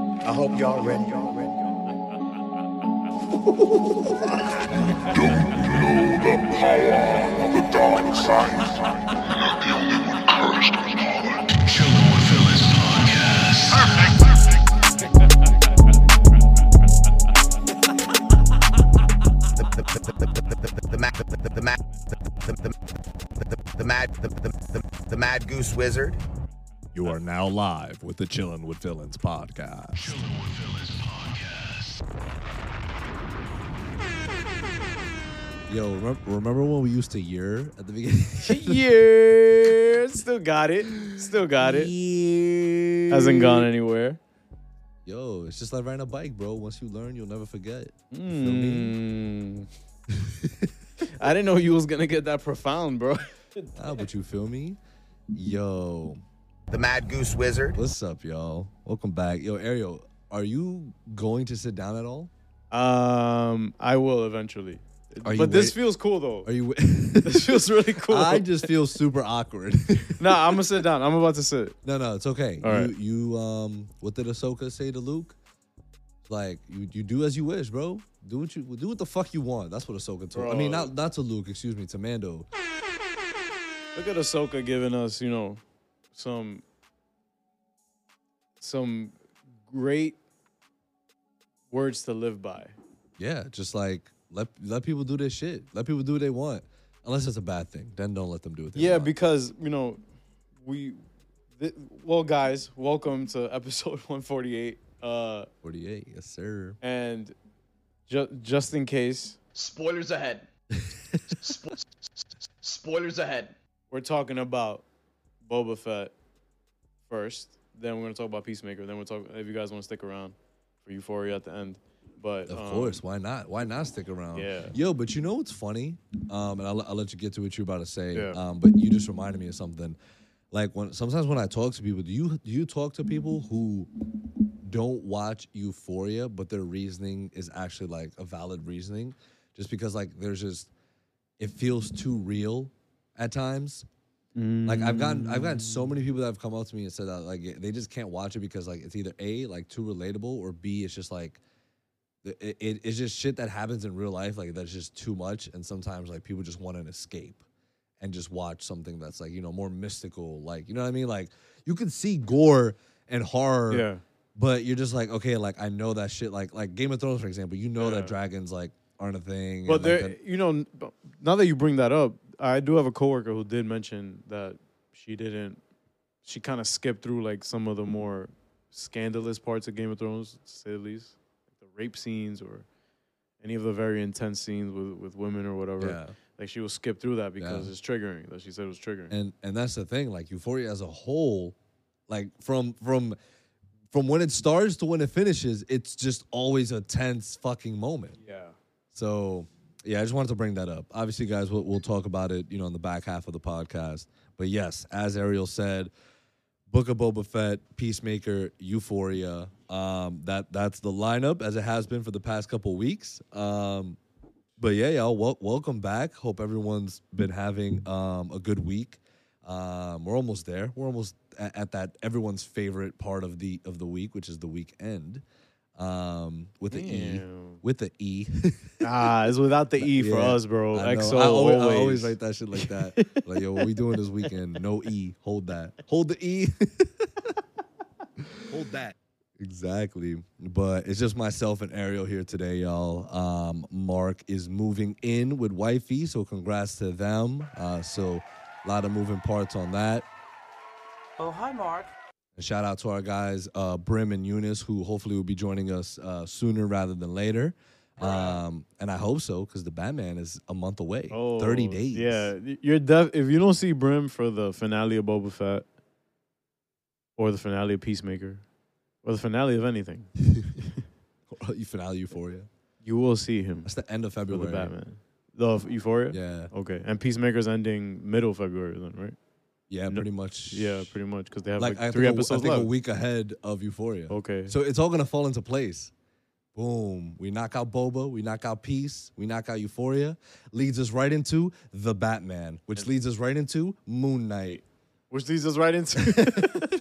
I hope y'all ready. Y'all ready. the mad the, the, the mad the, the, the, the, the mad the, the, the, the mad goose wizard You are now live with the Chillin' with Villains podcast. Chillin' with Villains podcast. Yo, remember, remember when we used to year at the beginning? year, still got it. Still got it. Yeah. Hasn't gone anywhere. Yo, it's just like riding a bike, bro. Once you learn, you'll never forget. You feel me? Mm. I didn't know you was gonna get that profound, bro. Ah, but you feel me? Yo, the mad goose wizard what's up, y'all? Welcome back. Yo, Ariel, are you going to sit down at all? Um, I will eventually. Are you but this wait- feels cool though. Are you? This feels really cool. I just feel super awkward. nah, I'm gonna sit down. I'm about to sit. No, no, it's okay. All you, right. you, um, what did Ahsoka say to Luke? Like, you, you do as you wish, bro. Do what you do what the fuck you want. That's what Ahsoka told. I mean, Bro. not not to Luke, excuse me, to Mando. Look at Ahsoka giving us, you know, some some great words to live by. Yeah, just like let let people do their shit. Let people do what they want, unless it's a bad thing. Then don't let them do it. Yeah, want. because you know, we, th- well, guys, welcome to episode 148. Uh, forty-eight, yes sir. and ju- just in case, Spoilers ahead. Spo- spoilers ahead. we're talking about Boba Fett first. Then we're gonna talk about Peacemaker. Then we'll talk if you guys want to stick around for Euphoria at the end. But Of um, course, why not? Why not stick around? Yeah. Yo, but you know what's funny? Um, and I'll, I'll let you get to what you're about to say. Yeah. Um, but you just reminded me of something. Like when sometimes when I talk to people, do you do you talk to people who don't watch Euphoria, but their reasoning is actually like a valid reasoning, just because like there's just it feels too real at times. Like I've gotten I've gotten so many people that have come up to me and said that like they just can't watch it because like it's either a like too relatable or b it's just like it, it, it's just shit that happens in real life like that's just too much and sometimes like people just want an escape and just watch something that's like you know more mystical like you know what i mean like you can see gore and horror Yeah. but you're just like okay like i know that shit like like game of thrones for example you know Yeah. that dragons like aren't a thing But and, like, there, that- you know, now that you bring that up, I do have a coworker who did mention that she didn't. She kind of skipped through like some of the more scandalous parts of Game of Thrones, to say the least, like the rape scenes or any of the very intense scenes with with women or whatever. yeah Like she will skip through that because Yeah. it's triggering. That she said it was triggering. and and that's the thing like euphoria as a whole like from from from when it starts to when it finishes it's just always a tense fucking moment yeah. so yeah i just wanted to bring that up obviously guys we'll, we'll talk about it you know in the back half of the podcast but yes as ariel said book of boba fett peacemaker euphoria um that that's the lineup as it has been for the past couple weeks um but yeah, y'all, wel- welcome back. Hope everyone's been having um, a good week. Um, we're almost there. We're almost at, at that everyone's favorite part of the of the week, which is the weekend. Um, with the E, with the E. Ah, it's without the E for Yeah, us, bro. I know. XO I always, I always. always write that shit like that. like, yo, what we doing this weekend? No E. Hold that. Hold the E. hold that Exactly. But it's just myself and Ariel here today, y'all. Um, Mark is moving in with wifey, so congrats to them. Uh, so a lot of moving parts on that. Oh, hi, Mark. And shout out to our guys, uh, Brim and Eunice, who hopefully will be joining us uh, sooner rather than later. Um, and I hope so, because the Batman is a month away. 30 days. Oh, Yeah, you're def- if you don't see Brim for the finale of Boba Fett or the finale of Peacemaker or the finale of anything, you finale Euphoria. you will see him That's the end of for the Batman. The Euphoria? Yeah. Okay. And Peacemaker's ending middle February then, right? Yeah, No- pretty much. Yeah, pretty much because they have Like, like, I three think, a, I episodes think a left. week ahead of Euphoria. Okay. So it's all gonna fall into place. Boom. We knock out Boba. We knock out Peace. We knock out Euphoria. Leads us right into the Batman, which leads us right into Moon Knight. Which leads us right into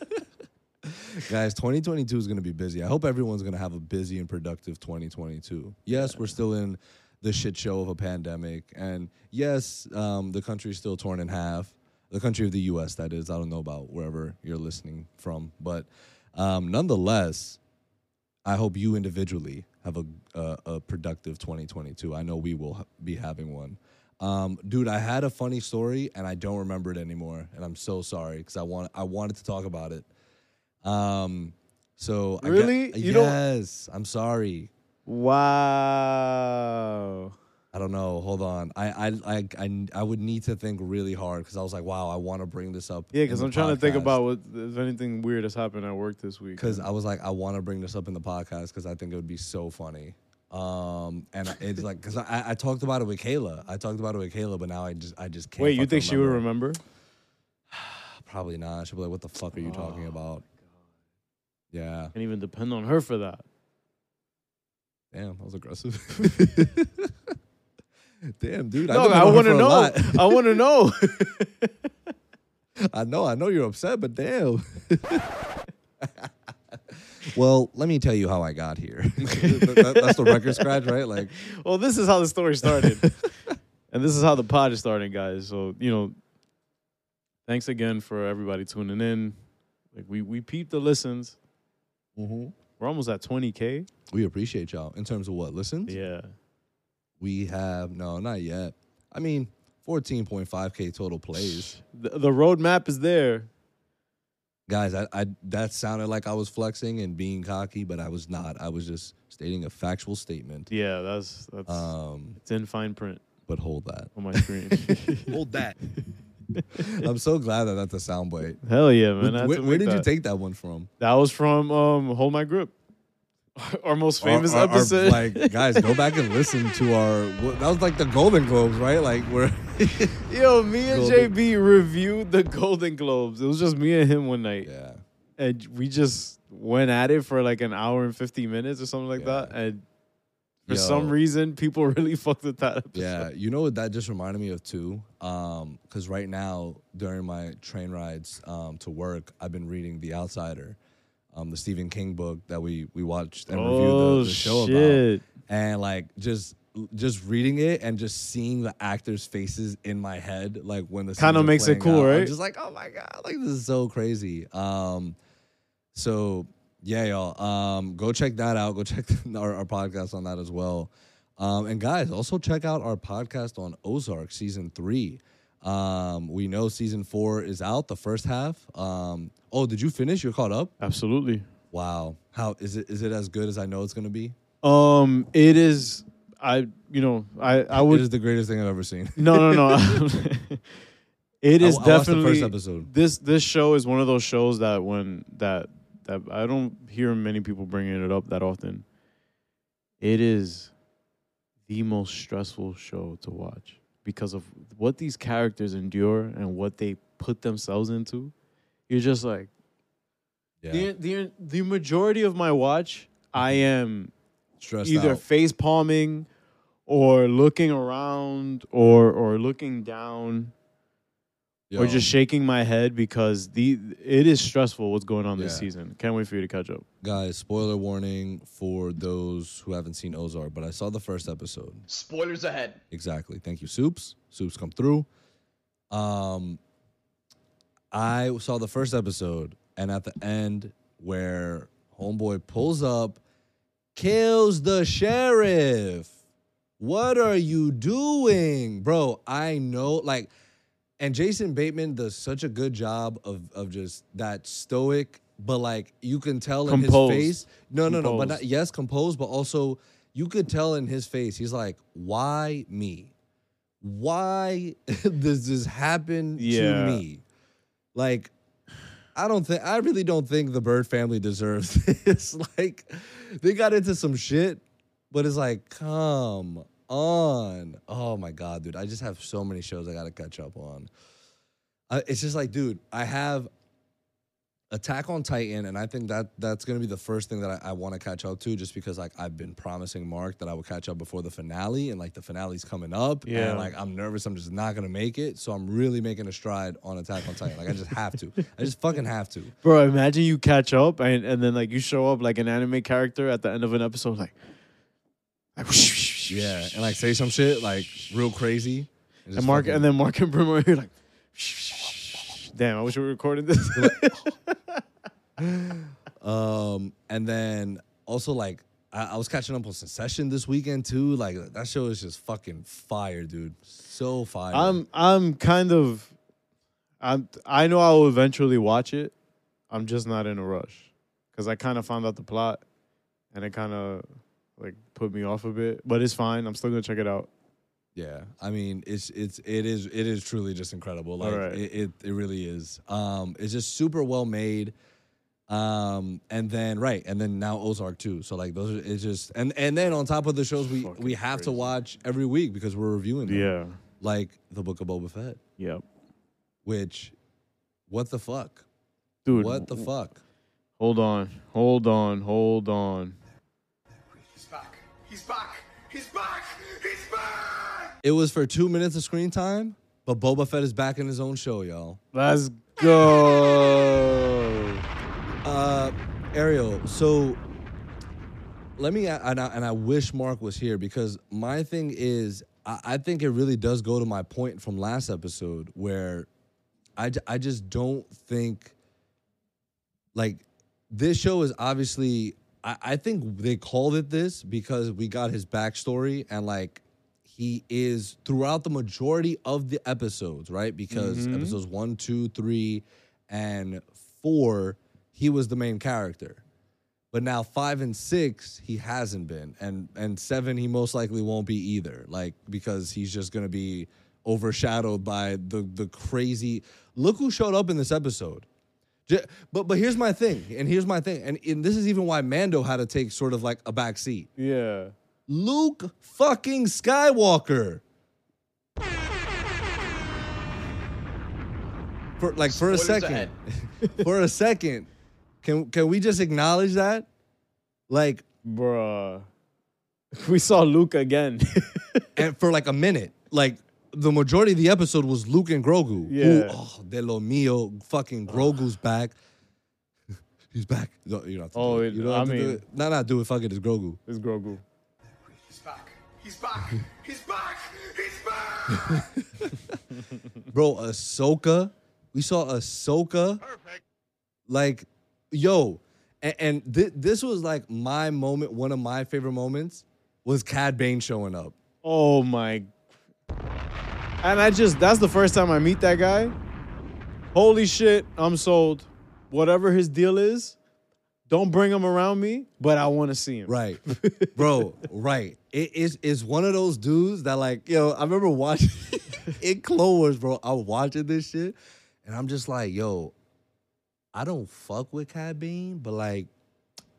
Guys, 2022 is going to be busy. I hope everyone's going to have a busy and productive 2022. Yes, we're still in the shit show of a pandemic. And yes, um, the country's still torn in half. The country of the U.S., that is. I don't know about wherever you're listening from. But um, nonetheless, I hope you individually have a, a, a productive 2022. I know we will ha- be having one. Um, dude, I had a funny story and I don't remember it anymore, and I'm so sorry because I want I wanted to talk about it. Um, so I get- Really? You don't- yes, I'm sorry. Wow. I don't know. Hold on. I I I I, I would need to think really hard because I was like, wow, I want to bring this up. Yeah, because I'm trying to think about what if anything weird has happened at work this week. because I was like, I want to bring this up in the podcast because I think it would be so funny. Um, and it's like because I, I talked about it with Kayla. I talked about it with Kayla, but now I just I just can't. Wait, you think she would remember? Probably not. She'll be like, "What the fuck are you talking Oh, about?" Yeah, Can't even depend on her for that. damn, that was aggressive. damn, dude. No, I want to know. I want to know. I know, I know you're upset, but damn. well, let me tell you how I got here. That- that- that's the record scratch, right? Like, well, this is how the story started, and this is how the pod is starting, guys. So you know, thanks again for everybody tuning in. Like we we peeped the listens. Mm-hmm. We're almost at 20k. we appreciate y'all. In terms of what listens, Yeah. We have no, not yet. I mean, 14.5k total plays, The, the roadmap is there. guys. I, I that sounded like I was flexing and being cocky, but I was not. I was just stating a factual statement. Yeah, that's that's Um, it's in fine print but hold that. on my screen. Hold that. I'm so glad that that's a soundbite. Hell yeah, man! Where, where- to where make did you take that one from? That was from um Hold My Grip. Our most famous Our- our- our, episode. like, guys, go back and listen to our. That was like the Golden Globes, right? Like, we're. Yo, me and Golden- JB reviewed the Golden Globes. It was just me and him one night. yeah. And we just went at it for like an hour and 50 minutes or something like Yeah. that. And for Yo. some reason, people really fucked with that episode. Yeah, you know what that just reminded me of too? Um, because right now during my train rides um, to work, I've been reading The Outsider, um, the Stephen King book that we we watched and reviewed Oh, the, the show shit. about, and like just just reading it and just seeing the actors' faces in my head, like when the Kinda makes it cool, out, I'm right? just like, oh my god, like this is so crazy. Um, so yeah, y'all, um, go check that out. Go check our, our podcast on that as well. Um, and guys, also check out our podcast on Ozark season three. Um, we know season four is out, the first half. Um, oh, did you finish? You're caught up? Absolutely. Wow. How is it? Is it as good as I know it's gonna be? Um, it is. I you know I I it would is the greatest thing I've ever seen. no no no. it is I- is I watched the definitely first episode. This this show is one of those shows that when that that I don't hear many people bringing it up that often. It is the most stressful show to watch because of what these characters endure and what they put themselves into. You're just like Yeah, the the the majority of my watch, I am stressed either out. face palming or looking around or or looking down or just shaking my head because the it is stressful what's going on this Yeah. season. Can't wait for you to catch up. guys. Spoiler warning for those who haven't seen Ozark, but I saw the first episode. Spoilers ahead. Exactly. Thank you, Soups. Soups come through. Um, I saw the first episode, and at the end, where Homeboy pulls up, kills the sheriff. What are you doing, bro? I know, like, and Jason Bateman does such a good job of of just that stoic, but like you can tell in Composed. his face. No, no, no, but not, yes, composed, but also you could tell in his face. He's like, "Why me? Why does this happen Yeah. to me?" Like, I don't think I really don't think the Bird family deserves this. like, they got into some shit, but it's like, come on. Oh my god, dude! I just have so many shows I got to catch up on. I, it's just like, dude, I have. Attack on Titan, and I think that that's gonna be the first thing that I, I want to catch up to, just because like I've been promising Mark that I would catch up before the finale, and like the finale's coming up, Yeah. and like I'm nervous, I'm just not gonna make it, so I'm really making a stride on Attack on Titan. Like I just have to, I just fucking have to. Bro, imagine you catch up and, and then like you show up like an anime character at the end of an episode, like, like Yeah, and like say some shit like real crazy, and just Mark fucking- and then Mark and Brim are here like, damn, I wish we were recording this. Um, and then also like I, I was catching up on Succession this weekend too. Like that show is just fucking fire, dude. So fire. I'm I'm kind of, I'm I know I will eventually watch it. I'm just not in a rush because I kind of found out the plot, and it kind of like put me off a bit. But it's fine. I'm still gonna check it out. yeah. I mean, it's it's it is it is truly just incredible. Like Alright. it, it it really is. Um, it's just super well made. Um, and then right, and then now Ozark too. So like those are it's just and and then on top of the shows we Fucking we have to watch every week because we're reviewing them. Yeah. Like the Book of Boba Fett, Yep. which what the fuck? Dude. What the fuck? Hold on. Hold on. Hold on. He's back. He's back. He's back. It was for two minutes of screen time, but Boba Fett is back in his own show, y'all. Let's go. Uh, Ariel, so let me, and I, and I wish Mark was here because my thing is, I, I think it really does go to my point from last episode where I I just don't think, like, this show is obviously, I, I think they called it this because we got his backstory and, like, he is throughout the majority of the episodes, right? Because mm-hmm. episodes one, two, three, and four, he was the main character. But now five and six, he hasn't been, and and seven, he most likely won't be either. Like because he's just gonna be overshadowed by the the crazy. Look who showed up in this episode. J- But but here's my thing, and here's my thing, and, and this is even why Mando had to take sort of like a back seat. Yeah. Luke fucking Skywalker. For like for a second, for a second, can can we just acknowledge that? Like, Bruh. We saw Luke again. and for like a minute, like the majority of the episode was Luke and Grogu. Who, Yeah. oh, de lo mio, fucking Grogu's back. He's back. You don't, you don't have to Oh, do it. it- You don't I have to do mean- it. Nah, nah, do it. Fuck it. It's Grogu. it's Grogu. He's back. He's back. He's back. He's back. Bro, Ahsoka. We saw Ahsoka. Perfect. Like, yo, and, and thi- this was like my moment. One of my favorite moments was Cad Bane showing up. Oh my. And I just, that's the first time I meet that guy. Holy shit, I'm sold. Whatever his deal is, don't bring him around me, but I want to see him. Right, bro. Right. It is is one of those dudes that like, yo. I remember watching in Clone Wars, bro. I was watching this shit, and I'm just like, yo, I don't fuck with Cad Bane, but like,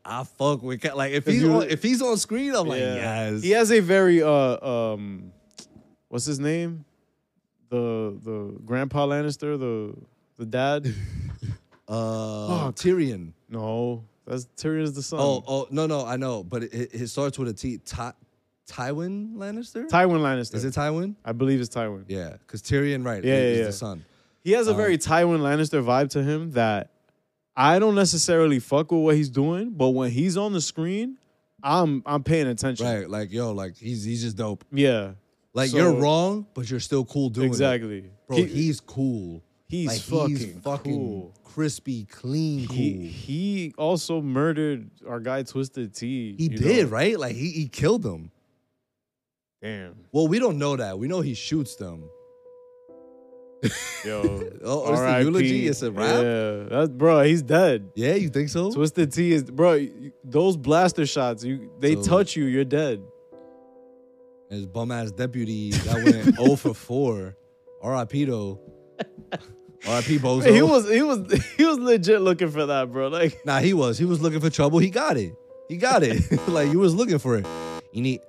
I fuck with Cad. Like, if he's on, if he's on screen, I'm like, Yeah. yes. He has a very, uh, um, what's his name? The the Grandpa Lannister, the the dad. Uh, Fuck. Tyrion. no, that's Tyrion's the son. Oh, oh, no, no, I know, but it, it, it starts with a T. Ty, Tywin Lannister. Tywin Lannister. Is it Tywin? I believe it's Tywin. Yeah, because Tyrion, right? Yeah, is yeah, yeah. the son. He has a very Tywin Lannister vibe to him that I don't necessarily fuck with what he's doing, but when he's on the screen, I'm I'm paying attention. Right, like yo, like he's he's just dope. Yeah. Like So- you're wrong, but you're still cool doing it. exactly. Bro, He- he's cool. he's like, fucking, he's fucking cool. crispy, clean, cool. He He, also murdered our guy Twisted T. He did, know? right? Like he, he killed him. Damn. Well, we don't know that. We know he shoots them. Yo. Oh, oh, it's the R.I.P. eulogy? It's a rap? Yeah. That's bro, he's dead. Yeah, you think so? Twisted T is bro, those blaster shots, you they So- touch you, you're dead. His bum ass deputy that went 0 for 4. R.I.P. though. R.I.P. Bozo. He was he was he was legit looking for that, bro. Like Nah, he was. He was looking for trouble. He got it. He got it. like you was looking for it. You need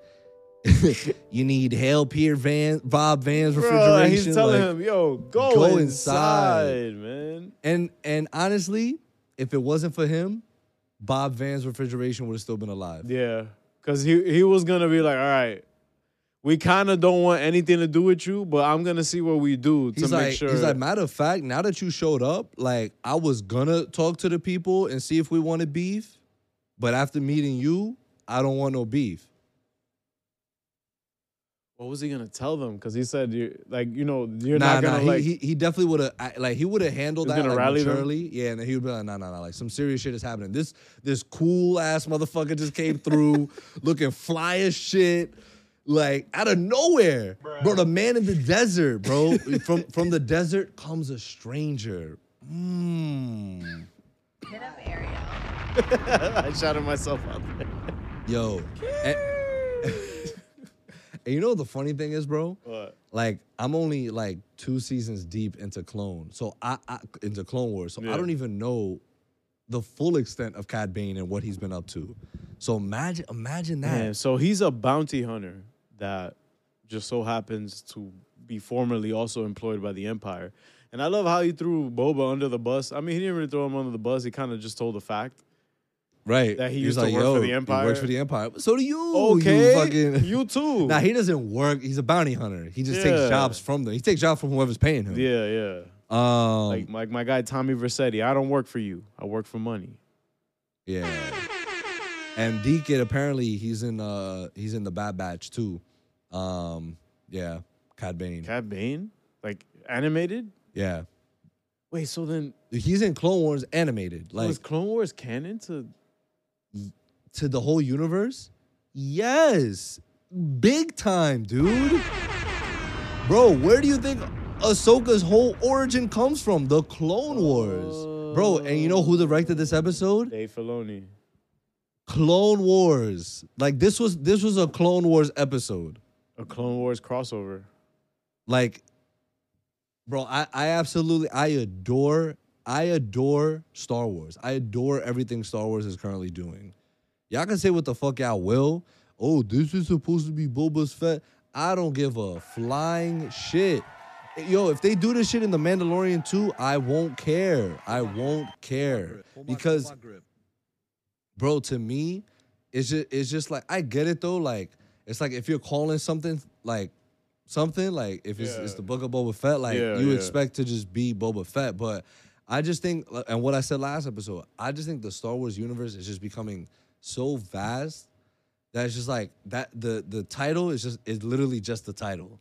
you need Hale Pier Van Bob Vance refrigeration. Bro, he's telling like- him, "Yo, go, go inside, inside. man." And and honestly, if it wasn't for him, Bob Vance refrigeration would have still been alive. Yeah, because he he was gonna be like, all right, we kind of don't want anything to do with you, but I'm gonna see what we do to He's make like, sure. he's like, matter of fact, now that you showed up, like I was gonna talk to the people and see if we wanted beef, but after meeting you, I don't want no beef. what was he gonna tell them? Because he said, you like, you know, you're nah, not gonna nah, like. he, he he definitely would have like he would have handled that like, rally them? Yeah, and then he would be like, nah, nah, nah, like some serious shit is happening. This this cool ass motherfucker just came through, looking fly as shit, like out of nowhere, bro. The man in the desert, bro. from from the desert comes a stranger. Mmm. Hit up Ariel. I shouted myself out there. Yo. And, and you know what the funny thing is, bro? What? Like I'm only like two seasons deep into Clone, so I, I into Clone Wars, so Yeah. I don't even know the full extent of Cad Bane and what he's been up to. So imagine, imagine that. Man, so he's a bounty hunter that just so happens to be formerly also employed by the Empire. And I love how he threw Boba under the bus. I mean, he didn't really throw him under the bus. He kind of just told the fact. right? that he He's used to like, work for Yo, the He Empire. works for the Empire. So do you? Okay, You fucking. you too. Nah, he doesn't work. He's a bounty hunter. He just Yeah. takes jobs from them. He takes jobs from whoever's paying him. yeah, yeah. Um. Like, like my guy Tommy Vercetti. I don't work for you. I work for money. Yeah. And Deacon apparently he's in uh he's in the Bad Batch too. Um yeah, Cad Bane. Cad Bane, like animated. yeah. Wait, so then He's in Clone Wars animated. Like was Clone Wars canon to? to the whole universe? Yes. Big time, dude. Bro, where do you think Ahsoka's whole origin comes from? The Clone Wars. Bro, and you know who directed this episode? Dave Filoni. Clone Wars. Like this was this was a Clone Wars episode. A Clone Wars crossover. Like, bro, I, I absolutely I adore I adore Star Wars. I adore everything Star Wars is currently doing. Y'all can say what the fuck y'all will. Oh, this is supposed to be Boba's Fett. I don't give a flying shit. Yo, if they do this shit in the Mandalorian too, I won't care. I won't care because, bro, to me, it's just it's just like I get it though. Like it's like if you're calling something like something like if it's, it's the book of Boba Fett, like Yeah, you yeah. expect to just be Boba Fett. But I just think, and what I said last episode, I just think the Star Wars universe is just becoming so vast that it's just like that. The the title is just is literally just the title,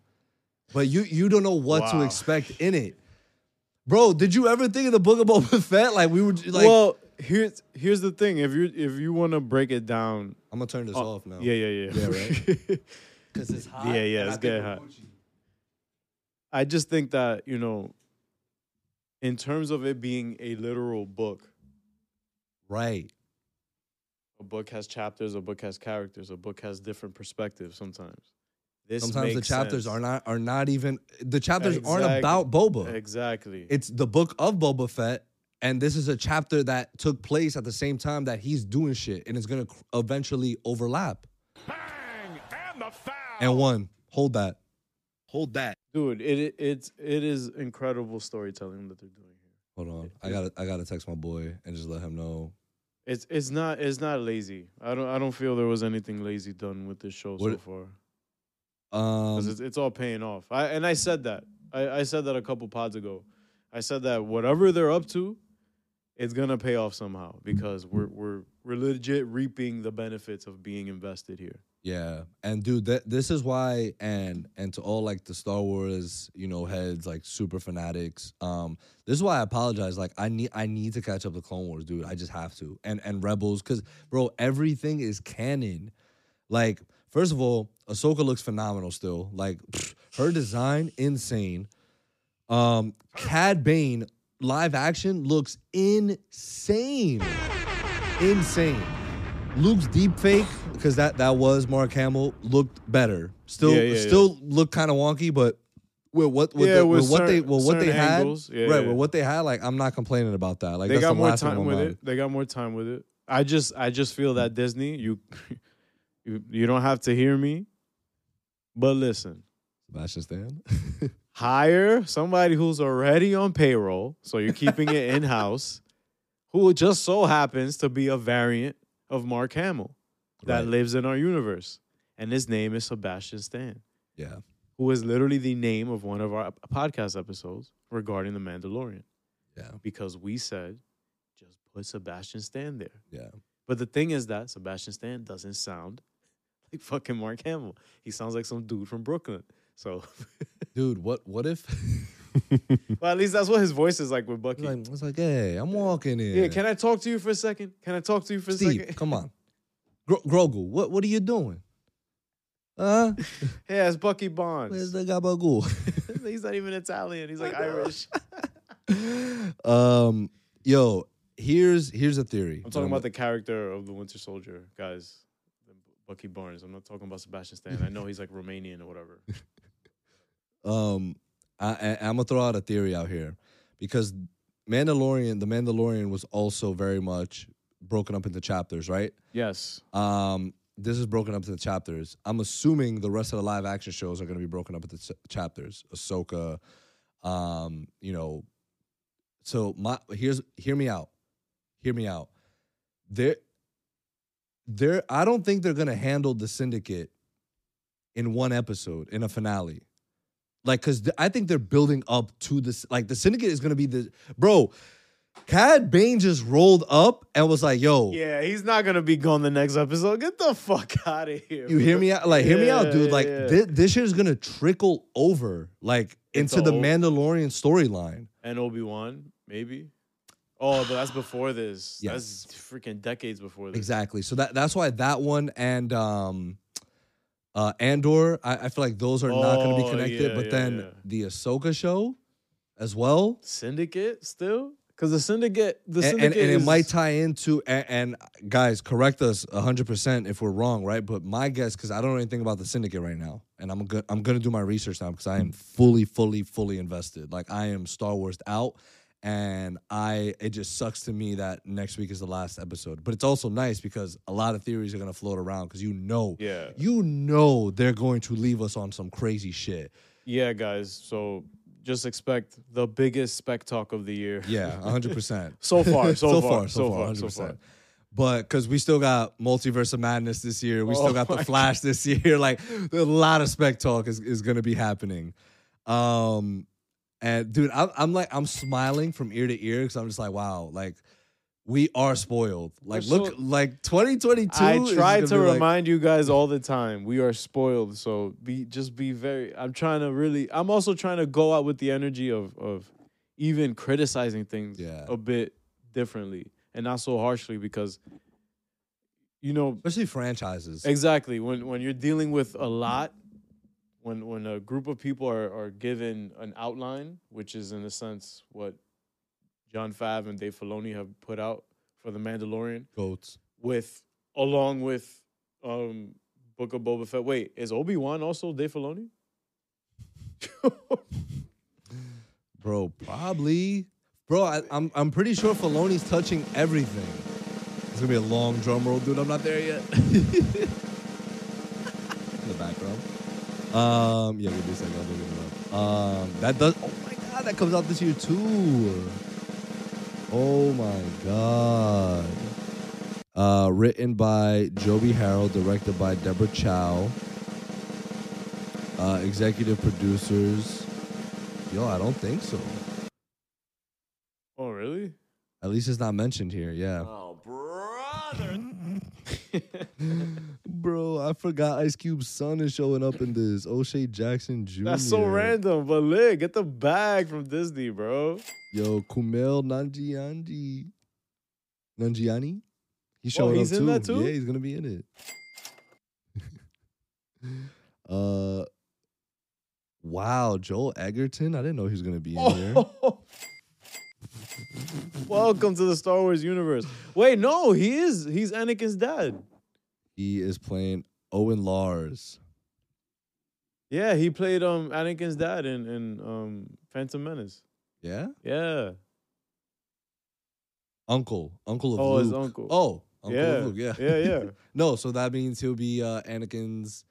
but you you don't know what to expect in it. Bro, did you ever think of the book of Boba Fett? Like we were like, well, here's here's the thing. If you if you want to break it down, I'm gonna turn this Oh, off now. yeah, yeah, yeah, Yeah, right? because it's hot. Yeah, yeah, it's getting hot. Gucci. I just think that you know, in terms of it being a literal book, Right. a book has chapters, a book has characters, a book has different perspectives. Sometimes, this Sometimes the chapters sense. are not are not even the chapters aren't about Boba. exactly. It's the book of Boba Fett, and this is a chapter that took place at the same time that he's doing shit, and it's gonna cr- eventually overlap. And one, hold that, hold that. Dude, it it's it is incredible storytelling that they're doing here. Hold on, I gotta I gotta text my boy and just let him know. It's it's not it's not lazy. I don't I don't feel there was anything lazy done with this show so What- far. Um, 'Cause it's, it's all paying off. I and I said that. I, I said that a couple pods ago. I said that whatever they're up to, it's gonna pay off somehow because we're we're we're legit reaping the benefits of being invested here. Yeah, and dude, that this is why, and and to all like the Star Wars, you know, heads like super fanatics. Um, this is why I apologize. Like, I need I need to catch up to Clone Wars, dude. I just have to, and and Rebels, because bro, everything is canon. Like, first of all, Ahsoka looks phenomenal still. Like, pfft, her design insane. Um, Cad Bane live action looks insane, insane. Luke's deep fake because that that was Mark Hamill looked better. Still, Yeah, yeah, yeah. still looked kind of wonky, but with what with, Yeah, the, with with what they certain- with what they certain had. Yeah, right? yeah. With what they had, like I'm not complaining about that. Like they got the more time with it. They got more time with it. I just I just feel that Disney, you you you don't have to hear me, but listen. Sebastian Stan. hire somebody who's already on payroll, so you're keeping it in house, who just so happens to be a variant of Mark Hamill that Right. lives in our universe. And his name is Sebastian Stan, Yeah. who is literally the name of one of our podcast episodes regarding The Mandalorian. Yeah. Because we said, just put Sebastian Stan there. Yeah. But the thing is that Sebastian Stan doesn't sound like fucking Mark Hamill. He sounds like some dude from Brooklyn. So, Dude, what what if well, at least that's what his voice is like with Bucky. it's like, it's like, hey, I'm walking in. yeah, can I talk to you for a second? Can I talk to you for a Steve, second? come on. Gro- Grogu, what what are you doing? Huh? Yeah, it's Bucky Barnes. Where's the gabagool? He's not even Italian. He's like Irish. um, yo, here's here's a theory. I'm talking about the character of the Winter Soldier, guys. Bucky Barnes. I'm not talking about Sebastian Stan. I know he's like Romanian or whatever. Um I, I I'm gonna throw out a theory out here because Mandalorian, the Mandalorian was also very much broken up into chapters, right? Yes. Um, this is broken up into chapters. I'm assuming the rest of the live action shows are going to be broken up into ch- chapters. Ahsoka, um, you know. So my here's hear me out, hear me out. There, there. I don't think they're going to handle the syndicate in one episode in a finale. Like, cause I think they're building up to this. Like, the syndicate is going to be the bro. Cad Bane just rolled up and was like, "Yo, Yeah, he's not gonna be gone the next episode. Get the fuck out of here. You hear me out? Like, hear me out, dude. Like, yeah. thi- this shit is gonna trickle over, like, Into into the old- Mandalorian storyline. And Obi Wan, maybe. Oh, but that's before this. Yes. That's freaking decades before this. Exactly. So that that's why that one and um, uh, Andor, I, I feel like those are not gonna be Oh, connected. yeah, but yeah, then yeah. the Ahsoka show, as well, Syndicate still? Because the Syndicate, the and, and, Syndicate and it might tie into and, and guys, correct us hundred percent if we're wrong, right? But my guess, because I don't know anything about the syndicate right now, and I'm go- I'm gonna do my research now because I am fully, fully, fully invested. Like I am Star Wars out, and I it just sucks to me that next week is the last episode. But it's also nice because a lot of theories are gonna float around because you know, Yeah. you know they're going to leave us on some crazy shit. Yeah, guys. So just expect the biggest spec talk of the year. Yeah, hundred percent. So far, so far, far, so far, hundred so percent. far. But because we still got Multiverse of Madness this year, we Oh still got the Flash this year. Like a lot of spec talk is, is going to be happening. Um, and dude, I'm, I'm like I'm smiling from ear to ear because I'm just like, wow, like we are spoiled. Like We're look, so- like 2022. I try to be like- remind you guys all the time. We are spoiled, so be just be very. I'm trying to really. I'm also trying to go out with the energy of of even criticizing things Yeah. a bit differently and not so harshly because you know especially franchises. exactly when when you're dealing with a lot. When when a group of people are are given an outline, which is in a sense what John Fav and Dave Filoni have put out for the Mandalorian Goats. with along with um Book of Boba Fett. Wait, is Obi Wan also Dave Filoni? Bro, probably. Bro, I, I'm I'm pretty sure Filoni's touching everything. It's gonna be a long drum roll, dude. I'm not there yet. In the background. Um, yeah, give me a second. I'll look it up. Um, that does. Oh my god, that comes out this year too. Oh my god. Uh, written by Joby Harold, directed by Deborah Chow. Uh, executive producers. Yo, I don't think so. oh, really? At least it's not mentioned here. Yeah. Oh. Bro, I forgot Ice Cube's son is showing up in this. O'Shea Jackson Jr. That's so random, but look, Get the bag from Disney, bro. Yo, Kumail Nanjiani. Nanjiani? He's Oh, showing he's up in too. that too? Yeah, he's gonna be in it. uh Wow, Joel Edgerton. I didn't know he was gonna be in here. Welcome to the Star Wars universe. Wait, no, he is. He's Anakin's dad. He is playing Owen Lars. Yeah, he played um Anakin's dad in in um Phantom Menace. Yeah? Yeah. Uncle. Uncle of Oh, Luke. his uncle. Oh, Uncle yeah. of Luke, yeah. Yeah, yeah. No, so that means he'll be uh, Anakin's.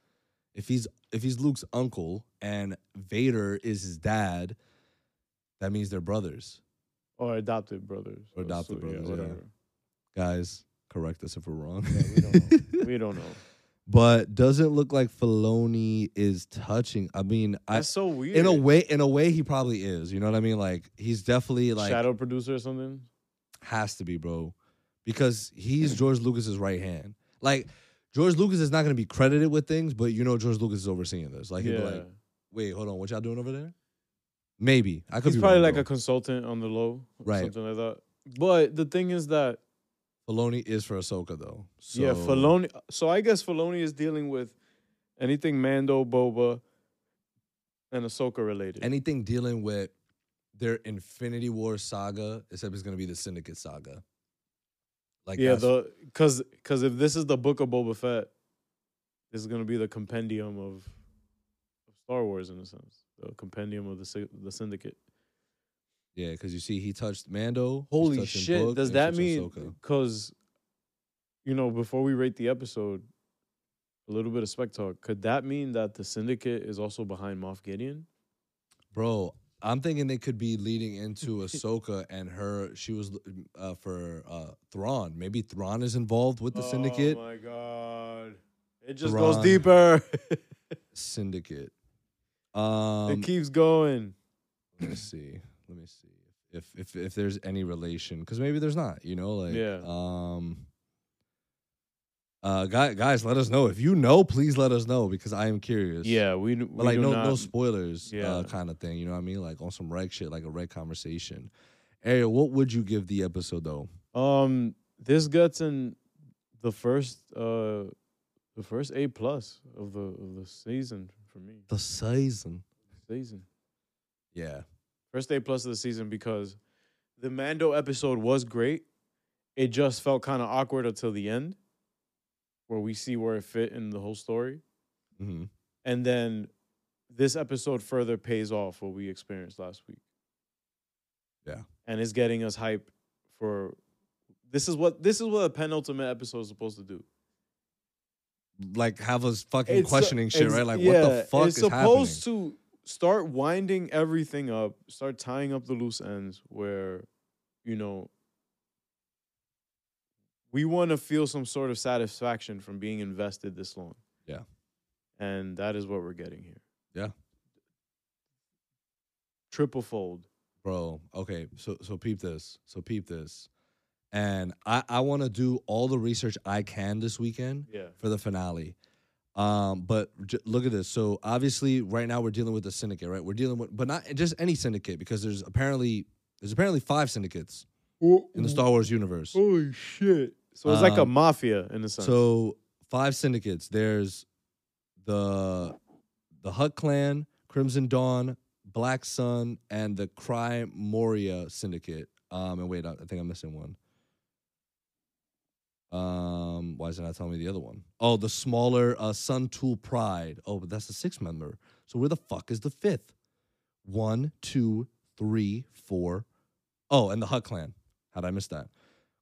If he's if he's Luke's uncle and Vader is his dad, that means they're brothers. Or adopted brothers. Or adopted so- brothers, yeah. whatever. Guys, correct us if we're wrong. Yeah, we don't know. we don't know. but doesn't look like Filoni is touching. I mean, I so weird. in a way, in a way, he probably is. You know what I mean? Like he's definitely like shadow producer or something. has to be, bro, because he's hmm. George Lucas's right hand. Like George Lucas is not going to be credited with things, but you know George Lucas is overseeing this. Like he'd yeah, be like, "Wait, hold on, what y'all doing over there?" Maybe I could he's be probably wrong, like bro. a consultant on the low, or Right. Something like that. But the thing is that Filoni is for Ahsoka though. So, yeah, Filoni. So I guess Filoni is dealing with anything Mando, Boba, and Ahsoka related. anything dealing with their Infinity War saga, except it's going to be the Syndicate saga. Like yeah, the because because if this is the book of Boba Fett, this is gonna be the compendium of, of Star Wars in a sense, the compendium of the the Syndicate. yeah, because you see, he touched Mando. Holy shit! Book, Does that mean because you know before we rate the episode, a little bit of spec talk? Could that mean that the Syndicate is also behind Moff Gideon? bro? I'm thinking they could be leading into Ahsoka and her. She was uh, for uh, Thrawn. Maybe Thrawn is involved with the Syndicate. Oh my god! It just Thrawn. goes deeper. Syndicate. Um, it keeps going. let me see. Let me see if if if there's any relation because maybe there's not. You know, like Yeah. Um. Uh, guys, guys, let us know if you know. Please let us know because I am curious. Yeah, we, we but like no not, no spoilers. Yeah. uh, kind of thing. You know what I mean? Like on some reg shit, like a reg conversation. Ariel, what would you give the episode though? Um, this gets in the first uh the first A plus of the of the season for me. The season. Season. Yeah. First A plus of the season because the Mando episode was great. It just felt kind of awkward until the end, where we see where it fit in the whole story. hmm And then this episode further pays off what we experienced last week. Yeah. And it's getting us hype for this is what this is what a penultimate episode is supposed to do. Like have us fucking It's- uh, questioning shit, right? Like yeah, what the fuck it's is supposed to start winding everything up, start tying up the loose ends where, you know, we want to feel some sort of satisfaction from being invested this long. Yeah. And that is what we're getting here. Yeah. Triple fold. bro okay so so peep this so peep this and i i want to do all the research i can this weekend Yeah. for the finale. Um but j- look at this. So obviously right now we're dealing with the syndicate right? We're dealing with but not just any syndicate because there's apparently there's apparently five syndicates in the star wars universe. Holy shit. So it's like a Um, mafia in a sense. so five syndicates. There's the the Hutt clan crimson dawn black sun and the Crymorah syndicate. Um and wait i I think i'm missing one um why is it not telling me the other one? Oh, the smaller uh sun tool pride. Oh but that's the sixth member. So where the fuck is the fifth? One two three four. Oh and the Hutt clan. How'd i miss that?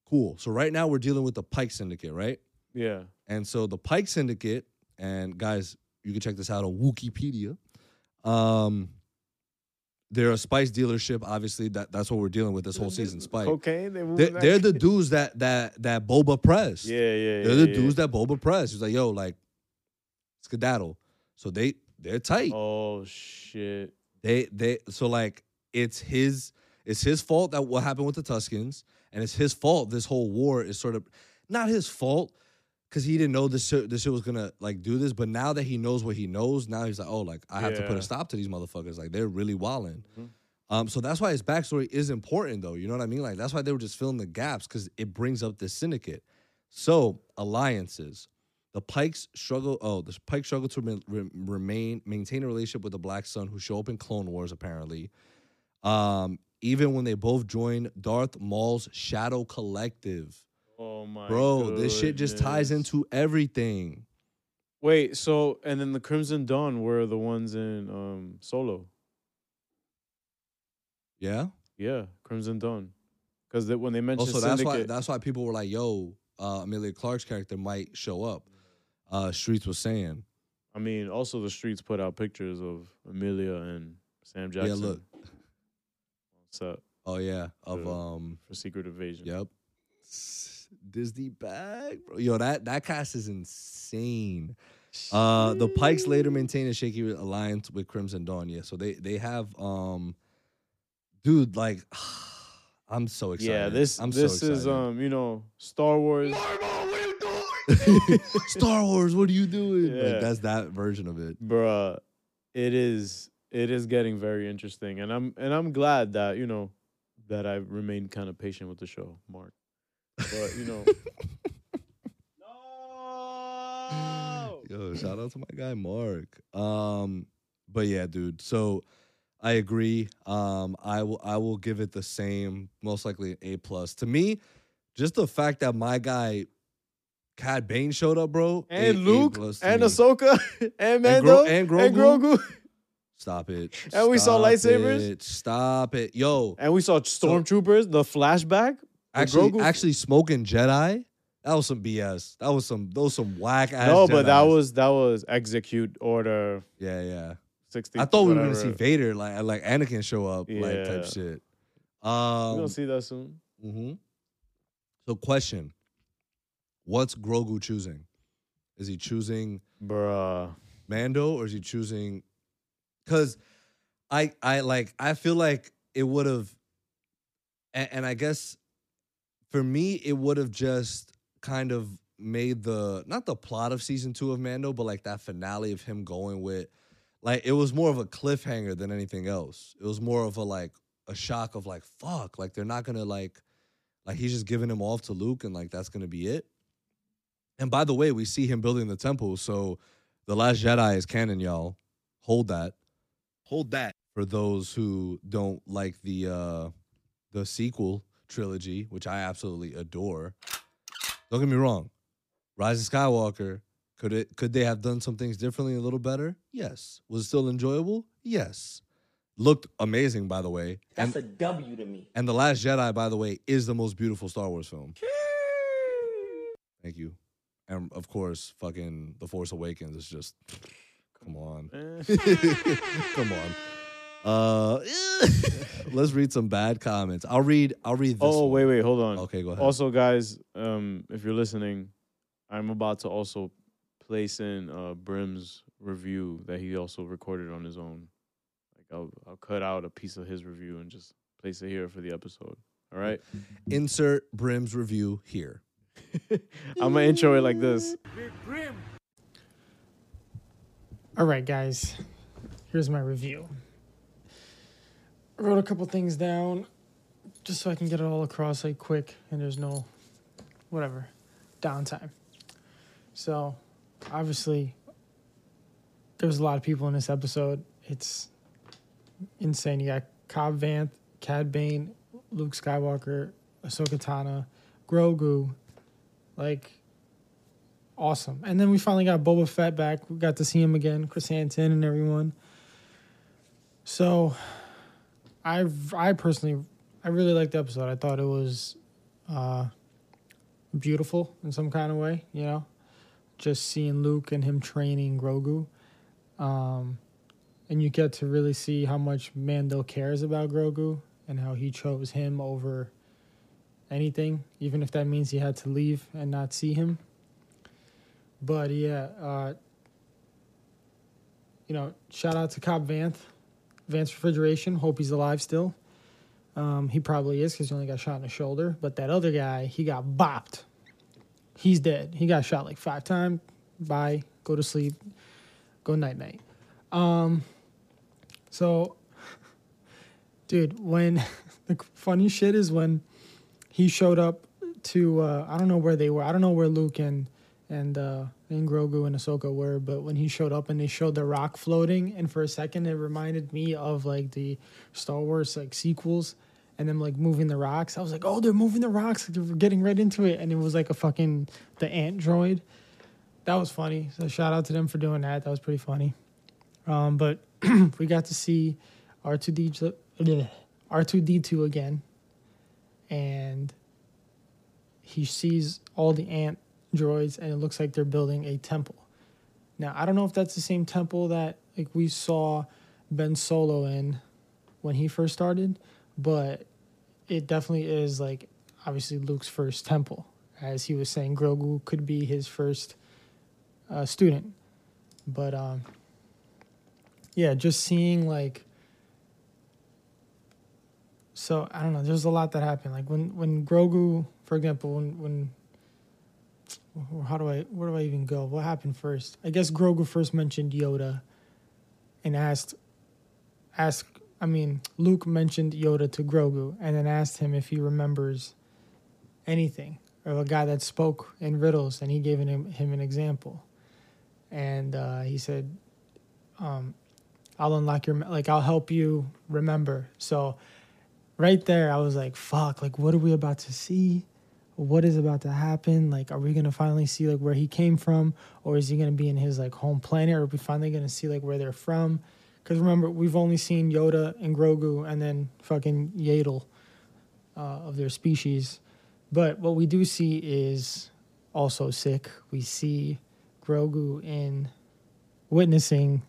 Cool. So right now we're dealing with the Pyke syndicate right? Yeah. and so the Pyke Syndicate, and guys, you can check this out on Wikipedia. Um, they're a spice dealership. Obviously, that that's what we're dealing with this whole season. Spice. Cocaine. They They're, they're the dudes that that that Boba pressed. Yeah, yeah, yeah. they're the yeah. dudes that Boba pressed. He's like, yo, like skedaddle. So they they're tight. Oh shit. They they so like it's his it's his fault that what happened with the Tuskens, and it's his fault this whole war is sort of not his fault because he didn't know this shit, this shit was gonna like do this. But now that he knows what he knows, now he's like, oh, like I have to put a stop to these motherfuckers. Like they're really wilding. Mhm. Um, so that's why his backstory is important, though. You know what I mean? Like that's why they were just filling the gaps because it brings up the syndicate. So alliances, the Pykes struggle. Oh, the Pykes struggle to re- re- remain maintain a relationship with the Black Sun, who show up in Clone Wars apparently. Um, even when they both join Darth Maul's Shadow Collective, Oh my. bro, this shit just ties into everything. Wait, so and then the Crimson Dawn were the ones in um Solo. Yeah. Yeah, Crimson Dawn. Because when they mentioned Also, that's why that's why people were like, "Yo, uh, Emilia Clarke's character might show up." Uh, Streets was saying, I mean, also the streets put out pictures of Emilia and Sam Jackson. "Yeah, look, So Oh yeah, of Yeah. um, for Secret Invasion. yep, Disney bag, bro. Yo, that that cast is insane. Uh, the Pykes later maintain a shaky alliance with Crimson Dawn. Yeah, so they they have um, dude, like, I'm so excited. Yeah, this I'm this so is um you know Star Wars. Marvel, what are you doing? Star Wars. What are you doing? Yeah. Like, that's that version of it. bruh, it is it is getting very interesting, and I'm and I'm glad that you know that I remained kind of patient with the show, Mark. But you know, no, Yo, shout out to my guy Mark. Um, but yeah, dude. So I agree. Um, I will I will give it the same, most likely an A plus. To me, just the fact that my guy Cad Bane showed up, bro, and A- A Luke plus to and me. Ahsoka and And Mando Gro- and and Grogu? Grogu, Stop it. And we saw lightsabers? it. Stop it. Yo, and we saw stormtroopers. The flashback. Actually, Grogu. actually smoking Jedi. That was some BS. That was some those some whack ass. no, but that was that was execute order yeah, yeah. sixty. I thought we were gonna see Vader, like like Anakin show up, like type shit. We're Um, gonna see that soon. Mm-hmm. So, question: What's Grogu choosing? Is he choosing Bruh. Mando or is he choosing? Because I I like I feel like it would have, and, and I guess for me it would have just kind of made the not the plot of season two of Mando, but like that finale of him going with, like it was more of a cliffhanger than anything else. It was more of a like a shock of like fuck, like they're not gonna like, like he's just giving him off to Luke and like that's gonna be it. And by the way, we see him building the temple, so the Last Jedi is canon, y'all. Hold that. Hold that for those who don't like the uh the sequel trilogy, which I absolutely adore. Don't get me wrong. Rise of Skywalker, could it could they have done some things differently a little better? Yes. Was it still enjoyable? Yes. Looked amazing, by the way. That's and, a W to me. and The Last Jedi, by the way, is the most beautiful Star Wars film. Thank you. And of course, fucking The Force Awakens is just come on. Eh. come on. Uh let's read some bad comments. I'll read I'll read this. Oh one. wait, wait, hold on. Okay, go ahead. Also, guys, um, if you're listening, I'm about to also place in uh, Brim's review that he also recorded on his own. Like I'll I'll cut out a piece of his review and just place it here for the episode. All right. Insert Brim's review here. I'm gonna intro it like this. All right, guys. Here's my review. Wrote a couple things down just so I can get it all across like quick and there's no whatever downtime. So, obviously there was a lot of people in this episode. It's insane. You got Cobb Vanth, Cad Bane, Luke Skywalker, Ahsoka Tano, Grogu, like awesome. And then we finally got Boba Fett back. We got to see him again, Krrsantan and everyone. So, I I personally I really liked the episode. I thought it was uh, beautiful in some kind of way. You know, just seeing Luke and him training Grogu, um, and you get to really see how much Mando cares about Grogu and how he chose him over anything, even if that means he had to leave and not see him. But yeah, uh, you know, shout out to Cobb Vanth, Vanth Refrigeration. Hope he's alive still. Um, he probably is because he only got shot in the shoulder. But that other guy, he got bopped. He's dead. He got shot like five times. Bye. Go to sleep. Go night night. Um, so, dude, when the funny shit is when he showed up to uh, I don't know where they were. I don't know where Luke and and uh, and Grogu and Ahsoka were, but when he showed up and they showed the rock floating, and for a second it reminded me of like the Star Wars like sequels and them like moving the rocks. I was like, oh, they're moving the rocks. They're getting right into it, and it was like a fucking the ant droid. That was funny. So shout out to them for doing that. That was pretty funny. Um, but we got to see R two D R two D two again, and he sees all the ant droids, and it looks like they're building a temple. Now I don't know if that's the same temple that like we saw Ben Solo in when he first started, but it definitely is like obviously Luke's first temple, as he was saying, Grogu could be his first uh, student, but um, yeah, just seeing like. So I don't know. There's a lot that happened. Like when when Grogu, for example, when when how do I where do I even go? What happened first? I guess Grogu first mentioned Yoda, and asked asked I mean Luke mentioned Yoda to Grogu, and then asked him if he remembers anything or a guy that spoke in riddles, and he gave him him an example, and uh, he said, um, "I'll unlock your like I'll help you remember." So right there, I was like, "Fuck! Like, what are we about to see?" What is about to happen? Like are we gonna finally see like where he came from? Or is he gonna be in his like home planet? Or are we finally gonna see like where they're from? Because remember we've only seen yoda and grogu and then fucking Yaddle uh, of their species. But what we do see is also sick. We see grogu in witnessing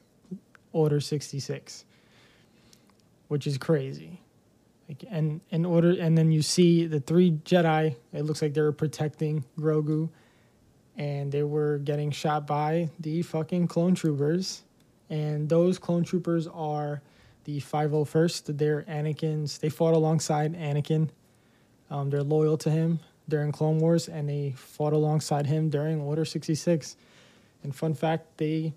order 66 which is crazy like and in order and then you see the three Jedi, it looks like they were protecting Grogu and they were getting shot by the fucking clone troopers. And those clone troopers are the 501st. They're Anakin's they fought alongside Anakin. Um, they're loyal to him during Clone Wars and they fought alongside him during Order 66. And fun fact, they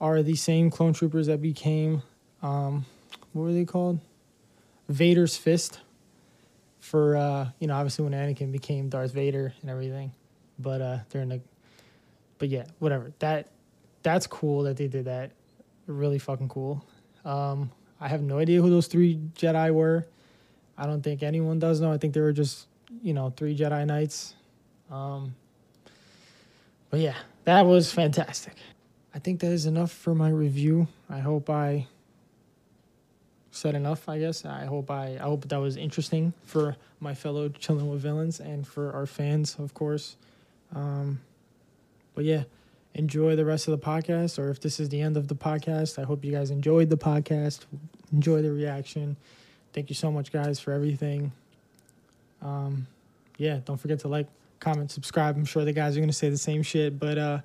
are the same clone troopers that became um, what were they called? Vader's fist for uh, you know obviously when Anakin became Darth Vader and everything, but uh, during the, but yeah, whatever. That that's cool that they did that. Really fucking cool. Um, I have no idea who those three Jedi were. I don't think anyone does know. I think they were just you know three Jedi Knights. Um, but yeah, that was fantastic. I think that is enough for my review. I hope I said enough. I guess I hope I I hope that was interesting for my fellow chilling with villains and for our fans, of course. Um, but yeah, enjoy the rest of the podcast. Or if this is the end of the podcast, I hope you guys enjoyed the podcast. Enjoy the reaction. Thank you so much, guys, for everything. Um, yeah, don't forget to like, comment, subscribe. I'm sure the guys are gonna say the same shit, but uh,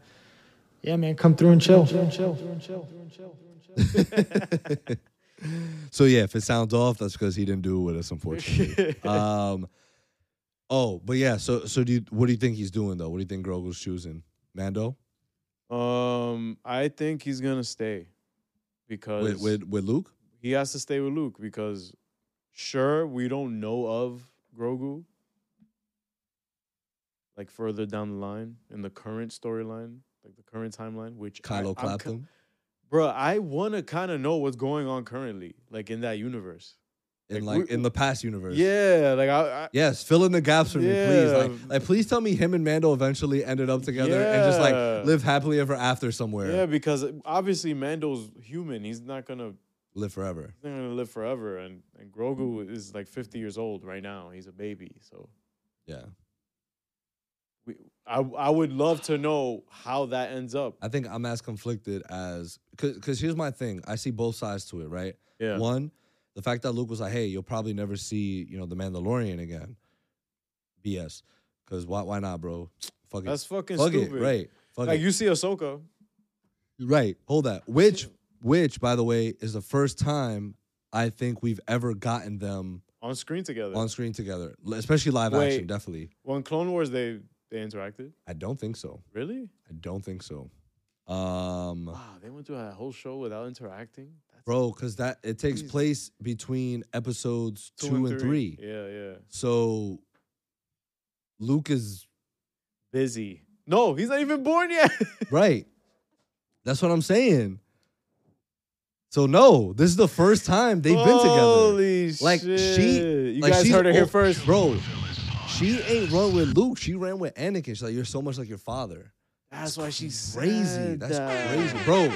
yeah, man, come through and chill. Chill, chill, chill, chill, chill. So yeah, if it sounds off, that's because he didn't do it with us, unfortunately. um, oh, but yeah. So so do you, what do you think he's doing though? What do you think Grogu's choosing? Mando Um, I think he's gonna stay because with with with Luke? he has to stay with Luke because sure we don't know of Grogu like further down the line in the current storyline, like the current timeline, which I- Kylo I'm clapped him Bro, I want to kind of know what's going on currently, like in that universe. in like, like in the past universe. Yeah, like I, I Yes, fill in the gaps for me, please. Like, like, please tell me him and Mando eventually ended up together and just like live happily ever after somewhere. yeah, because uh, obviously Mando's human. He's not gonna, Live forever. he's not gonna live forever, and and Grogu is like fifty years old right now. He's a baby, so Yeah. I I would love to know how that ends up. I think I'm as conflicted as because here's my thing. I see both sides to it, right? Yeah, One, the fact that Luke was like, "Hey, you'll probably never see you know the Mandalorian again." BS. Because why? Why not, bro? Fuck it. that's fucking Fuck stupid. it. Right. Fuck Like it. you see Ahsoka. right. Hold that. Which, which, by the way, is the first time I think we've ever gotten them on screen together. on screen together, especially live Wait. action. Definitely. well, in Clone Wars, they they interacted. I don't think so. Really? I don't think so. Um, Wow, they went through a whole show without interacting. That's bro, because that it takes Jeez. place between episodes two, and three. Yeah, yeah. So Luke is Busy. No, he's not even born yet. right. That's what I'm saying. So no, this is the first time they've been together. Holy Like, shit! she- you like, guys heard it here first, Bro, she ain't run with Luke. She ran with Anakin. She's like, you're so much like your father. That's why she's Crazy. That's crazy, bro.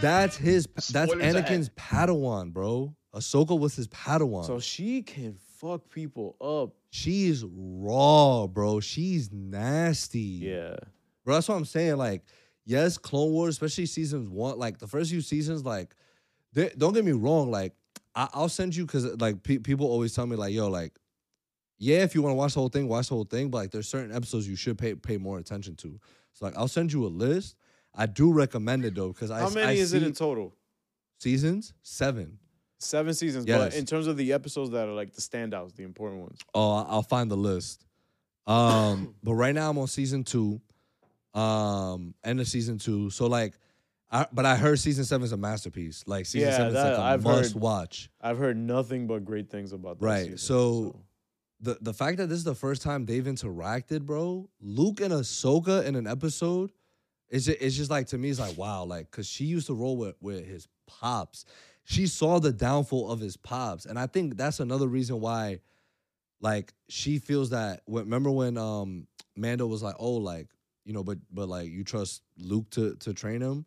That's his. That's Spoilers ahead. Anakin's Padawan, bro. Ahsoka was his Padawan. So she can fuck people up. She's raw, bro. She's nasty. Yeah. Bro, that's what I'm saying. Like, yes, Clone Wars, especially seasons one, like the first few seasons, like, they, don't get me wrong. Like, I, I'll send you because like pe- people always tell me like, yo, like, yeah, if you want to watch the whole thing, watch the whole thing. But like, there's certain episodes you should pay pay more attention to. So like, I'll send you a list. I do recommend it though because I How I many is it in total? seasons? Seven. Seven seasons. Yes. But in terms of the episodes that are like the standouts, the important ones. Oh, I- I'll find the list. Um, but right now I'm on season two, um, end of season two. So like, I, but I heard season seven is a masterpiece. Like season Yeah, seven is like a I've must heard- watch. I've heard nothing but great things about that Right, season, so- The the fact that this is the first time they've interacted, bro. Luke and Ahsoka in an episode, it's just, it's just like to me, it's like wow, like because she used to roll with with his pops. She saw the downfall of his pops, and I think that's another reason why, like, she feels that. when- Remember when um Mando was like, oh, like you know, but but like you trust Luke to to train him.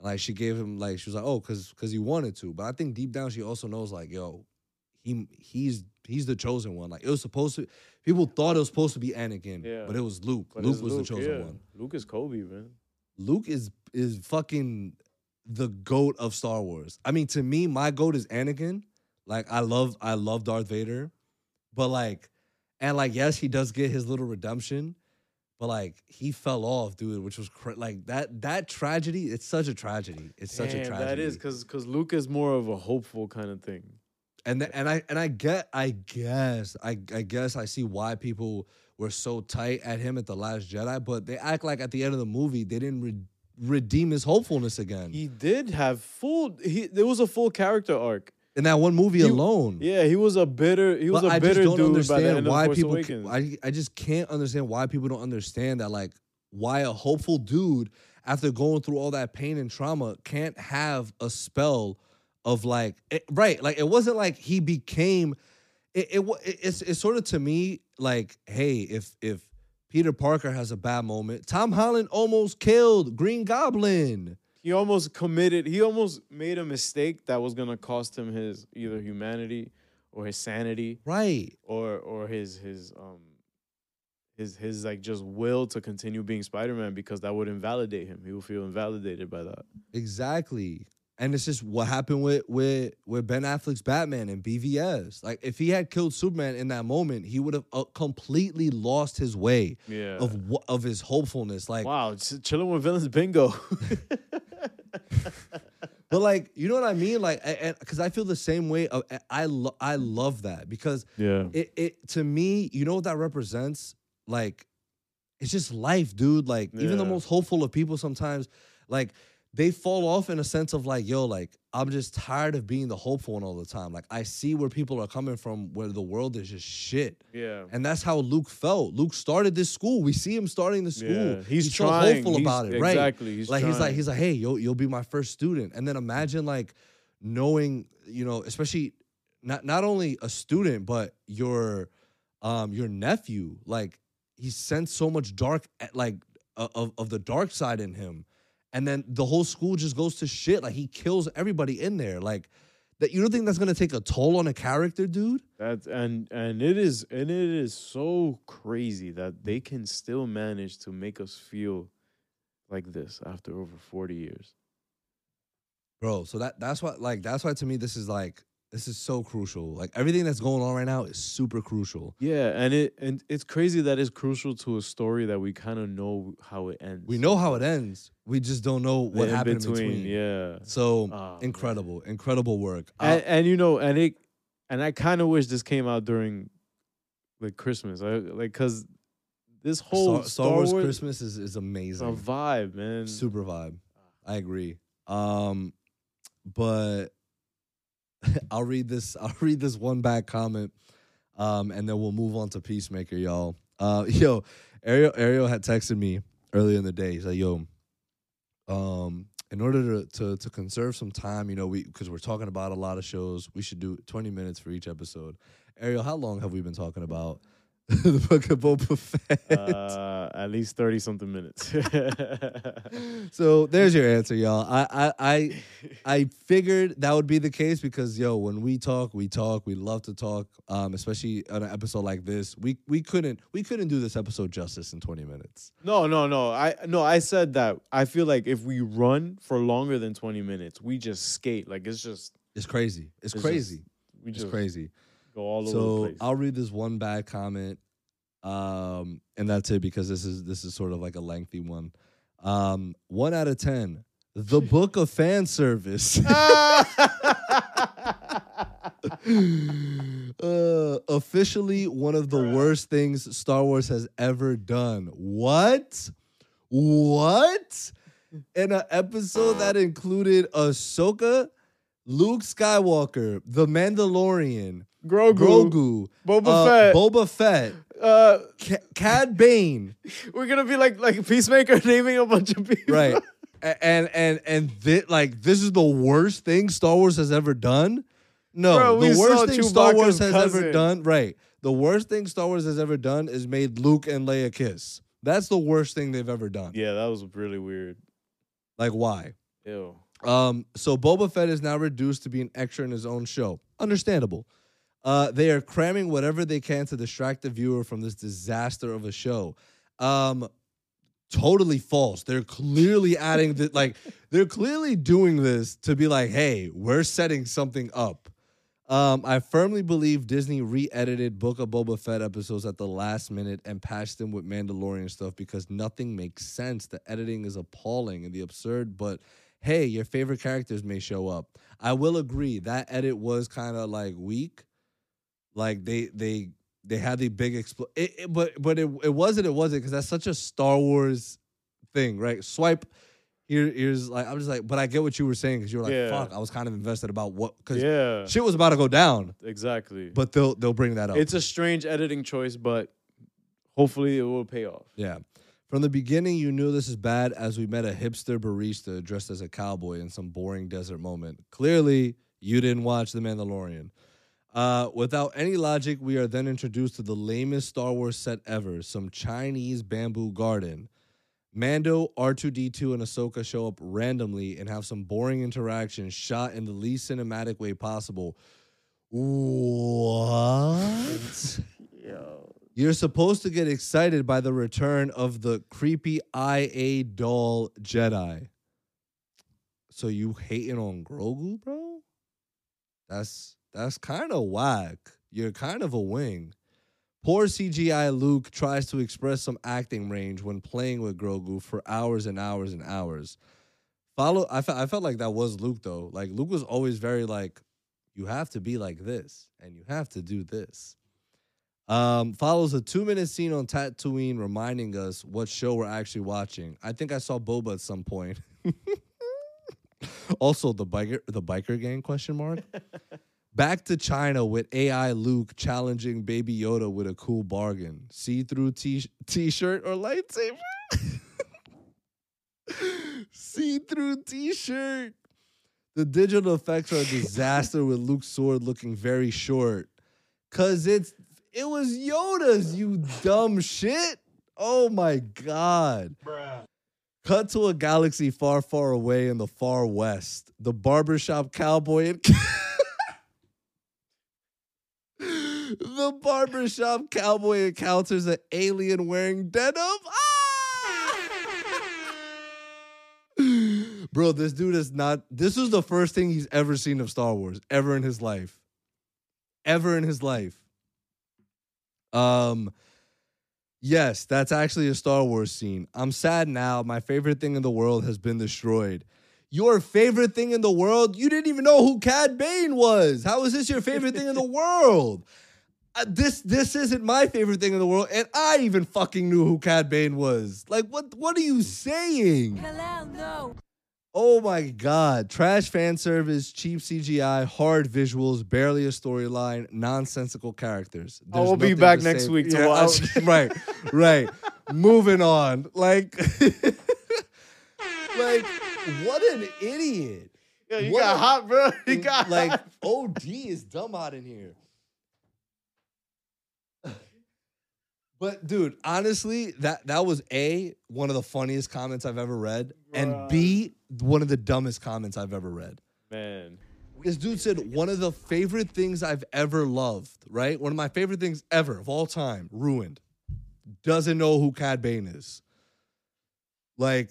Like she gave him like she was like, oh, cause cause he wanted to. But I think deep down she also knows like, yo, he he's he's the chosen one. Like it was supposed to people thought it was supposed to be Anakin, Yeah. but it was Luke. But Luke was Luke, the chosen yeah. one. Luke is Kobe, man. Luke is is fucking the goat of Star Wars. I mean, to me, my goat is Anakin. Like I love I love Darth Vader, but like, and like yes, he does get his little redemption, but like he fell off, dude, which was cra- like that that tragedy. It's such a tragedy. It's such a tragedy. That is because because Luke is more of a hopeful kind of thing. And th- and I and I get I guess I I guess I see why people were so tight at him at the Last Jedi, but they act like at the end of the movie they didn't re- redeem his hopefulness again He did have full. He there was a full character arc. in that one movie He- alone. Yeah, he was a bitter. He was but a I bitter just don't dude by the understand end why people. Awakens. I I just can't understand why people don't understand that like why a hopeful dude after going through all that pain and trauma can't have a spell of like it, right like it wasn't like he became it, it it- it's it's sort of to me like hey if if Peter Parker has a bad moment Tom Holland almost killed Green Goblin he almost committed. He almost made a mistake that was gonna cost him his either humanity or his sanity right or or his his um his his like just will to continue being Spider-Man because that would invalidate him. He would feel invalidated by that. Exactly. And it's just what happened with with with Ben Affleck's Batman and BVS. Like if he had killed Superman in that moment, he would have uh, completely lost his way Yeah. of of his hopefulness. Like, wow, ch- chilling with villains bingo. but like you know what I mean? Like, because I feel the same way. Of, I lo- I love that because yeah. it it to me, you know what that represents? Like, it's just life, dude. Like even the most hopeful of people sometimes, like they fall off in a sense of like, yo, like I'm just tired of being the hopeful one all the time. Like I see where people are coming from, where the world is just shit. Yeah. And that's how Luke felt. Luke started this school. We see him starting the school. Yeah, he's so trying. hopeful He's- about it, right? exactly, he's like he's like he's like, hey, you'll you'll be my first student. And then imagine like knowing, you know, especially not not only a student, but your um your nephew. Like he sensed so much dark, like of of the dark side in him, and then the whole school just goes to shit. Like he kills everybody in there. Like that. You don't think that's gonna take a toll on a character, dude? That's and and it is and it is so crazy that they can still manage to make us feel like this after over 40 years. bro so that that's why like that's why to me this is like this is so crucial. Like everything that's going on right now is super crucial. Yeah, and it and it's crazy that it's crucial to a story that we kind of know how it ends. we know how it ends. We just don't know what in happened in between Yeah. so Oh, incredible incredible work. Uh, and, and you know, and it and I kind of wish this came out during like Christmas. I like cuz this whole Star, Star Wars, Christmas is, is is a vibe, man. super vibe. I agree. Um but I'll read this I'll read this one back comment um and then we'll move on to Peacemaker y'all. Uh yo Ariel Ariel had texted me earlier in the day. He's like yo um in order to to, to conserve some time you know we because we're talking about a lot of shows we should do 20 minutes for each episode. Ariel how long have we been talking about the book of Boba Fett? Uh, at least 30 something minutes. so there's your answer, y'all. I, I I I figured that would be the case because yo, when we talk, we talk. We love to talk, um, especially on an episode like this. We we couldn't we couldn't do this episode justice in 20 minutes. No, no, no. I no, I said that I feel like if we run for longer than 20 minutes, we just skate. Like it's just It's crazy. It's, It's crazy. we it's just crazy. go all over the So place. I'll read this one bad comment, um, and that's it because this is this is sort of like a lengthy one. Um, one out of ten. The book of fan service. uh, officially one of the worst things Star Wars has ever done. What? What? In an episode that included Ahsoka, Luke Skywalker, The Mandalorian, Grogu, Grogu, Boba uh, Fett. Boba Fett, uh, Ca- Cad Bane, we're gonna be like like Peacemaker naming a bunch of people. right? And and and thi- like this is the worst thing Star Wars has ever done. No, Bro, the worst thing Star Wars Chewbacca's has ever done. Right, the worst thing Star Wars has ever done is made Luke and Leia kiss. That's the worst thing they've ever done. Yeah, that was really weird. Like why? Ew. Um, so Boba Fett is now reduced to be an extra in his own show. Understandable. Uh, they are cramming whatever they can to distract the viewer from this disaster of a show. Um, totally false. They're clearly adding the like they're clearly doing this to be like, hey, we're setting something up. Um, I firmly believe Disney re-edited Book of Boba Fett episodes at the last minute and patched them with Mandalorian stuff because nothing makes sense. The editing is appalling and the absurd, but hey, your favorite characters may show up. I will agree that edit was kind of like weak. Like they they they had the big expl- it, it- but but it it wasn't it wasn't because that's such a Star Wars thing, right? Swipe here here's like I'm just like, but I get what you were saying because you were like, Yeah. fuck, I was kind of invested about what because Yeah, shit was about to go down, exactly. but they'll they'll bring that up. it's a strange editing choice, but hopefully it will pay off. Yeah. From the beginning, you knew this is bad as we met a hipster barista dressed as a cowboy in some boring desert moment. Clearly, you didn't watch The Mandalorian. Uh, without any logic, we are then introduced to the lamest Star Wars set ever some Chinese bamboo garden. Mando, R2D2, and Ahsoka show up randomly and have some boring interactions shot in the least cinematic way possible. What? Yo. You're supposed to get excited by the return of the creepy IA doll Jedi. So you hating on Grogu, bro? That's that's kind of whack. You're kind of a wing. Poor CGI Luke tries to express some acting range when playing with Grogu for hours and hours and hours. Follow I felt I felt like that was Luke though. Like Luke was always very like you have to be like this and you have to do this. Um, follows a two minute scene on Tatooine reminding us what show we're actually watching. I think I saw Boba at some point. also, the biker the biker gang question mark. Back to China with AI Luke challenging Baby Yoda with a cool bargain. See through t t-shirt or lightsaber. See through t-shirt. The digital effects are a disaster with Luke's sword looking very short. Cause it's it was Yoda's, you dumb shit. Oh my god. Cut to a galaxy far, far away in the far west. The barbershop cowboy and The barbershop cowboy encounters an alien wearing denim. Ah! Bro, this dude is not. This is the first thing he's ever seen of Star Wars, ever in his life. Ever in his life. Um, yes, that's actually a Star Wars scene. I'm sad now. My favorite thing in the world has been destroyed. Your favorite thing in the world? You didn't even know who Cad Bane was. How is this your favorite thing in the world? Uh, this this isn't my favorite thing in the world, and I even fucking knew who Cad Bane was. Like, what what are you saying? Hello, no. Oh my god. Trash fan service, cheap CGI, hard visuals, barely a storyline, nonsensical characters. I will be back next say- week to Yeah, I- watch. right, right. Moving on. Like, like, what an idiot. Yeah, you What got a- hot, bro. You got like hot. OD is dumb out in here. But dude, honestly, that that was a one of the funniest comments I've ever read, and B one of the dumbest comments I've ever read. man. This dude said one of the favorite things I've ever loved, right? One of my favorite things ever of all time, ruined. Doesn't know who Cad Bane is. Like,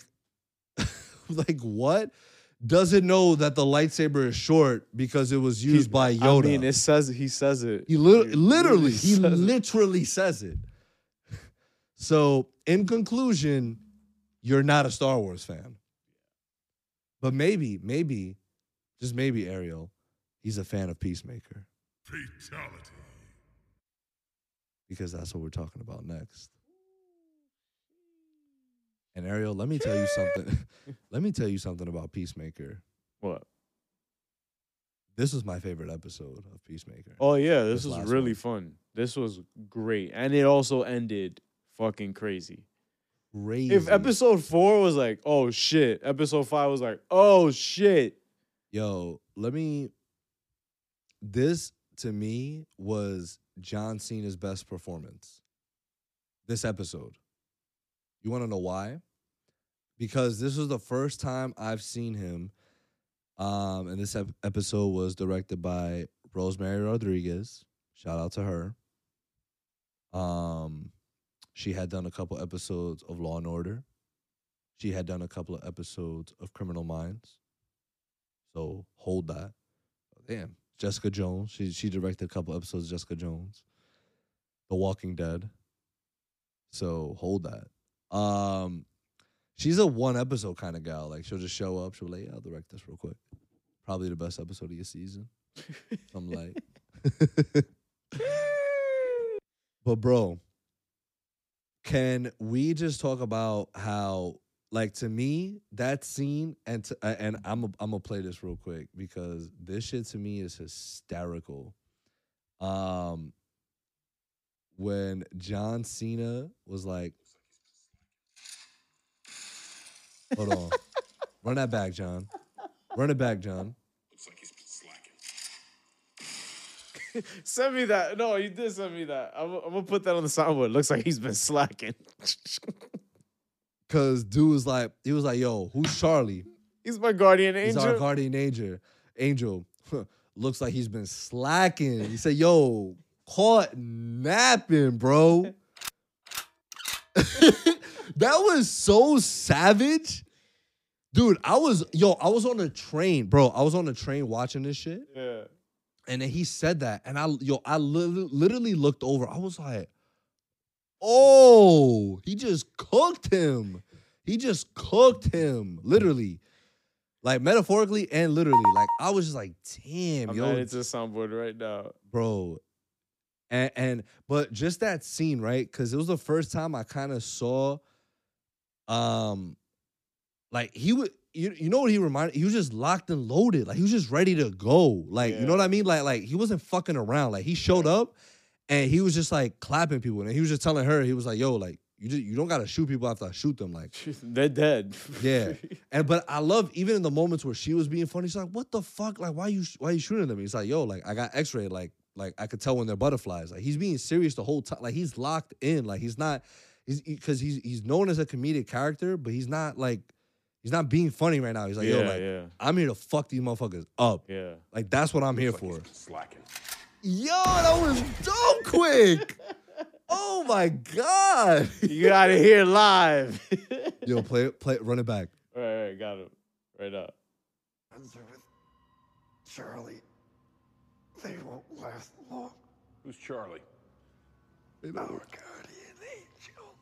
like what? doesn't know that the lightsaber is short because it was used by Yoda. I mean, it says he says it. He li- He literally, he says it. literally says it. So, in conclusion, you're not a Star Wars fan. But maybe, maybe, just maybe, Ariel, he's a fan of Peacemaker. Fatality. Because that's what we're talking about next. And Ariel, let me tell you something. let me tell you something about Peacemaker. What? This was my favorite episode of Peacemaker. Oh yeah, this, This was really one. fun. This was great, and it also ended fucking crazy. Crazy. If episode four was like, oh shit, episode five was like, oh shit. Yo, let me. This to me was John Cena's best performance. This episode. You want to know why? Because this was the first time I've seen him. Um, and this ep- episode was directed by Rosemary Rodriguez. Shout out to her. Um, she had done a couple episodes of Law and Order. She had done a couple of episodes of Criminal Minds. So hold that. Damn. Jessica Jones. She she directed a couple episodes of Jessica Jones. The Walking Dead. So hold that. Um she's a one episode kind of gal. Like she'll just show up, she'll be like, yeah, I'll direct this real quick. Probably the best episode of your season. I'm like But bro, can we just talk about how like to me that scene and to, uh, and I'm a, I'm gonna play this real quick because this shit to me is hysterical. Um when John Cena was like Hold on. Run that back, John. Run it back, John. Looks like he's. Send me that. No, you did send me that. I'm, I'm gonna put that on the soundboard. Looks like he's been slacking. Cause dude was like, he was like, yo, who's Charlie? he's my guardian angel. He's our guardian angel. Angel looks like he's been slacking. He said, "Yo, caught napping, bro." that was so savage, dude. I was yo, I was on a train, bro. I was on a train watching this shit, yeah. And then he said that, and I yo, I li- literally looked over. I was like, "Oh, he just cooked him. He just cooked him, literally." Like metaphorically and literally, like I was just like, "Damn, I'm yo, to the soundboard right now. bro and, and but just that scene right because it was the first time i kind of saw um like he would you, you know what he reminded he was just locked and loaded like he was just ready to go like you know what i mean like like he wasn't fucking around like he showed up and he was just like clapping people and he was just telling her he was like yo like you just you don't gotta shoot people after i shoot them like They're dead. yeah. And but I love even in the moments where she was being funny. She's like, "What the fuck? Like, why you why you shooting them?" He's like, "Yo, like I got X-ray. Like, like I could tell when they're butterflies. Like he's being serious the whole time. Like he's locked in. Like he's not. He's because he's he's known as a comedic character, but he's not like he's not being funny right now. He's like, yeah, "Yo, like yeah, I'm here to fuck these motherfuckers up. yeah. Like that's what I'm here like for." he's slacking. Yo, that was dope quick. oh my god. You got it here live. Yo, play it, play it, run it back. all right, all right, got it. Right up. Friends with Charlie. They won't last long. Who's Charlie? Our guardian angel.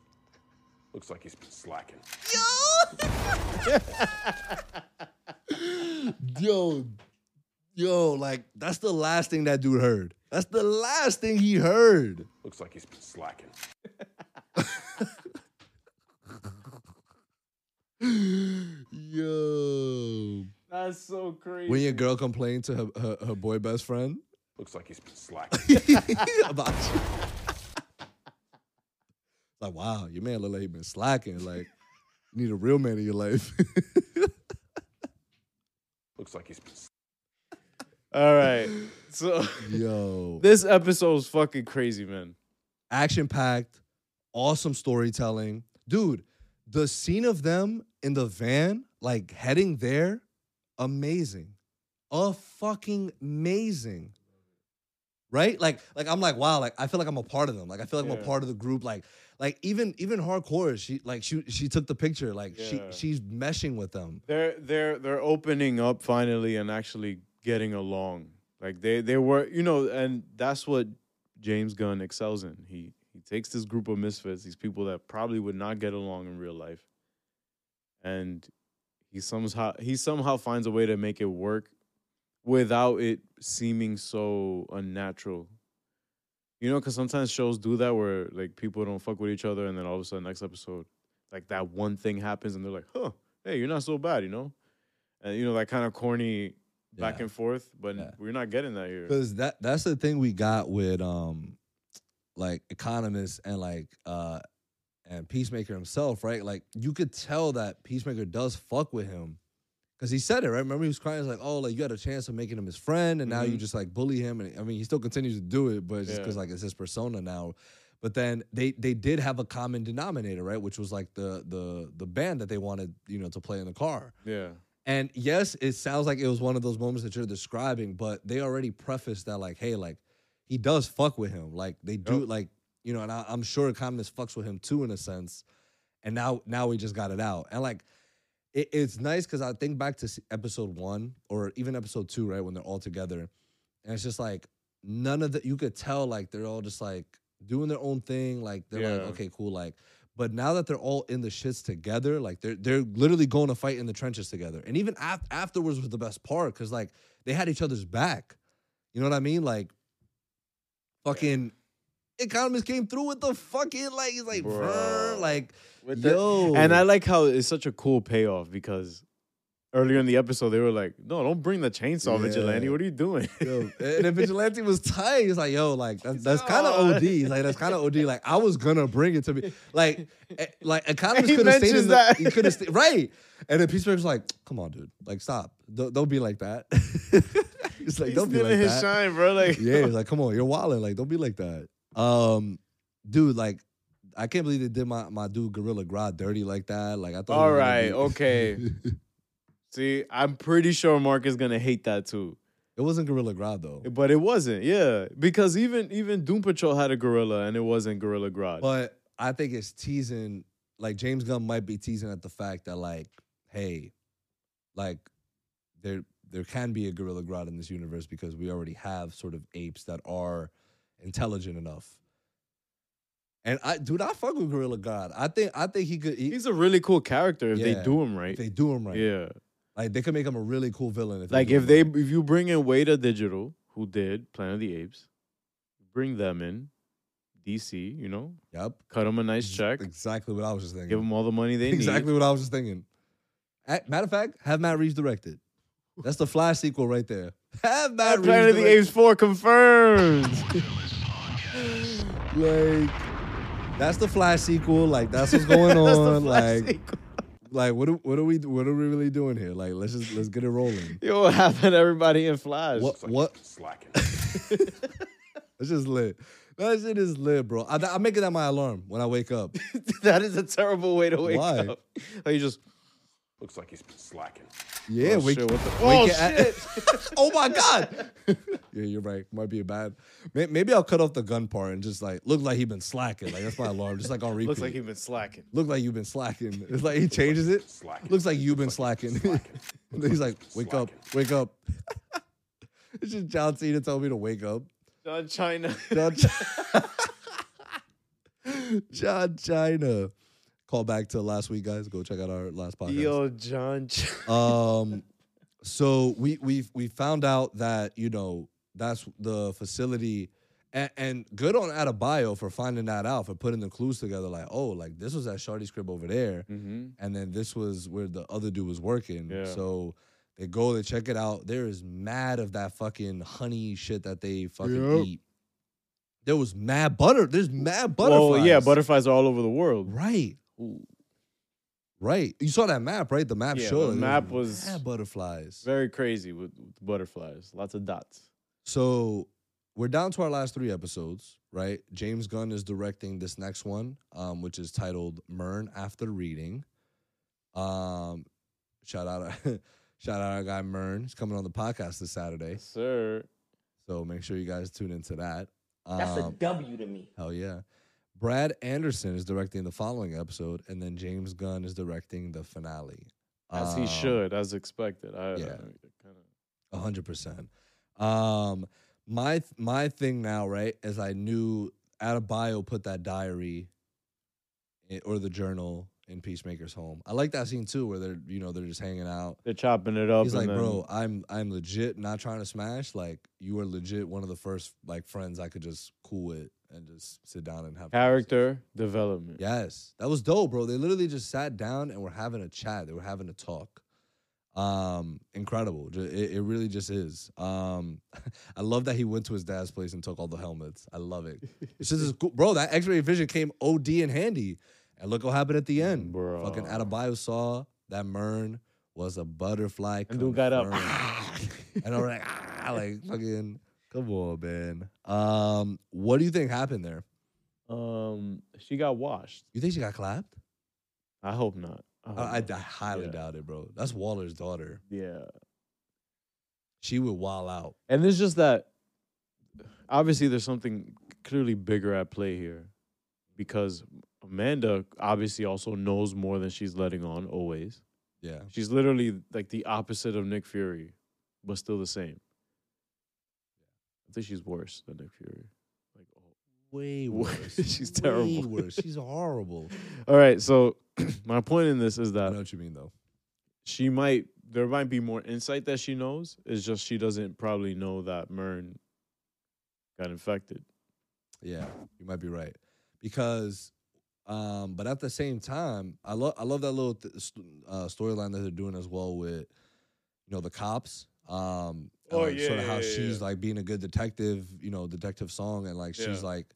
Looks like he's been slacking. yo, yo, yo, like that's the last thing that dude heard. That's the last thing he heard. Looks like he's been slacking. Yo, That's so crazy. when your girl complained to her, her, her boy best friend Looks like he's been slacking. about you, like, wow, your man look like he been slacking. Like, you need a real man in your life. Looks like he's been. s- All right. So yo, this episode's fucking crazy, man. action packed, awesome storytelling. Dude, the scene of them in the van, like heading there, amazing. A fucking amazing. Right? Like, like I'm like, wow, like I feel like I'm a part of them. Like I feel like I'm a part of the group. Like, like even even Harcourt. She like she she took the picture. Like she she's meshing with them. They're they're they're opening up finally and actually getting along. Like they they were, you know, and that's what James Gunn excels in. He he takes this group of misfits, these people that probably would not get along in real life, and he somehow he somehow finds a way to make it work without it seeming so unnatural. You know, because sometimes shows do that where like people don't fuck with each other, and then all of a sudden next episode, like that one thing happens, and they're like, "Huh, hey, you're not so bad," you know, and you know that kind of corny back Yeah. and forth. But Yeah. we're not getting that here. Because that that's the thing we got with um like Economos and like uh and Peacemaker himself, right? Like you could tell that Peacemaker does fuck with him. Cause he said it, right? Remember he was crying, he's like, oh, like you had a chance of making him his friend, and now you Mhm. just like bully him. And I mean, he still continues to do it, but just Yeah. because like it's his persona now. But then they they did have a common denominator, right? Which was like the the the band that they wanted, you know, to play in the car. Yeah, And yes, it sounds like it was one of those moments that you're describing, but they already prefaced that like, hey, like he does fuck with him. Like they do, Yup. like you know, and I, I'm sure Economos fucks with him too in a sense. And now, now we just got it out, and like it, it's nice because I think back to episode one or even episode two, right when they're all together, and it's just like none of the you could tell like they're all just like doing their own thing, like they're like okay, cool, like. But now that they're all in the shits together, like they're they're literally going to fight in the trenches together. And even af- afterwards was the best part because like they had each other's back. You know what I mean? Like fucking Economos came through with the fucking like he's like Bro. Like With the- yo and I like how it's such a cool payoff because earlier in the episode they were like, "No, don't bring the chainsaw, Yeah. Vigilante. What are you doing?" Yo, and the vigilante was tight. He's like, yo, like that's, that's kind of. OD. He's like that's kind of OD. Like I was gonna bring it to me. Like, eh, like Economos could have stayed in the. He could have stayed right. And then Peacemaker's like, come on, dude. Like, stop. Don't, don't be like that. He's like, He's don't be like his that. shine, bro. Like, yeah, he's like, come on, you're wilding. Like, don't be like that. Um, dude, like, I can't believe they did my my dude Gorilla Grodd dirty like that. Like, I thought. all right, okay. See, I'm pretty sure Mark is gonna hate that too. it wasn't Gorilla Grodd though. But it wasn't, yeah. Because even even Doom Patrol had a gorilla and it wasn't Gorilla Grodd. But I think it's teasing, like James Gunn might be teasing at the fact that, like, hey, like there there can be a Gorilla Grodd in this universe because we already have sort of apes that are intelligent enough. And I do I fuck with Gorilla Grodd. I think I think he could. He, He's a really cool character if Yeah. they do him right. if they do him right. Yeah. Like they could make him a really cool villain. If Like do if they right. if you bring in Weta Digital, who did Planet of the Apes, bring them in, DC, you know, Yep. cut them a nice check, Exactly what I was just thinking. give them all the money they exactly need. Exactly what I was just thinking. Matter of fact, have Matt Reeves direct it. That's the Flash sequel right there. Have Matt And Planet of the Apes 4 confirmed. like that's the Flash sequel. Like that's what's going That's the on. Flash like, sequel. like what are, what are we what are we really doing here? Like let's just let's get it rolling. Yo, what happened to everybody in Flash? What Looks like what? he's slacking. It's just lit. That shit is lit, bro. I, I'm making that my alarm when I wake up. that is a terrible way to wake Why? up. Like you just Looks like he's slacking. Yeah, oh, wake, shit, what the, wake oh it at- shit! oh my god. yeah, you're right. Might be a bad. May- Maybe I'll cut off the gun part and just like look like he's been slacking. Like that's my alarm. Just like on repeat. Looks like you've been slacking. Look like you've been slacking. It's like he changes it. Slacking. Looks like you've been slacking. slacking. He's like, wake up, wake up. it's just John Cena telling me to wake up. John China. John, John China. Call back to last week, guys. Go check out our last podcast. Yo, John. Um, so we we we found out that you know that's the facility, and, and good on Adebayo for finding that out for putting the clues together. Like, oh, like this was at Shardy's crib over there, mm-hmm. and then this was where the other dude was working. Yeah. So they go, they check it out. There is mad of that fucking honey shit that they fucking Yep. eat. There was mad butter. There's mad butterflies. Well, yeah, butterflies are all over the world. Right. Right. You saw that map, right? The map Yeah, showed the map was- mad butterflies. Very crazy with, with butterflies. Lots of dots. So we're down to our last three episodes, right? James Gunn is directing this next one, um, which is titled Murn After Reading. Um, shout out, shout out our guy Mern. He's coming on the podcast this Saturday, Sir. so make sure you guys tune into that. That's a Um, W to me. Hell yeah. Brad Anderson is directing the following episode, and then James Gunn is directing the finale. As he Um, should, as expected. I, yeah. A hundred percent. Um, my my thing now, right, is I knew Adebayo put that diary in, or the journal in Peacemaker's home. I like that scene too, where they're you know they're just hanging out. they're chopping it up. He's like, then, bro, I'm I'm legit not trying to smash. Like you are legit one of the first like friends I could just cool with and just sit down and have character development. Yes, that was dope, bro. They literally just sat down and were having a chat. They were having a talk. Um, incredible. It, it really just is. Um, I love that he went to his dad's place and took all the helmets. I love it. It's just cool, bro. That X-ray vision came OD and handy. And look what happened at the end, Bro. Fucking Adebayo saw that Murn was a butterfly. And dude got up. and I'm like, ah, like fucking, come on, man. Um, what do you think happened there? Um, she got washed. You think she got clapped? I hope not. I, hope I, I. I highly Yeah. doubt it, bro. That's Waller's daughter. yeah. She would wall out. And there's just that obviously there's something clearly bigger at play here because Amanda obviously also knows more than she's letting on always. Yeah. She's literally like the opposite of Nick Fury, but still the same. I think she's worse than Nick Fury. Like, oh. Way worse. She's Way terrible. worse. She's horrible. All right, so my point in this is that I that know what you mean, though. she might there might be more insight that she knows. It's just she doesn't probably know that Murn got infected. Yeah, you might be right. Because, um, but at the same time, I love I love that little th- st- uh, storyline that they're doing as well with, you know, the cops. Um, Oh, like, sort of how yeah, yeah, she's yeah. like being a good detective, you know, detective song, and like she's Yeah. like,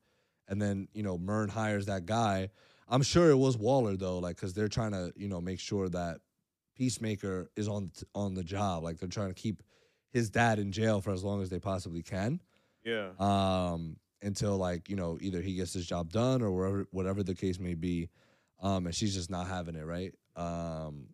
and then you know, Murn hires that guy. I'm sure it was Waller though, like because they're trying to you know make sure that Peacemaker is on on the job. Like they're trying to keep his dad in jail for as long as they possibly can Yeah. um, until like you know either he gets his job done or whatever whatever the case may be, um, and she's just not having it right. Um,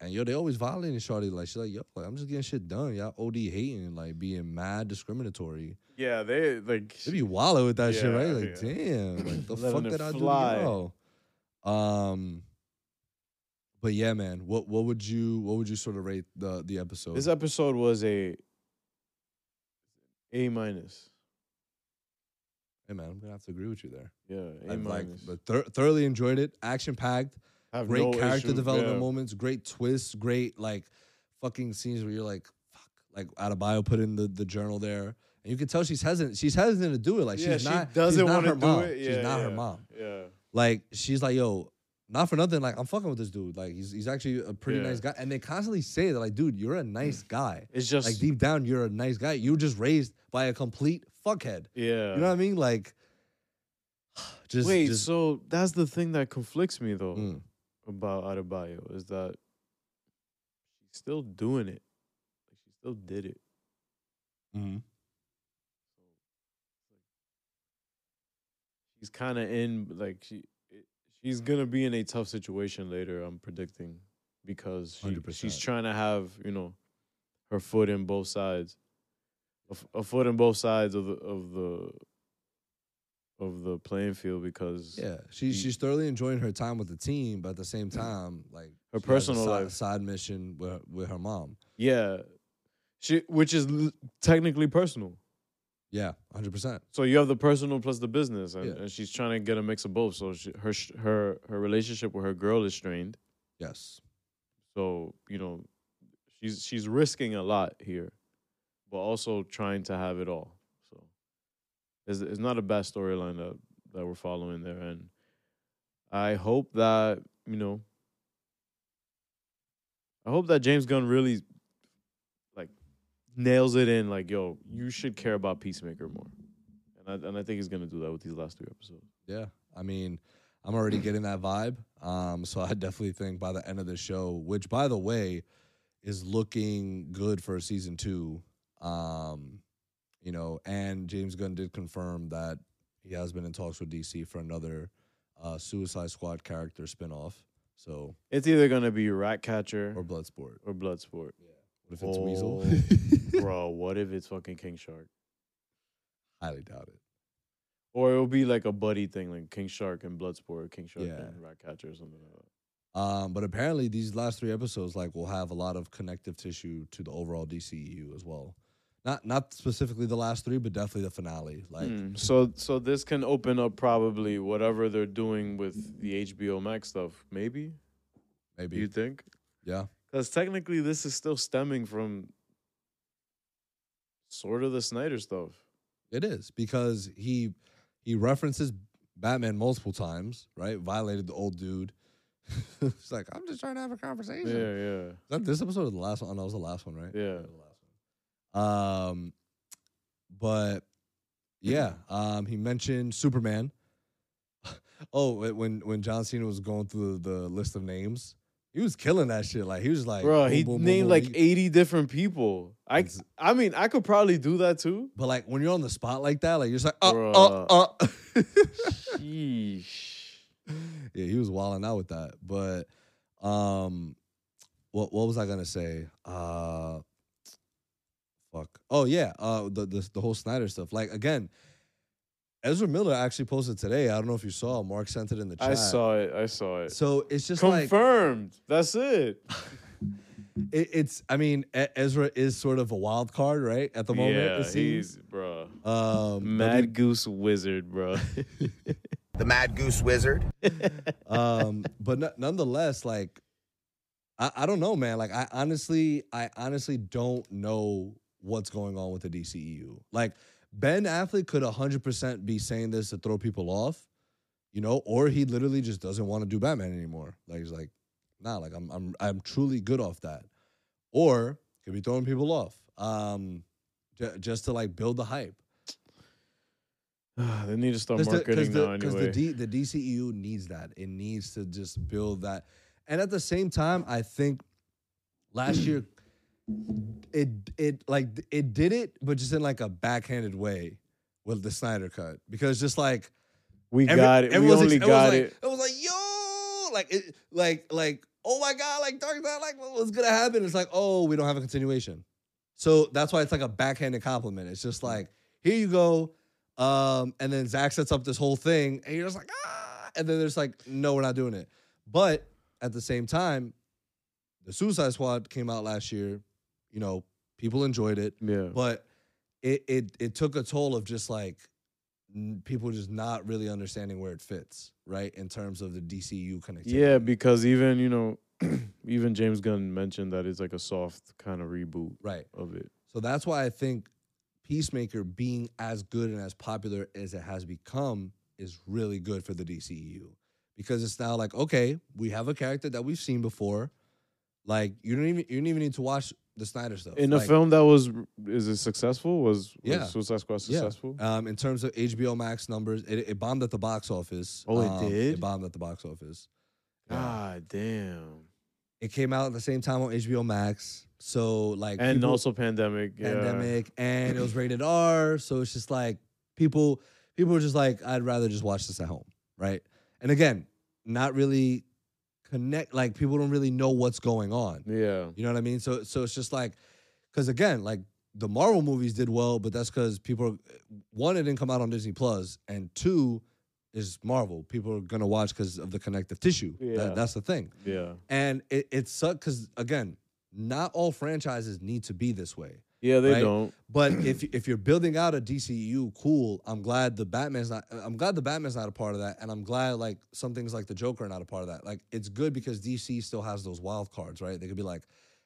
and yo, they always violating Shorty like she's like yo, like I'm just getting shit done. Y'all OD hating like being mad discriminatory. Yeah, they like They be wallow with that shit, right? Like yeah. damn, like the fuck did I do fly. you? Um, but yeah, man, what what would you what would you sort of rate the the episode? this episode was a A minus. hey man, I'm gonna have to agree with you there. Yeah, A I like, minus. but thor- thoroughly enjoyed it. Action packed. Have great no character issue- development yeah. moments, great twists, great like fucking scenes where you're like, fuck, like Adebayo put in the, the journal there. And you can tell she's hesitant. She's hesitant to do it. Like yeah, she's she not doesn't want her to do mom. it. she's not yeah, her mom. Yeah. Like she's like, yo, not for nothing. Like I'm fucking with this dude. Like he's he's actually a pretty Yeah. nice guy. And they constantly say that, like, dude, you're a nice guy. It's just Like deep down, you're a nice guy. You were just raised by a complete fuckhead. yeah. You know what I mean? Like, just Wait, just, so that's the thing that conflicts me though Mm. About Adebayo is that she's still doing it. Like she still did it. Mhm. She's kind of in like she it- she's gonna be in a tough situation later. I'm predicting because she, she's trying to have you know her foot in both sides, a, f- a foot in both sides of the of the of the playing field because Yeah, she's She- she's thoroughly enjoying her time with the team, but at the same time, like Her personal side, life. side mission with with her mom. yeah, she which is l- technically personal. Yeah, hundred percent. So you have the personal plus the business, and, Yeah. and she's trying to get a mix of both. So she, her her her relationship with her girl is strained. Yes, So you know, she's she's risking a lot here, but also trying to have it all. So it's it's not a bad storyline that that we're following there, and I hope that you know, I hope that James Gunn really like nails it in. Like, yo, you should care about Peacemaker more, and I and I think he's gonna do that with these last three episodes. yeah. I mean, I'm already getting that vibe. Um, so I definitely think by the end of the show, which by the way, is looking good for season two. Um, you know, and James Gunn did confirm that he has been in talks with DC for another uh, Suicide Squad character spinoff. So It's either gonna be Ratcatcher or Bloodsport or, Bloodsport. Bloodsport. What if it's Weasel? Oh, Bro, what if it's fucking King Shark? Highly doubt it. Or it'll be like a buddy thing, like King Shark and Bloodsport, King Shark Yeah. and Ratcatcher or something like that. Um, but apparently these last three episodes like will have a lot of connective tissue to the overall DCEU as well. Not not specifically the last three, but definitely the finale. Like Hmm. So so this can open up probably whatever they're doing with the HBO Max stuff. Maybe maybe you think? yeah. Because technically, this is still stemming from sort of the Snyder stuff. It is because he he references Batman multiple times, right? Violated the old dude. it's like I'm just trying to have a conversation. Yeah, yeah, Is that this episode or the last one? Oh, no, it was the last one, right? yeah. The last one. Um, but yeah, um, he mentioned Superman. oh, when when John Cena was going through the list of names, he was killing that shit. Like he was like, Bro, boom, he boom, named boom. like He- 80 different people. I, I mean, I could probably do that too. But like when you're on the spot like that, like you're just like, uh, Bruh. uh, uh. Sheesh. yeah, he was wilding out with that. But um what what was I gonna say? Uh fuck. Oh yeah, uh the the, the whole Snyder stuff. Like again, Ezra Miller actually posted today. I don't know if you saw. Mark sent it in the chat. I saw it. I saw it. So it's just like Confirmed. That's it. it, it's. I mean, Ezra is sort of a wild card, right? At the moment, yeah, it seems. he's bro. Um, Mad Goose Wizard, bro. The Mad Goose Wizard. um, but no- nonetheless, like, I, I don't know, man. Like, I honestly, I honestly don't know what's going on with the DCEU. Like, Ben Affleck could 100% be saying this to throw people off, you know, or he literally just doesn't want to do Batman anymore. Like, he's like, nah, like, I'm, I'm, I'm truly good off that. Or could be throwing people off, um, j- just to like build the hype. they need to start Because the, 'cause marketing the, now 'cause anyway. the, D, the DCEU needs that. It needs to just build that. And at the same time, I think last year it it like it did it, but just in like a backhanded way with the Snyder cut. Because just like we every- got it. We only ex- got was it. like, It was like, yo, like it like like, oh my god, like Dark Knight, like what's gonna happen? It's like, oh, we don't have a continuation. So that's why it's like a backhanded compliment. It's just like, here you go. Um, and then Zach sets up this whole thing, and you're just like, ah, and then there's like, no, we're not doing it. But at the same time, the Suicide Squad came out last year. You know, people enjoyed it, Yeah. but it it it took a toll of just like people just not really understanding where it fits, right? In terms of the DCU connectivity. Yeah, because even you know, even James Gunn mentioned that it's like a soft kind of reboot right. of it. So that's why I think Peacemaker being as good and as popular as it has become is really good for the DCEU because it's now like okay, we have a character that we've seen before. Like you don't even you don't even need to watch the Snyder stuff. In a Like, film that was is it successful? Was, was Yeah. Suicide Squad yeah. successful? Um, in terms of HBO Max numbers, it, it bombed at the box office. Oh, it Um, did? It bombed at the box office. Yeah. God damn. It came out at the same time on HBO Max. So like And people- also pandemic. Yeah. pandemic and it was rated R. So it's just like people people were just like, I'd rather just watch this at home. Right. And again, not really connect like people don't really know what's going on. Yeah. You know what I mean? So so it's just like because again, like the Marvel movies did well, but that's because people are, one, it didn't come out on Disney Plus, and two, is Marvel. People are gonna watch because of the connective tissue. Yeah. That, that's the thing. Yeah. And it, it sucks because again, not all franchises need to be this way. Yeah, they Right? don't. But if if you're building out a DCU, cool. I'm glad the Batman's not. I'm glad the Batman's not a part of that, and I'm glad like some things like the Joker are not a part of that. Like it's good because DC still has those wild cards, right? They could be like,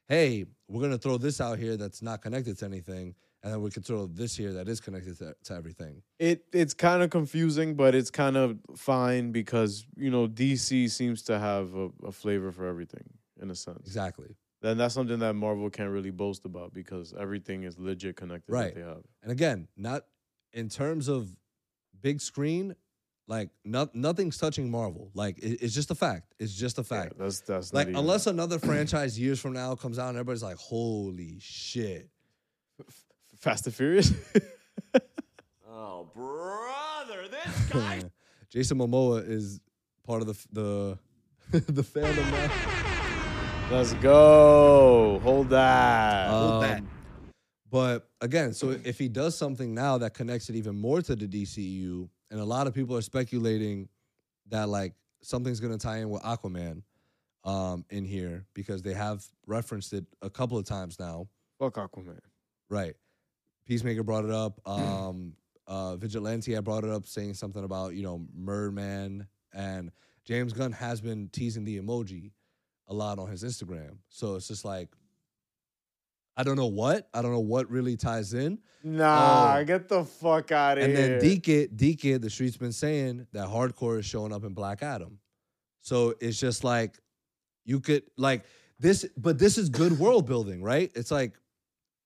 hey, we're gonna throw this out here that's not connected to anything, and then we could throw this here that is connected to, to everything. It it's kind of confusing, but it's kind of fine because you know DC seems to have a, a flavor for everything in a sense. Exactly. Then that's something that Marvel can't really boast about because everything is legit connected Right. that they have. And again, not in terms of big screen. Like not, nothing's touching Marvel. Like it, it's just a fact. It's just a fact. Yeah, that's that's Like not even- unless another franchise years from now comes out and everybody's like, "Holy shit!" Fast and Furious. Oh, brother, this guy. Jason Momoa is part of the the the fandom now. Let's go. Hold that. Um, But again, so if he does something now that connects it even more to the DCU, and a lot of people are speculating that like something's gonna tie in with Aquaman um, in here because they have referenced it a couple of times now. Fuck Aquaman. Right. Peacemaker brought it up. Um, uh, Vigilante had brought it up, saying something about you know Merman, and James Gunn has been teasing the emoji a lot on his Instagram. So it's just like, I don't know what, I don't know what really ties in. Nah, Oh. get the fuck out of And here. And then DK, DK, the streets been saying that Harcourt is showing up in Black Adam. So it's just like you could like this, but this is good world building, right? It's like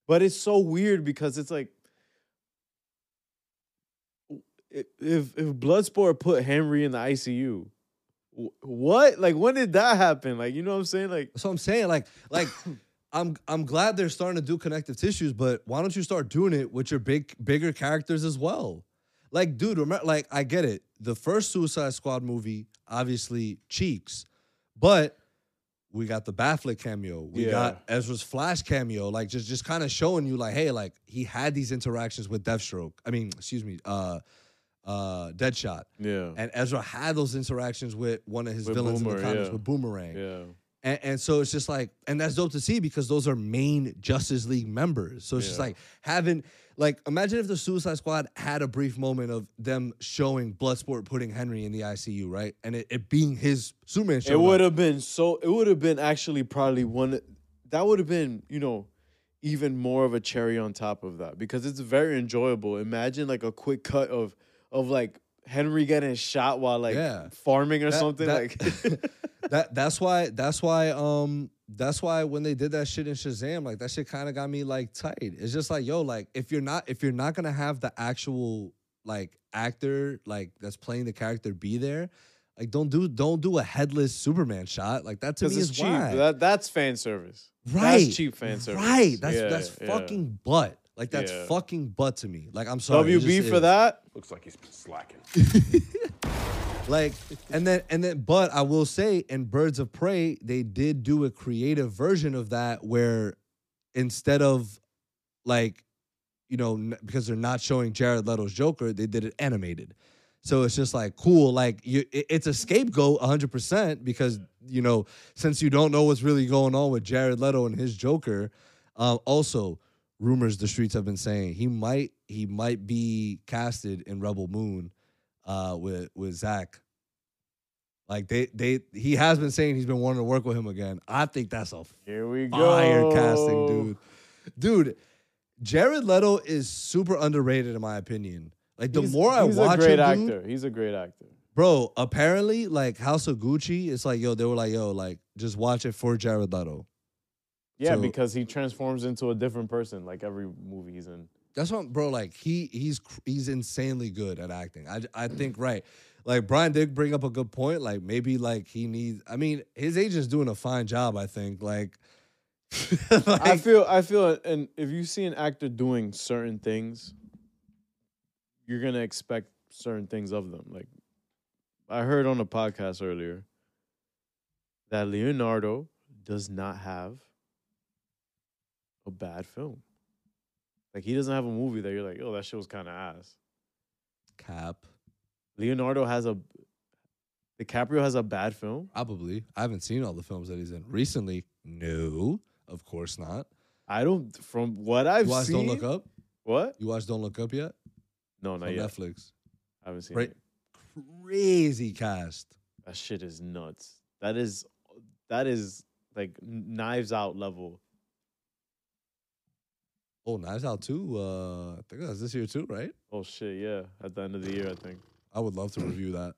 But it's so weird because it's like if if Bloodsport put Henry in the ICU, what? Like when did that happen? Like you know what I'm saying? Like so I'm saying. Like, like I'm I'm glad they're starting to do connective tissues, but why don't you start doing it with your big bigger characters as well? Like, dude, remember, like I get it. The first Suicide Squad movie, obviously cheeks, but we got the Batfleck cameo. We Yeah. got Ezra's Flash cameo. Like, just just kind of showing you, like, hey, like he had these interactions with Deathstroke. I mean, excuse me, uh, uh, Deadshot. yeah, And Ezra had those interactions with one of his With villains in the comics yeah. with Boomerang. yeah. And, and so it's just like, and that's dope to see because those are main Justice League members. So it's just like having, like, imagine if the Suicide Squad had a brief moment of them showing Bloodsport putting Henry in the ICU, right? And it, it being his Superman show. It would have been so. It would have been actually probably one. That would have been you know even more of a cherry on top of that because it's very enjoyable. Imagine like a quick cut of of like Henry getting shot while like Yeah. farming or That- something that- like. that that's why that's why um that's why when they did that shit in Shazam, like that shit kind of got me like tight. It's just like yo, like if you're not if you're not gonna have the actual like actor like that's playing the character be there, like don't do don't do a headless Superman shot. Like that to me is cheap. why. That that's fan service. right, That's cheap fan service. Right, that's Yeah, that's yeah. fucking butt. Like that's Yeah. fucking butt to me. Like I'm sorry. it WB just for is. that. Looks like he's been slacking. like and then and then but i will say in birds of prey they did do a creative version of that where instead of like you know n- because they're not showing jared leto's joker they did it animated so it's just like cool like you it- it's a scapegoat 100% because you know since you don't know what's really going on with jared leto and his joker um, also rumors the streets have been saying he might he might be casted in rebel moon uh, with with Zach. Like they they he has been saying he's been wanting to work with him again. I think that's a Here we go. fire casting, dude. Dude, Jared Leto is super underrated in my opinion. Like the He's- more I he's watch a great him, dude, actor. He's a great actor. bro. Apparently, like House of Gucci, it's like yo, they were like yo, like just watch it for Jared Leto. Yeah, So- because he transforms into a different person like every movie he's in. That's what, bro. Like he he's he's insanely good at acting. I I think right. Like Brian did bring up a good point. Like maybe like he needs. I mean, his agent's doing a fine job. I think. Like, I feel I feel and if you see an actor doing certain things, you're gonna expect certain things of them. Like I heard on a podcast earlier that Leonardo does not have a bad film. Like he doesn't have a movie that you're like, oh, that shit was kind of ass. Cap. Leonardo has a DiCaprio has a bad film. Probably. I haven't seen all the films that he's in recently. No, of course not. I don't. From what I've You watched seen, Don't Look Up. What? You watched Don't Look Up yet? No, not yet. Netflix. I haven't seen Right. it. Crazy cast. That shit is nuts. That is that is like knives out level. Oh, Knives Out too. Uh, I think that's this year too, right? Oh shit, yeah. At the end of the year, I think. I would love to review that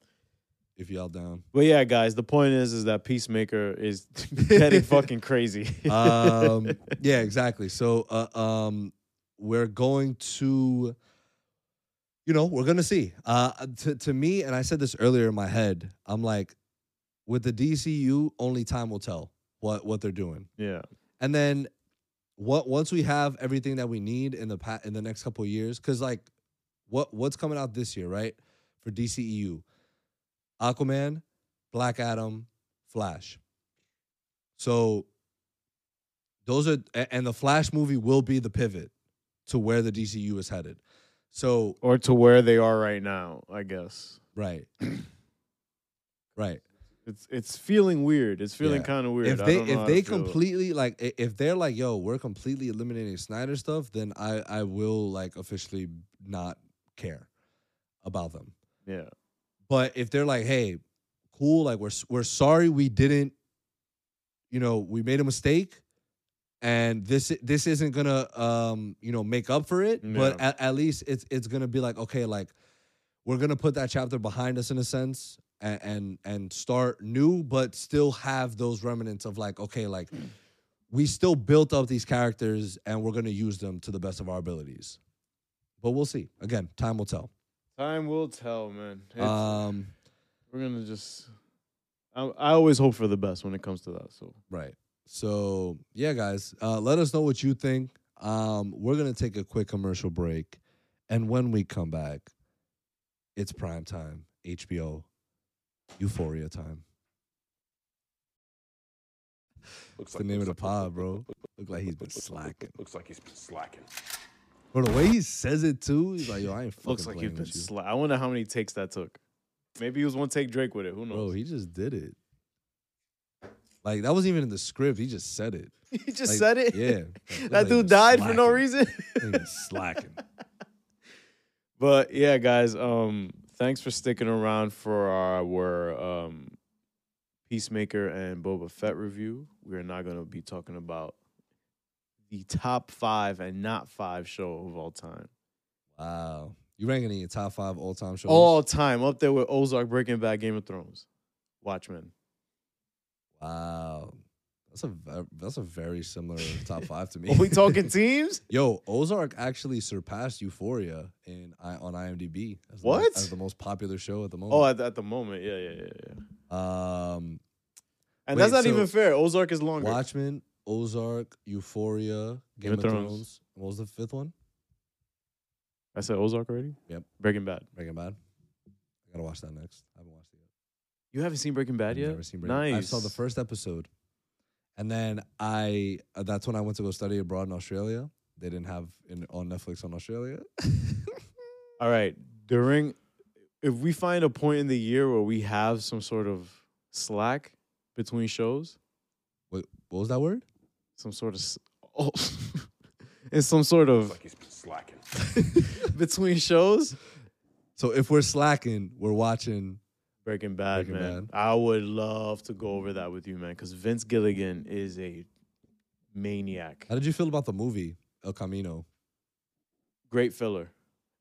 if y'all down. But yeah, guys, the point is is that Peacemaker is getting fucking crazy. um, yeah, exactly. So, uh, um, we're going to, you know, we're gonna see. Uh, to to me, and I said this earlier in my head. I'm like, with the DCU, only time will tell what what they're doing. yeah. And then, what once we have everything that we need in the pa- in the next couple of years, because like, what what's coming out this year, right? For DCEU, Aquaman, Black Adam, Flash. So those are and the Flash movie will be the pivot to where the DCU is headed. So or to where they are right now. I guess right, right. It's it's feeling weird. It's feeling Yeah. kind of weird. If I they don't know if they feel. completely like if they're like yo we're completely eliminating Snyder stuff, then I I will like officially not care about them. yeah, But if they're like, hey, cool, like we're we're sorry we didn't, you know, we made a mistake, and this this isn't gonna um you know make up for it, but at, at least it's it's gonna be like okay, like we're gonna put that chapter behind us in a sense. And, and and start new, but still have those remnants of like, okay, like we still built up these characters and we're gonna use them to the best of our abilities. But we'll see. Again, time will tell. time will tell, man. It's- Um, we're gonna just. I, I always hope for the best when it comes to that. So Right. So yeah, guys, uh, let us know what you think. Um, we're gonna take a quick commercial break, and when we come back, it's prime time. HBO, Euphoria time. Looks It's the name of the pod, bro. Look like he's been slacking. Looks like he's been slacking. Bro, the way he says it too, he's like, yo, I ain't fucking looks like playing you've been. with you. Sla- I wonder how many takes that took. Maybe he was one take Drake with it. Who knows? Bro, he just did it. Like that wasn't even in the script. He just said it. He, just Like, said it. Yeah. Look that like dude been died for no reason. He slacking. But yeah, guys, um, thanks for sticking around for our um, Peacemaker and Boba Fett review. We are now going to be talking about the top five and not five show of all time. Wow. You ranking in your top five all time shows? All time, up there with Ozark, Breaking Bad, Game of Thrones, Watchmen. Wow. That's a ve- that's a very similar top five to me. Are we talking teams? Yo, Ozark actually surpassed Euphoria in I, on IMDb as the, What? as the most popular show at the moment. Oh, at, at the moment, yeah, yeah, yeah, yeah. um, And Wait, that's not so even fair. Ozark is longer. Watchmen, Ozark, Euphoria, Game, of Thrones. What was the fifth one? I said Ozark already. Yep. Breaking Bad. Breaking Bad. I gotta watch that next. I haven't watched it yet. You haven't seen Breaking Bad I've yet? never seen Breaking nice. I saw the first episode, and then I uh, that's when I went to go study abroad in Australia. They didn't have in on Netflix on Australia. All right. During, if we find a point in the year where we have some sort of slack between shows, what, what was that word? some sort of, s- oh, it's some sort Looks of like he's slacking. between shows. So if we're slacking, we're watching. Breaking Bad, Breaking man. Bad. I would love to go over that with you, man, because Vince Gilligan is a maniac. How did you feel about the movie El Camino? Great filler.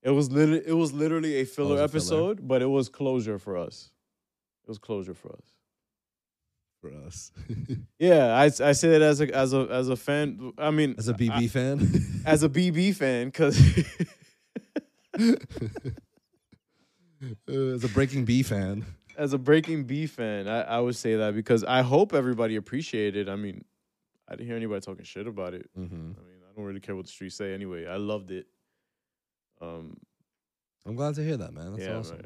It was literally, it was literally a filler a filler. episode, but it was closure for us. It was closure for us. For us, Yeah, I, I say that as a as a as a fan. I mean, as a BB I- fan, as a BB fan, because as a Breaking B fan, as a Breaking B fan, I, I would say that because I hope everybody appreciated. I mean, I didn't hear anybody talking shit about it. hmm I mean, I don't really care what the streets say anyway. I loved it. Um, I'm glad to hear that, man. That's yeah, awesome. man.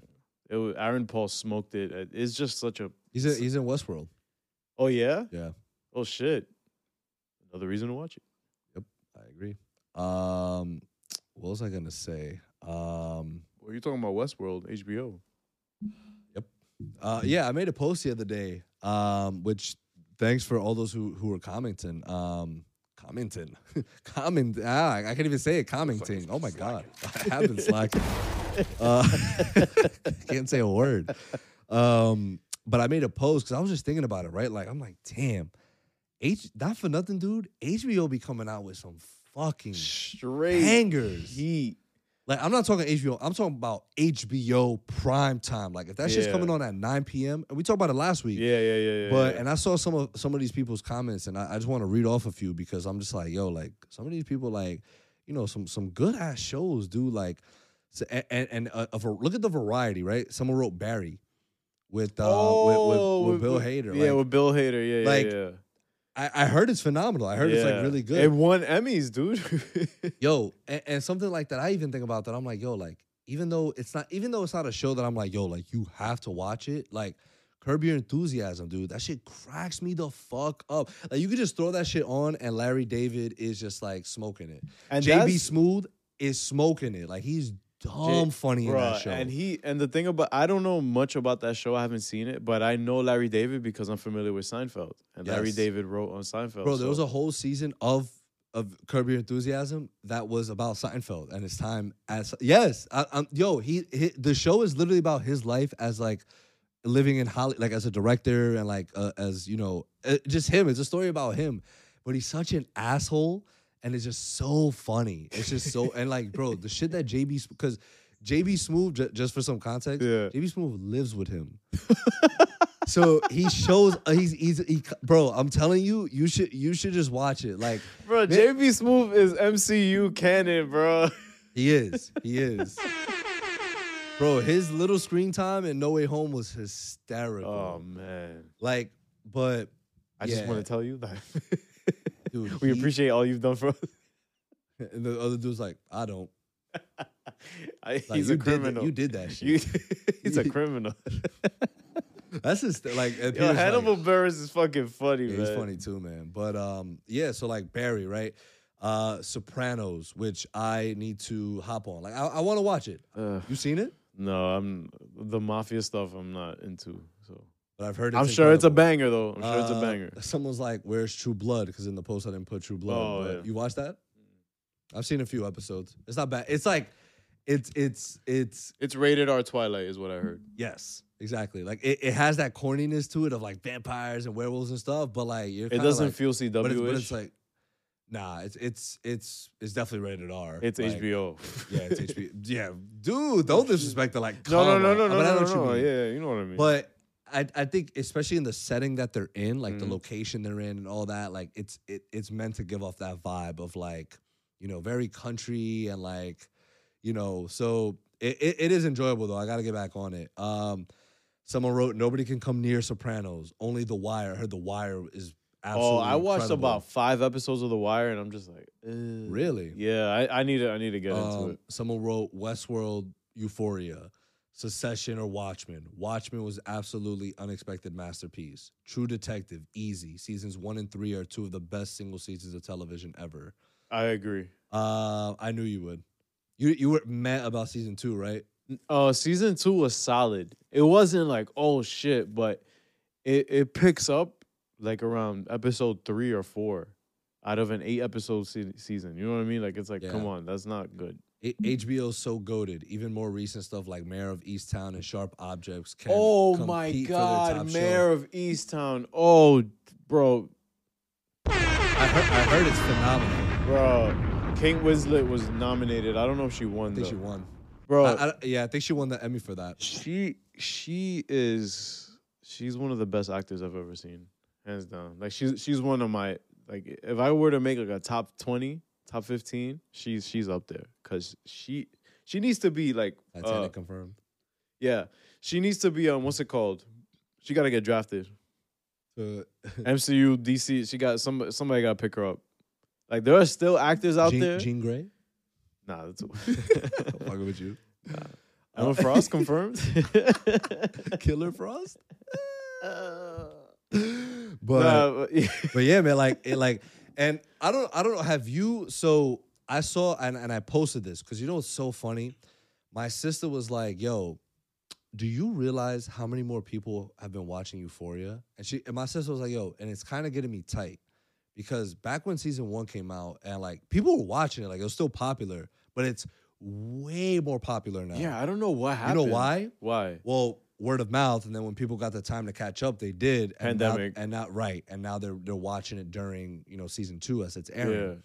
It was, Aaron Paul smoked it. It's just such a. He's in, he's in Westworld. Oh yeah. Yeah, Oh shit. Another reason to watch it. Yep, I agree. Um, what was I gonna say? Um, Well, you're talking about Westworld, HBO. Yep. Uh, yeah, I made a post the other day, um, which thanks for all those who who were commenting. Um, commenting, comment. Ah, I can't even say it. Commenting. Oh my god, I have been slacking. uh, can't say a word. Um, but I made a post because I was just thinking about it. Right, like I'm like, damn, H. Not for nothing, dude. HBO be coming out with some fucking Straight hangers. heat. Like I'm not talking HBO. I'm talking about HBO prime time. Like if that shit's coming on at 9 p.m. and we talked about it last week. Yeah, yeah, yeah, yeah. But yeah. and I saw some of some of these people's comments, and I, I just want to read off a few because I'm just like, yo, like some of these people, like, you know, some some good ass shows, dude. Like, so, and and, and uh, a, look at the variety, right? Someone wrote Barry with uh oh, with, with, with Bill Hader. Yeah, like, with Bill Hader. Yeah, like, yeah, yeah. I, I heard it's phenomenal. I heard it's like really good. It won Emmys, dude. yo and, and something like that i even think about that i'm like yo like even though it's not even though it's not a show that i'm like yo like you have to watch it like curb your enthusiasm dude that shit cracks me the fuck up like you could just throw that shit on and larry david is just like smoking it And jb that's- smooth is smoking it like he's dumb funny in that show. And he and the thing about I don't know much about that show. I haven't seen it, but I know Larry David because I'm familiar with Seinfeld. And Larry David wrote on Seinfeld. Bro, there was a whole season of of Curb Your Enthusiasm that was about Seinfeld and his time as yes, I, I'm, yo, he, he the show is literally about his life as like living in Hollywood, like as a director and like uh, as you know, uh, just him. It's a story about him, but he's such an asshole and it's just so funny. It's just so and like, bro, the shit that JB because JB Smoove, ju- just for some context, Yeah. JB Smoove lives with him. so he shows uh, he's he's he, bro. I'm telling you, you should you should just watch it. Like Bro, JB Smoove is MCU canon, bro. he is, he is, bro. His little screen time in No Way Home was hysterical. Oh man. Like, but I just want to tell you that dude, we he- appreciate all you've done for us. And the other dude's like, I don't. I, Like, he's you a did that- criminal. you did that shit. You- he's a criminal. That's just like and Yo, Peter's like- Hannibal Buress is fucking funny, Yeah, man. he's funny too, man. But um, yeah, so like Barry, right? Uh, Sopranos, which I need to hop on. Like I, I want to watch it. Ugh. You seen it? No, I'm the mafia stuff. I'm not into. But I've heard. It's I'm sure it's a banger, though. I'm sure it's a Uh, banger. Someone's like, "Where's True Blood?" Because in the post I didn't put True Blood. Oh, but yeah. You watched that? I've seen a few episodes. It's not bad. It's like, it's it's it's It's rated R Twilight, is what I heard. yes, exactly. Like it, it has that corniness to it of like vampires and werewolves and stuff. But like you're It doesn't like- feel CW. But it's, but it's like, nah, it's it's it's it's definitely rated R. it's Like, HBO. Yeah, it's HBO. Yeah, dude, don't disrespect the like. no, no, no, no, no, But I know no, no. mean. Yeah, you know what I mean. But I, I think especially in the setting that they're in, like the Mhm. location they're in and all that, like it's it, it's meant to give off that vibe of like, you know, very country and like, you know, so it, it, it is enjoyable though. I gotta get back on it. Um someone wrote nobody can come near Sopranos. Only the wire. I heard the wire is absolutely oh, I watched incredible. about five episodes of The Wire, and I'm just like, eh. Really? Yeah, I, I need to. I need to get into Um, it. Someone wrote Westworld, Euphoria, Succession, or Watchmen. Watchmen was absolutely unexpected masterpiece. True Detective, easy. Seasons one and three are two of the best single seasons of television ever. I agree. Uh, I knew you would. You you were mad about season two, right? Uh, season two was solid. It wasn't like oh shit, but it it picks up like around episode three or four out of an eight episode se- season. You know what I mean? Like it's like, come on, that's not good. A- HBO's so goaded. Even more recent stuff like Mare of Easttown and Sharp Objects can oh my compete for their top god, show. Mare of Easttown. Oh, bro, I heard, I heard it's phenomenal. bro. Kate Winslet was nominated. I don't know if she won I think though. she won. Bro, I- I- yeah, I think she won the Emmy for that. she she is she's one of the best actors I've ever seen, hands down. Like she's she's one of my like if I were to make like a top twenty, top fifteen, she's she's up there because she she needs to be like Titanic uh, confirmed. yeah she needs to be on what's it called? She got to get drafted. Uh, MCU, DC, she got some somebody got to pick her up. Like there are still actors out Jean, there. Jean Grey. Nah, that's I'm Fucking with you. Emma Frost confirmed. Killer Frost. but Nah, but- but yeah, man, like it, like, and I don't I don't know. Have you? So I saw and and I posted this because you know it's so funny. My sister was like, "Yo, do you realize how many more people have been watching Euphoria?" And she and my sister was like, "Yo," and it's kind of getting me tight because back when season one came out and like people were watching it, like it was still popular, but it's way more popular now. yeah, I don't know what happened. you know why? Why? Well, word of mouth, and then when people got the time to catch up, they did. And now- Pandemic. and not right, and now they're they're watching it during you know season two as it's airing. Yeah.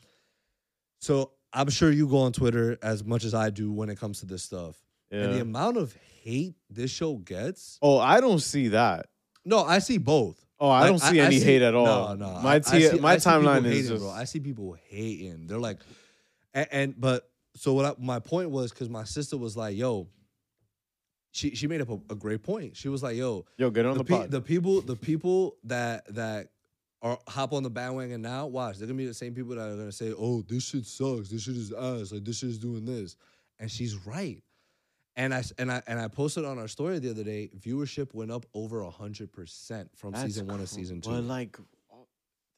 So I'm sure you go on Twitter as much as I do when it comes to this stuff, and the amount of hate this show gets. Oh, I don't see that. No, I see both. Oh, I Like, don't see any hate at all. No, no. My I- I T- see- my I see timeline is hating, just bro. I see people hating. They're like, and, and but so what? I, my point was because my sister was like, "Yo," she she made up a, a great point. She was like, "Yo, yo get on the, the, pe- pod. the people the people that that are hop on the bandwagon now watch they're gonna be the same people that are gonna say oh this shit sucks this shit is ass like this shit is doing this and she's right and I and I and I posted on our story the other day viewership went up over a hundred percent from That's season one to season two But like, oh,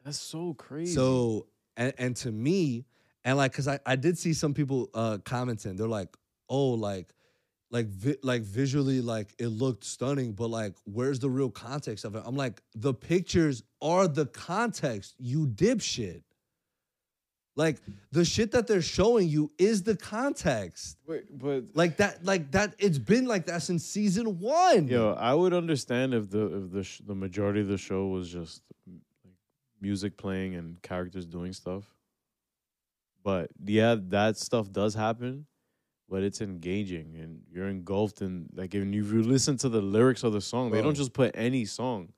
that's so crazy. so and and to me and like because I, I did see some people uh commenting they're like oh, like, like, vi- like visually, like it looked stunning, but like, where's the real context of it? I'm like, the pictures are the context. You dipshit. Like the shit that they're showing you is the context. Wait, but Like that, like that. It's been like that since season one. Yo, I would understand if the if the sh- the majority of the show was just like music playing and characters doing stuff. But yeah, that stuff does happen, but it's engaging and you're engulfed in like if you listen to the lyrics of the song, they don't just put any song.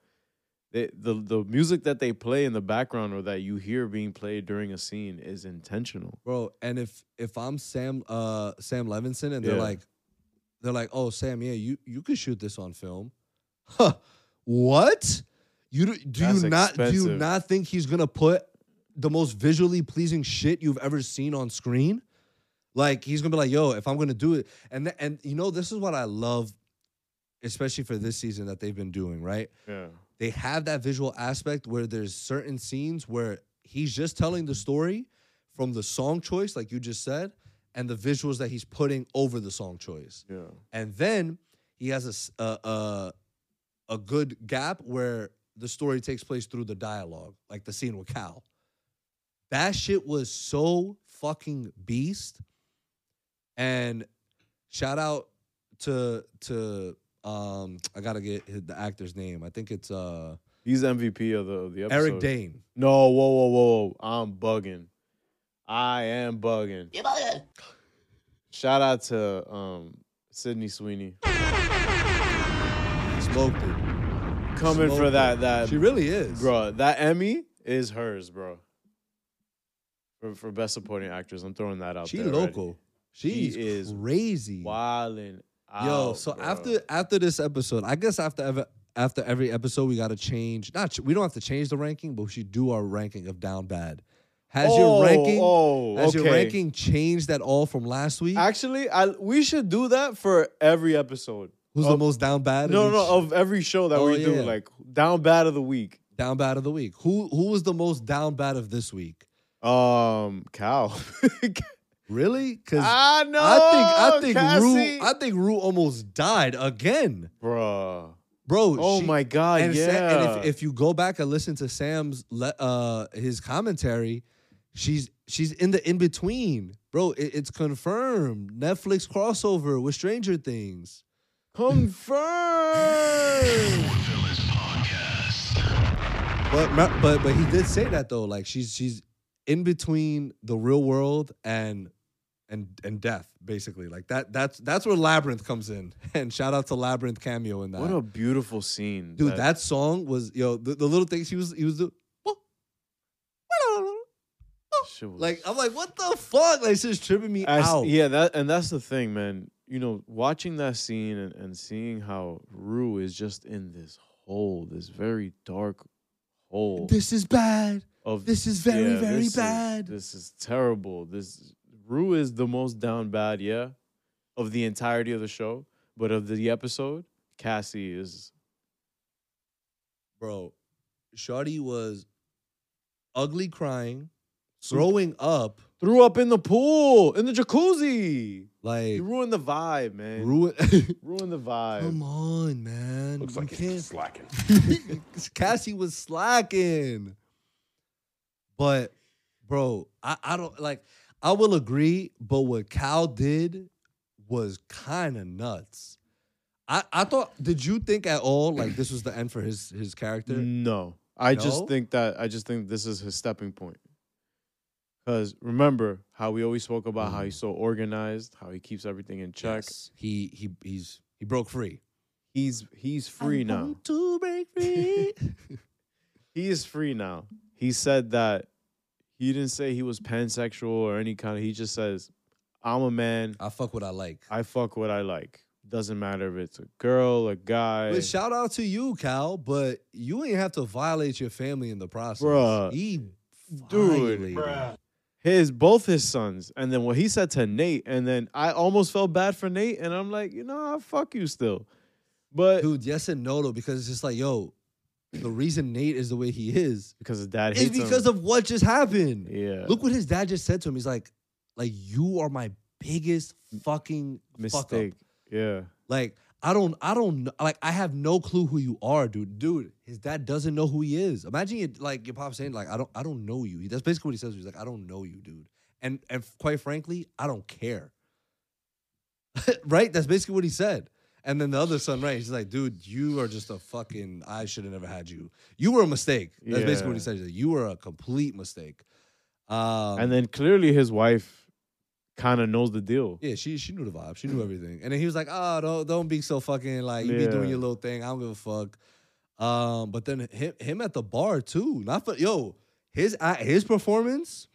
They, the the music that they play in the background or that you hear being played during a scene is intentional. bro. And if if I'm Sam uh Sam Levinson and they're Yeah. like they're like, oh Sam, yeah, you you could shoot this on film. Huh? What? You do, do That's you not do you expensive. not think he's gonna put the most visually pleasing shit you've ever seen on screen? Like he's gonna be like, yo, if I'm gonna do it, and th- and you know this is what I love, especially for this season that they've been doing, right? Yeah. they have that visual aspect where there's certain scenes where he's just telling the story from the song choice, like you just said, and the visuals that he's putting over the song choice. Yeah. And then he has a a a good gap where the story takes place through the dialogue, like the scene with Cal. That shit was so fucking beast. And shout out to to um I gotta get the actor's name. I think it's uh He's MVP of the of the episode. Eric Dane. No, whoa, whoa, whoa. I'm bugging. I am bugging. You bugging. Shout out to um Sydney Sweeney. Smoked it. Coming for Smoked that it. that She really is. bro. That Emmy is hers, bro. For for best supporting actress. I'm throwing that out She there. local. She's She is crazy. Wilding out. Yo, so bro. after after this episode, I guess after ever after every episode, we got to change. Not we don't have to change the ranking, but we should do our ranking of down bad. Has Oh, your ranking oh, has your ranking changed at all from last week? Actually, I we should do that for every episode. Who's the most down bad? No, no, of every show that Oh, we do, yeah. like down bad of the week. down bad of the week. Who who was the most down bad of this week? Um, Cal. Really? Because I know. I think I think Rue I think Rue almost died again, Bruh. bro. Oh she- my god, and, yeah. Sa- and if, if you go back and listen to Sam's le- uh his commentary, she's she's in the in between, bro. It, it's confirmed Netflix crossover with Stranger Things. confirmed. But ma- but but he did say that though, like she's she's in between the real world and and and death, basically. Like that that's that's where Labrinth comes in. And shout out to Labrinth cameo in that. what a beautiful scene, Dude, that song was yo the, the little things he was he was doing. Like I'm like, what the fuck? Like it's just tripping me As- out. Yeah, that and that's the thing, man. You know, watching that scene and, and seeing how Rue is just in this hole, this very dark hole This is bad. of this is very, very this is- bad. this is terrible. This Rue is the most down bad, yeah, of the entirety of the show, but of the episode, Cassie is Bro, Shawty was ugly crying, throwing up, threw up in the pool, in the jacuzzi. like You ruined the vibe, man. ruin. Ruined the vibe. Come on, man. Looks You like he's can't- slacking. Cassie was slacking. But, bro, I, I don't like, I will agree, but what Cal did was kind of nuts. I, I thought, did you think at all like this was the end for his his character? No. I No? just think that I just think this is his stepping point. Cause remember how we always spoke about how he's so organized, how he keeps everything in check. Yes. He he he's he broke free. He's he's free I now. to break free. He is free now. He said that he didn't say he was pansexual or any kind of he just says, I'm a man, I fuck what I like. I fuck what I like. Doesn't matter if it's a girl, a guy. But shout out to you, Cal. But you ain't have to violate your family in the process, Bruh. He Dude. violated. his both his sons and then what he said to Nate and then I almost felt bad for Nate and I'm like, you know, I fuck you still. But dude. Yes and no though, because it's just like, yo, the reason Nate is the way he is because his dad is hates because him. of what just happened. yeah. Look what his dad just said to him. He's like, like you are my biggest fucking fuck up. Mistake. Yeah. Like I don't, I don't like. I have no clue who you are, dude. Dude, his dad doesn't know who he is. Imagine you like your pop saying like, I don't, I don't know you. That's basically what he says. He's like, I don't know you, dude. And and quite frankly, I don't care. right? That's basically what he said. And then the other son, right? He's like, dude, you are just a fucking. I should have never had you. You were a mistake. That's basically what he Yeah. said. You were a complete mistake. Um, and then clearly his wife kind of knows the deal. Yeah, she she knew the vibe. She knew everything. And then he was like, "Oh, don't don't be so fucking like you be doing your little thing. I don't give a fuck." Um, but then him him at the bar too. Not for yo his his performance.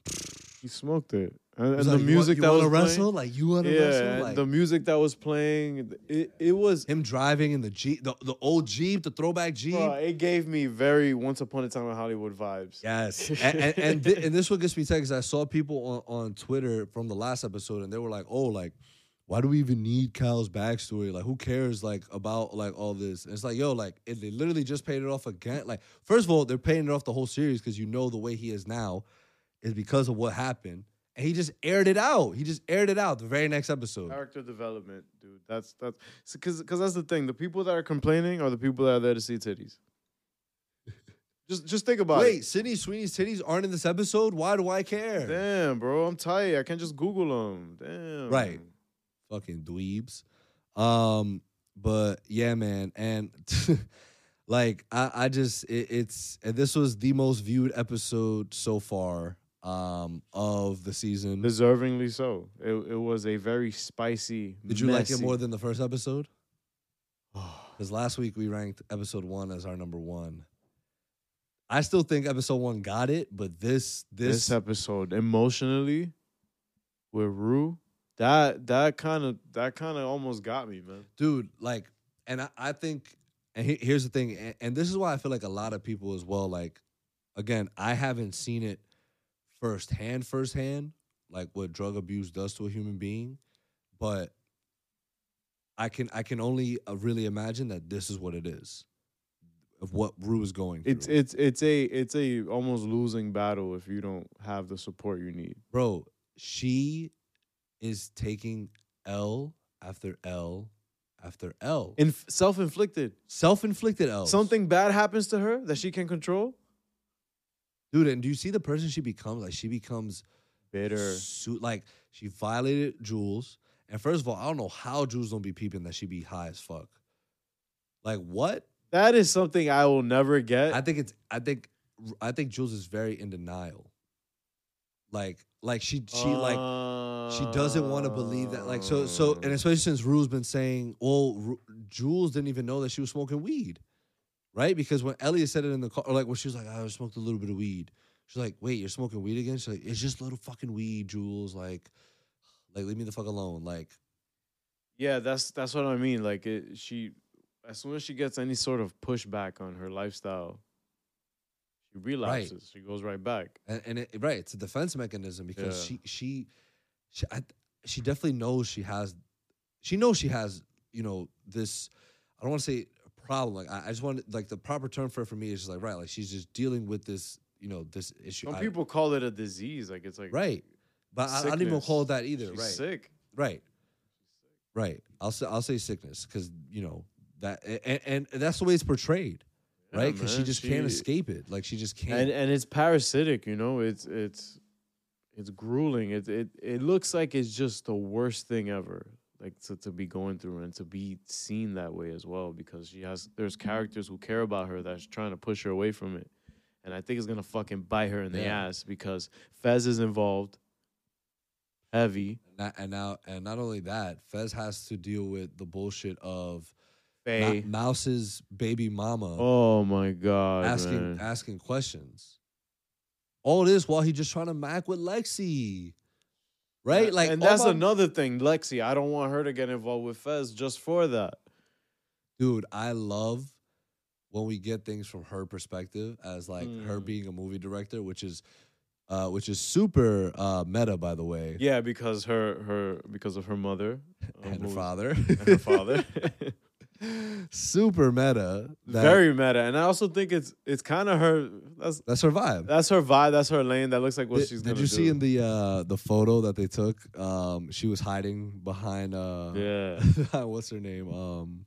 He smoked it. And, and the "You music want- you that was wrestle? playing, Like, you wanna yeah, wrestle? Like- the music that was playing, it, it was him driving in the jeep, the, the old jeep, the throwback jeep. Bro, it gave me very Once Upon a Time in Hollywood vibes. Yes, and and, and, thi- and this what gets me tight because I saw people on, on Twitter from the last episode, and they were like, "Oh, like, why do we even need Cal's backstory? Like, who cares like about like all this?" And it's like, yo, like, it, they literally just paid it off again. Like, first of all, they're paying it off the whole series because you know the way he is now is because of what happened, and he just aired it out. He just aired it out the very next episode. Character development, dude. That's that's because because that's the thing. The people that are complaining are the people that are there to see titties. just just think about Wait, it. Wait, Sydney Sweeney's titties aren't in this episode. Why do I care? Damn, bro, I'm tired. I can't just Google them. Damn. Right. fucking dweebs. Um, but yeah, man, and like I, I just it, it's and this was the most viewed episode so far um of the season. Deservingly so. It it was a very spicy. Did you like it more than the first episode? Because last week we ranked episode one as our number one. I still think episode one got it, but this this this, episode emotionally with Rue? That that kind of that kind of almost got me, man. dude like and i, I think and he- here's the thing and, and this is why i feel like a lot of people as well like again i haven't seen it firsthand firsthand like what drug abuse does to a human being but i can i can only uh, really imagine that this is what it is of what rue is going through It's it's it's a it's a almost losing battle if you don't have the support you need. bro she is taking l after l after l In self-inflicted. self-inflicted l Something bad happens to her that she can control. Dude, and do you see the person she becomes? Like she becomes Bitter. su- like she violated Jules. And first of all, I don't know how Jules don't be peeping that she be high as fuck. Like what? That is something I will never get. I think it's I think I think Jules is very in denial. Like like she she like she doesn't want to believe that like so so and especially since Rue's been saying, well, Ru- Jules didn't even know that she was smoking weed, right? Because when Elliot said it in the car, or like when she was like, I smoked a little bit of weed. She's like, wait, you're smoking weed again? She's like, it's just little fucking weed, Jules. Like, like leave me the fuck alone. Like, Yeah, that's that's what I mean. Like it, she, as soon as she gets any sort of pushback on her lifestyle, she relapses. She goes right back. and, and it, right, it's a defense mechanism because Yeah. she she she I, she definitely knows she has she knows she has you know this I don't want to say problem like I, I just want like the proper term for it for me is just like right like she's just dealing with this you know this issue Some I- people call it a disease. Like it's like right but I, I don't even call it that either She's right sick. right right I'll say I'll say sickness because you know that and, and that's the way it's portrayed Yeah, right because she just can't escape it like she just can't and and it's parasitic. You know, it's it's it's grueling. It it it looks like it's just the worst thing ever. Like to, to be going through and to be seen that way as well because she has there's characters who care about her that's trying to push her away from it. And I think it's gonna fucking bite her in the Yeah. ass because Fez is involved. Heavy. And now, and not only that, Fez has to deal with the bullshit of. Ma- Mouse's baby mama Oh my god. asking man. asking questions. All this while he just trying to mac with Lexi, right? Like, and that's another thing, Lexi. I don't want her to get involved with Fez just for that. dude. I love when we get things from her perspective as like her Mm. being a movie director, which is, uh, which is super uh, meta, by the way, Yeah, because her her because of her mother um, and her father. and her father. Super meta. That, Very meta, and I also think it's it's kind of her. That's That's her vibe. that's her vibe. That's her lane. That looks like what did, she's did you do. see in the uh the photo that they took? Um, she was hiding behind uh, yeah, what's her name? Um,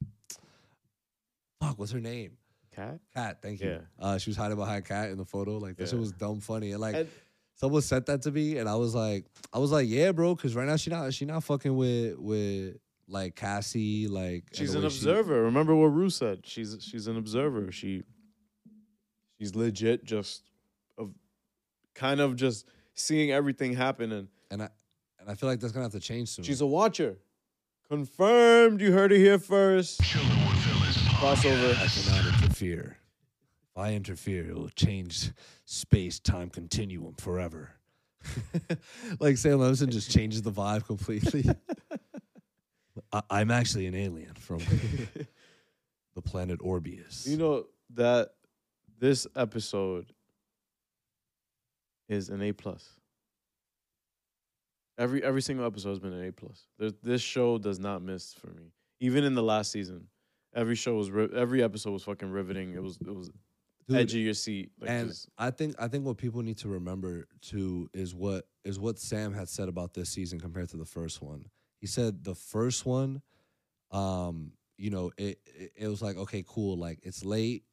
fuck, what's her name? Kat. Kat. Thank you. Yeah. Uh, she was hiding behind Kat in the photo. Like shit Yeah. was dumb funny. And like And- someone sent that to me, and I was like, I was like, yeah, bro, because right now she not she not fucking with with like Cassie. Like She's an way she- observer. Remember what Rue said? She's she's an observer. She she's legit just of kind of just seeing everything happen and and I and I feel like that's gonna have to change soon. she's a watcher. Confirmed. You heard it here first. Crossover. I cannot interfere. If I interfere, it will change space time continuum forever. like Sam Levinson just changes the vibe completely. I, I'm actually an alien from the planet Orbius. You know that this episode is an A plus. Every every single episode has been an A plus. This show does not miss for me. Even in the last season, every show was every episode was fucking riveting. It was it was Dude, edge of your seat. Like and just- I think I think what people need to remember too is what is what Sam had said about this season compared to the first one. He said the first one, um, you know, it, it it was like okay, cool, like it's late,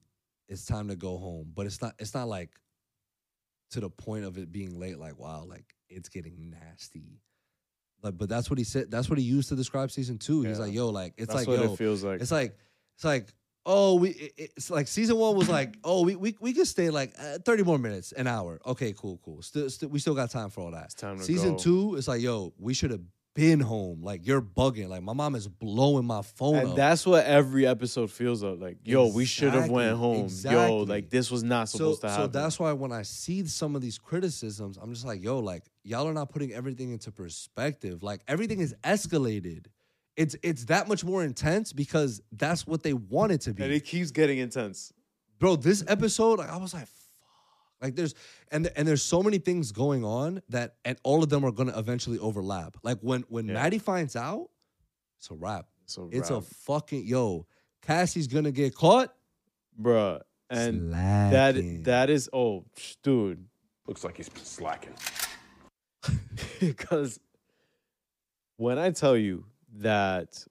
it's time to go home, but it's not it's not like to the point of it being late. Like wow, like it's getting nasty. Like, but that's what he said. That's what he used to describe season two. He's like, yo, like it's that's like what yo, it feels like. it's like it's like oh we it's like season one was like oh we we we could stay like uh, thirty more minutes an hour okay cool cool still, still we still got time for all that. It's time to season go. two it's like yo we should have been home like you're bugging like my mom is blowing my phone and up. that's what every episode feels like. Like, yo, we should have went Exactly, home. Yo, like this was not so supposed to happen. so that's why when I see some of these criticisms I'm just like yo like y'all are not putting everything into perspective like everything is escalated. It's it's that much more intense because that's what they want it to be. and it keeps getting intense. bro this episode like i was like like there's and and there's so many things going on that and all of them are gonna eventually overlap like when when Yeah. maddie finds out it's a wrap So it's a fucking yo cassie's gonna get caught bruh. And Slacking. that that is oh dude Looks like he's slacking. because when I tell you that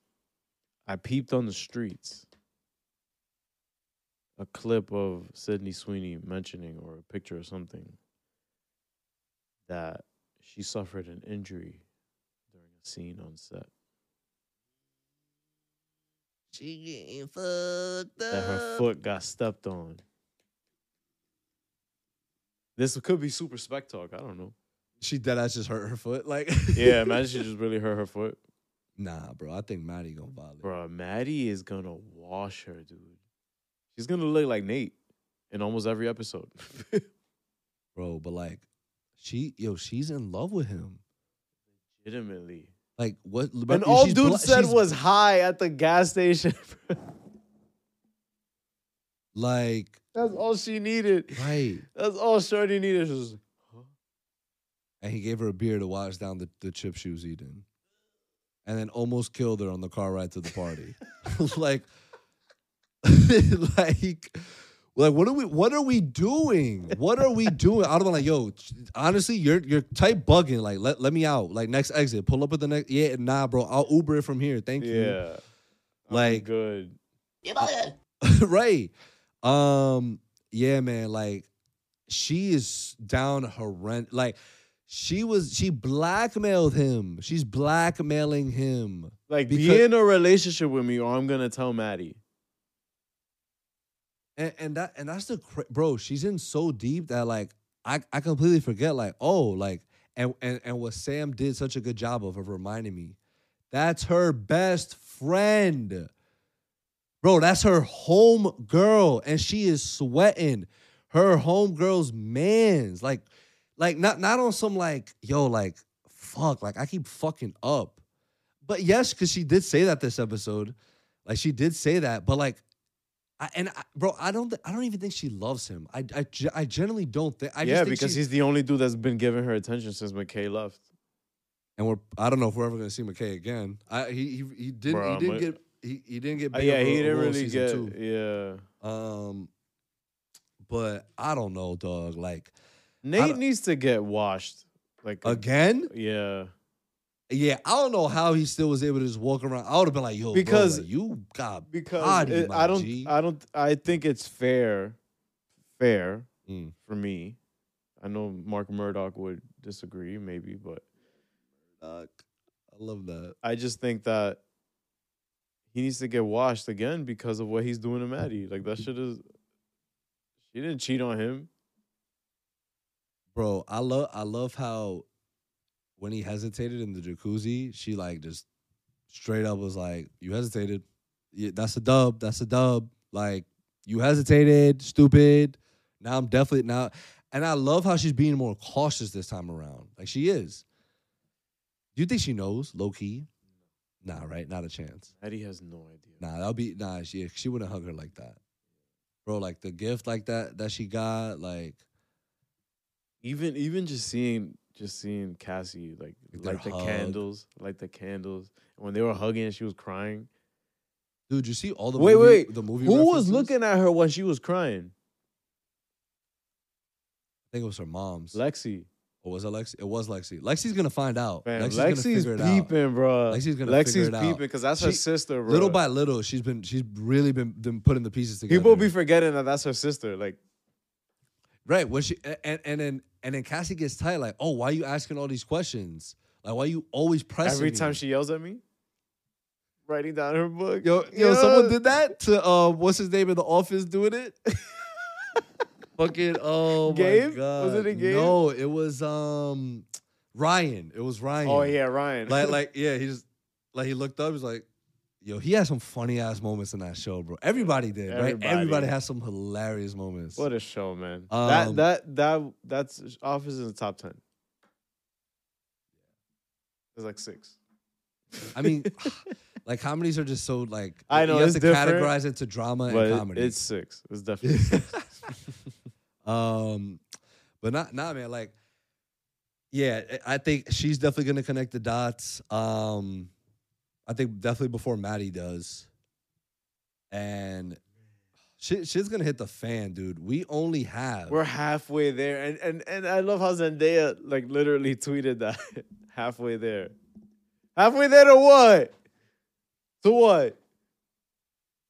I peeped on the streets a clip of Sydney Sweeney mentioning or a picture or something that she suffered an injury during a scene on set. she getting fucked up. That her foot got stepped on. This could be super spec talk. I don't know. she dead ass just hurt her foot like Yeah, imagine she just really hurt her foot. nah bro i think maddie gonna violate Bro, Maddie is gonna wash her, dude. She's gonna look like Nate in almost every episode. bro but like she yo she's in love with him Legitimately. like what And all dude bla- said was high at the gas station. like That's all she needed. right That's all Shorty needed. She was like, and he gave her a beer to wash down the, the chip she was eating, and then almost killed her on the car ride to the party. like, like, like, what are we? What are we doing? What are we doing? I'd have been like, yo, honestly, you're you're type bugging. Like, let let me out. Like, next exit, pull up at the next. Yeah, nah, bro, I'll Uber it from here. Thank you. Yeah. I'm Like- good. right. Um, yeah, man, like she is down horrendous. Like she was she blackmailed him. She's blackmailing him. Like Because- be in a relationship with me or I'm gonna tell Maddie. And and that and that's the cra- bro, she's in so deep that like I I completely forget like, oh, like and and and what Sam did such a good job of of reminding me. That's her best friend. Bro, that's her home girl and she is sweating her home girl's man's like like not not on some like yo like fuck like I keep fucking up. But yes, cuz she did say that this episode. Like she did say that, but like I, and I, bro, I don't, I don't even think she loves him. I, I, I generally don't think. I just yeah, because he's the only dude that's been giving her attention since McKay left. and we're. I don't know if we're ever gonna see McKay again. I, he, he, he did, Bro, he did I'm a- get. he, he didn't get Uh, yeah, he didn't really get. two. Yeah, Um, but I don't know, dog. Like Nate needs to get washed. Like again, yeah, yeah. I don't know how he still was able to just walk around. I would have been like, yo, Because- bro, like, you got because body, it- I don't. G. I don't. I think it's fair. Fair Mm. for me. I know Mark Murdoch would disagree, maybe, but Dog, I love that. I just think that he needs to get washed again because of what he's doing to Maddie. Like that shit is. She didn't cheat on him. bro. I love I love how when he hesitated in the jacuzzi, she like just straight up was like, "You hesitated. Yeah, that's a dub. That's a dub. Like you hesitated, stupid. Now I'm definitely now." And I love how she's being more cautious this time around. Like she is. Do you think she knows, low key? Nah, right? Not a chance. Eddie has no idea. Nah, that'll be nah. She she wouldn't hug her like that, bro. Like the gift like that that she got, like Even even just seeing just seeing Cassie like Like their light the hug. candles, light the candles. And when they were hugging, she was crying. dude. You see all the wait, movie, wait. the movie. Who was looking at her when she was crying? I think it was her mom's. Lexi. or was it Lexi? It was Lexi. Lexi's gonna find out. Man, Lexi's, Lexi's, gonna figure it out. peeping, bro. Lexi's gonna Lexi's figure it out. peeping because that's her sister, bro. Little by little, she's been she's really been, been putting the pieces together. people be forgetting that that's her sister. Like right when she and and then and then Cassie gets tight. Like, oh, why are you asking all these questions? Like, why are you always pressing? every me? time she yells at me, writing down her book. Yo, yo, someone did that to uh, what's his name in the office doing it? Fucking oh Gabe? my god! Was it a Gabe? No, it was um Ryan. It was Ryan. Oh yeah, Ryan. like like yeah, he just like he looked up. He's like, "Yo, he had some funny ass moments in that show, bro. Everybody did, right? Everybody. Everybody has some hilarious moments. what a show, man. Um, that that that that's Office in the top ten. There's like six. I mean, like comedies are just so like I know, you have to categorize it to drama and comedy. it's six. It's definitely six. um, but not not man. Like, yeah, I I think she's definitely gonna connect the dots. Um, I think definitely before Maddie does, and shit, shit's gonna hit the fan, dude. We only have We're halfway there, and and and I love how Zendaya like literally tweeted that halfway there. Halfway there to what? To what?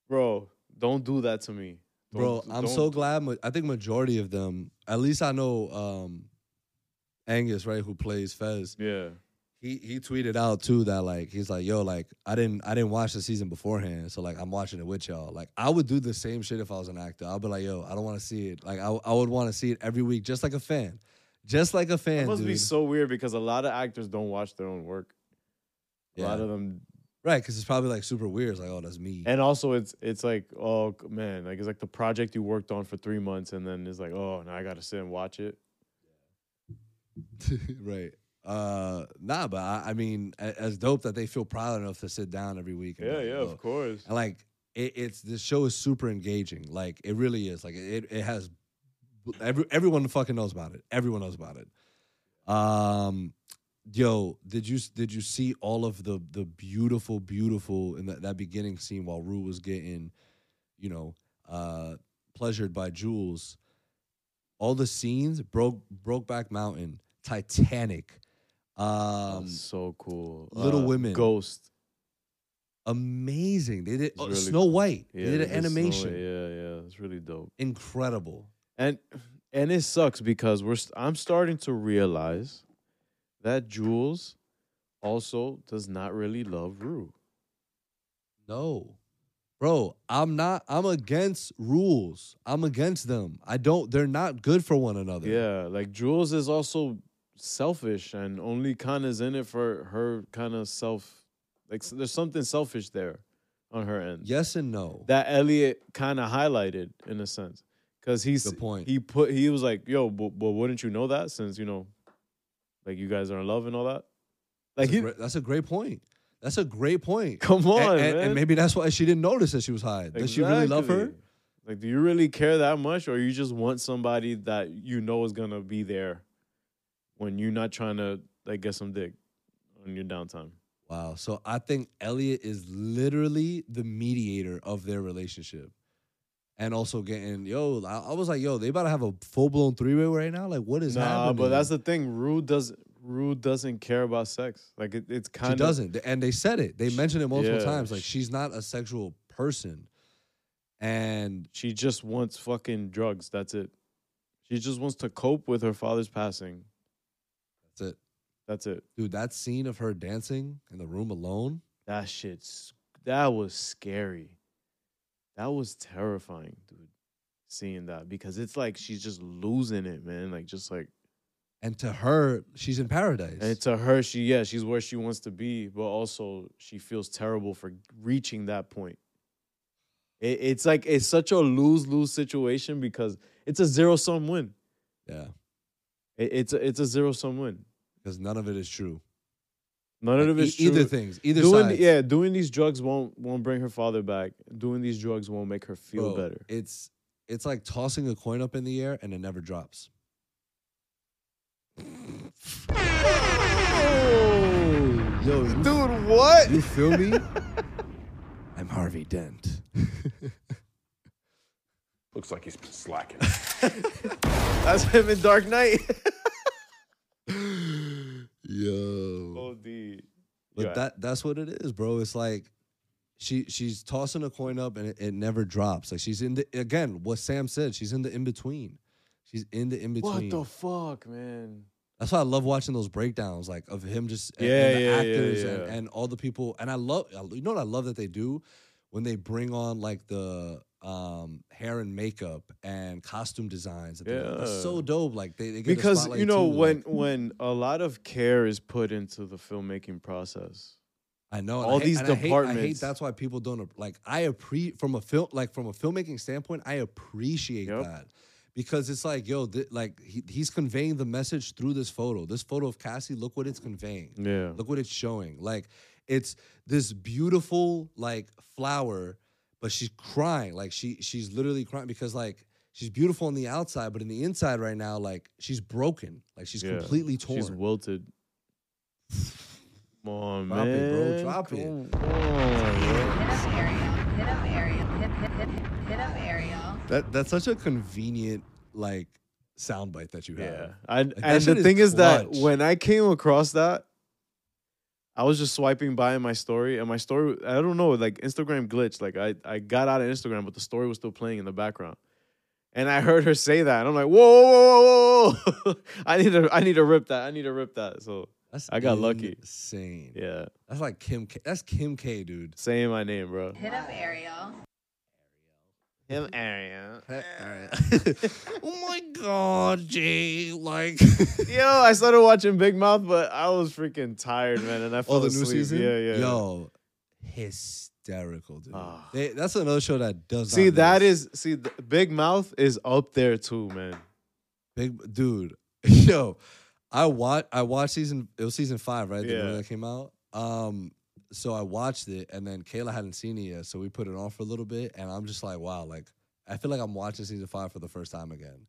Bro, don't do that to me. Bro, Don't- I'm so glad. I think majority of them, at least I know um, Angus, right, who plays Fez. Yeah. He he tweeted out too that like he's like, yo, like I didn't I didn't watch the season beforehand, so like I'm watching it with y'all. Like I would do the same shit if I was an actor. I'd be like, yo, I don't want to see it. Like I I would want to see it every week, just like a fan, just like a fan. It must dude. be so weird because a lot of actors don't watch their own work. A lot of them right because it's probably like super weird. It's like, oh, that's me. and also it's it's like, oh man, like it's like the project you worked on for three months and then it's like, oh now I gotta sit and watch it. right. Uh, nah, but I, I mean, as dope that they feel proud enough to sit down every week. and Yeah, like, yeah, of course. And like it, it's this show is super engaging. Like it really is. Like it, it has every everyone fucking knows about it. Everyone knows about it. Um, yo, did you did you see all of the the beautiful, beautiful in that, that beginning scene while Rue was getting, you know, uh, pleasured by Jules? All the scenes broke Brokeback Mountain, Titanic, um, so cool. Little Uh, Women. Ghost. amazing. They did oh, really Snow. White. Yeah, they did an animation. yeah, yeah, it's really dope. Incredible. And and it sucks because we're st- I'm starting to realize that Jules also does not really love Rue. No. Bro, I'm not I'm against rules. I'm against them. I don't they're not good for one another. Yeah, like Jules is also selfish and only kind is in it for her kind of self. Like there's something selfish there on her end. Yes and no. that Elliot kind of highlighted in a sense because he's the point. he put he was like yo but, but wouldn't you know that since you know like you guys are in love and all that like That's, he a great, that's a great point. That's a great point. come on and, and- and maybe that's why she didn't notice that she was high. Does she really love her? Like do you really care that much or you just want somebody that you know is gonna be there when you're not trying to like get some dick on your downtime Wow. So I think Elliot is literally the mediator of their relationship. And also getting, yo, I, I was like, yo, they about to have a full blown three way right now. Like, what is Nah, happening? but that's the thing. Rue doesn't Rue doesn't care about sex. Like it, it's kind of she doesn't. And they said it. They mentioned it multiple Yeah. times. Like, she's not a sexual person. And She just wants fucking drugs. That's it. She just wants to cope with her father's passing. That's it. That's it. Dude, that scene of her dancing in the room alone. That shit's that was scary. That was terrifying, dude. Seeing that because it's like she's just losing it, man. Like just like And to her, she's in paradise. and to her, she yeah, she's where she wants to be, but also she feels terrible for reaching that point. It, it's like it's such a lose lose situation because it's a zero sum win. yeah. It, it's a, it's a zero sum win. Because none of it is true. None of it's e- either things. Either doing side. yeah, doing these drugs won't won't bring her father back. Doing these drugs won't make her feel Bro, better. It's it's like tossing a coin up in the air and it never drops. Yo, Dude, what? you feel me? I'm Harvey Dent. Looks like he's slacking. That's him in Dark Knight. Yo. OD. But Yeah. that that's what it is, bro. It's like she she's tossing a coin up and it, it never drops. Like she's in the again, what Sam said, she's in the in between. She's in the in between. What the fuck, man? That's why I love watching those breakdowns, like of him just and- Yeah, and the yeah, yeah, actors And, yeah. and all the people. And I love, you know what I love that they do when they bring on like the um hair and makeup and costume designs. that they. That's so dope. Like they, they Because you know too, when like- when a lot of care is put into the filmmaking process. I know all I hate- these and I hate- I hate, departments- that's why people don't like. I appreciate from a film like from a filmmaking standpoint. I appreciate Yep. that because it's like yo, th- like he, he's conveying the message through this photo. This photo of Cassie, look what it's conveying. Yeah. Look what it's showing. Like it's this beautiful like flower, but she's crying. Like she she's literally crying because like she's beautiful on the outside, but in the inside right now, like she's broken. Like she's Yeah. completely torn. She's wilted. Come on, Drop man. it, bro. Drop it. On, Hit up Ariel. Hit up Ariel. Hit, hit, hit, hit up Ariel. That that's such a convenient like soundbite that you have. Yeah. I, that and the is thing is that when I came across that, I was just swiping by in my story, and my story, I don't know, like Instagram glitched. Like I, I got out of Instagram, but the story was still playing in the background. And I heard her say that, and I'm like, whoa, whoa, whoa, whoa, whoa. I need to, I need to rip that. I need to rip that. So That's I got lucky. Insane. yeah, That's like Kim K. That's Kim K, dude. saying my name, bro. Hit up Ariel. Him area. oh my god, Jay! Like Yo, I started watching Big Mouth, but I was freaking tired, man, and I fell oh, the new season. Yeah, yeah. Yo, hysterical, dude. Ah. They, that's another show that does. See, not that miss. is see, the Big Mouth is up there too, man. big, dude. Yo, I watch. I watched season. It was season five, right? The Yeah. one that came out. Um, so I watched it, and then Kayla hadn't seen it yet, so we put it on for a little bit, and I'm just like, wow, like I feel like I'm watching season five for the first time again,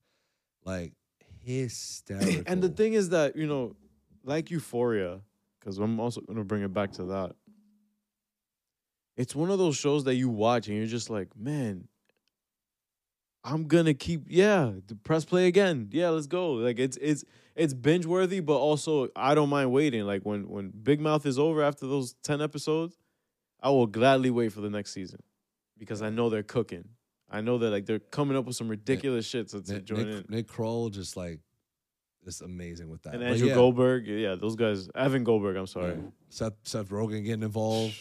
like hysterical. And the thing is that you know, like Euphoria, because I'm also gonna bring it back to that. It's one of those shows that you watch and you're just like, man, I'm gonna keep, yeah, press play again. Yeah, let's go. Like it's it's it's binge worthy, but also I don't mind waiting. Like when when Big Mouth is over after those ten episodes, I will gladly wait for the next season because I know they're cooking. I know that like they're coming up with some ridiculous shit to, to Nick, join in. Nick, Nick Kroll just like is amazing with that. And Andrew yeah, Goldberg, yeah, those guys. Evan Goldberg, I'm sorry. Seth Seth Rogen getting involved.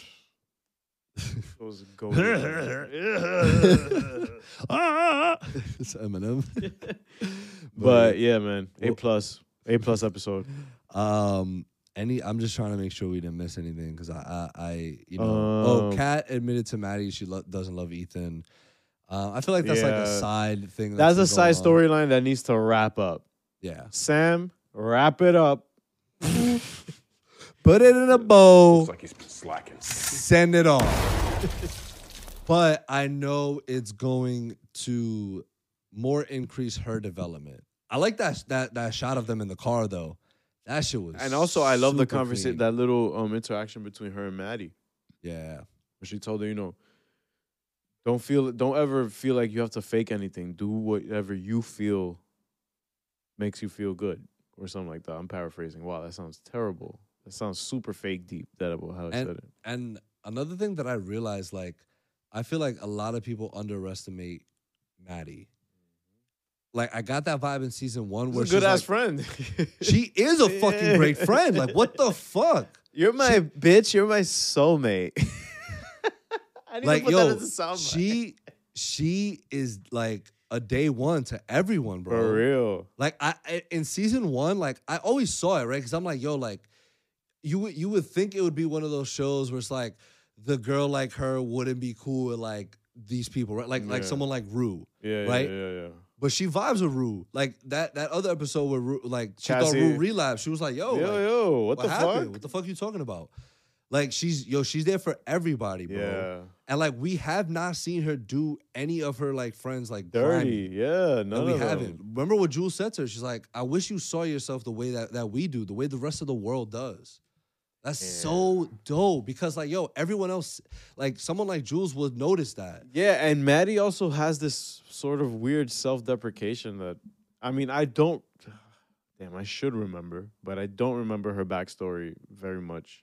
Those Goldberg. it's Eminem. but yeah, man, A plus, A plus episode. Um, any, I'm just trying to make sure we didn't miss anything because I, I, I, you know, Um, oh, Kat admitted to Maddie she lo- doesn't love Ethan. Uh, I feel like that's like a side thing. That's a side storyline that needs to wrap up. Yeah, Sam, wrap it up. Put it in a bow. Looks like he's slacking. send it off. but I know it's going to more increase her development. I like that that that shot of them in the car though. That shit was. And also, I love the conversation, that little um interaction between her and Maddie. Yeah. Where she told her, you know, don't feel, don't ever feel like you have to fake anything. Do whatever you feel makes you feel good, or something like that. I'm paraphrasing. Wow, that sounds terrible. That sounds super fake deep. That about how I said And it. and another thing that I realized, like, I feel like a lot of people underestimate Maddie. Like, I got that vibe in season one where She's a good ass like, friend. She is a fucking great friend. Like, what the fuck? You're my bitch. You're my soulmate. I need like to put yo, that as a soundbite. she she is like a day one to everyone, bro. For real. Like I, I in season one, like I always saw it right because I'm like, yo, like you would you would think it would be one of those shows where it's like the girl like her wouldn't be cool with like these people, right? Like like Yeah. someone like Rue, Yeah, right? yeah, yeah, yeah. But she vibes with Rue. Like that that other episode where Rue, like she thought Cassie- Rue relapsed. She was like, yo, Yo, like, yo, what the happened? fuck? What the fuck you talking about? Like she's yo, she's there for everybody, bro. Yeah. And like we have not seen her do any of her like friends like Dirty. grimy. Yeah, No, none we of them. haven't. Remember what Jules said to her? She's like, I wish you saw yourself the way that, that we do, the way the rest of the world does. That's so dope because like yo, everyone else, like someone like Jules would notice that. Yeah, and Maddie also has this sort of weird self-deprecation that I mean, I don't damn, I should remember, but I don't remember her backstory very much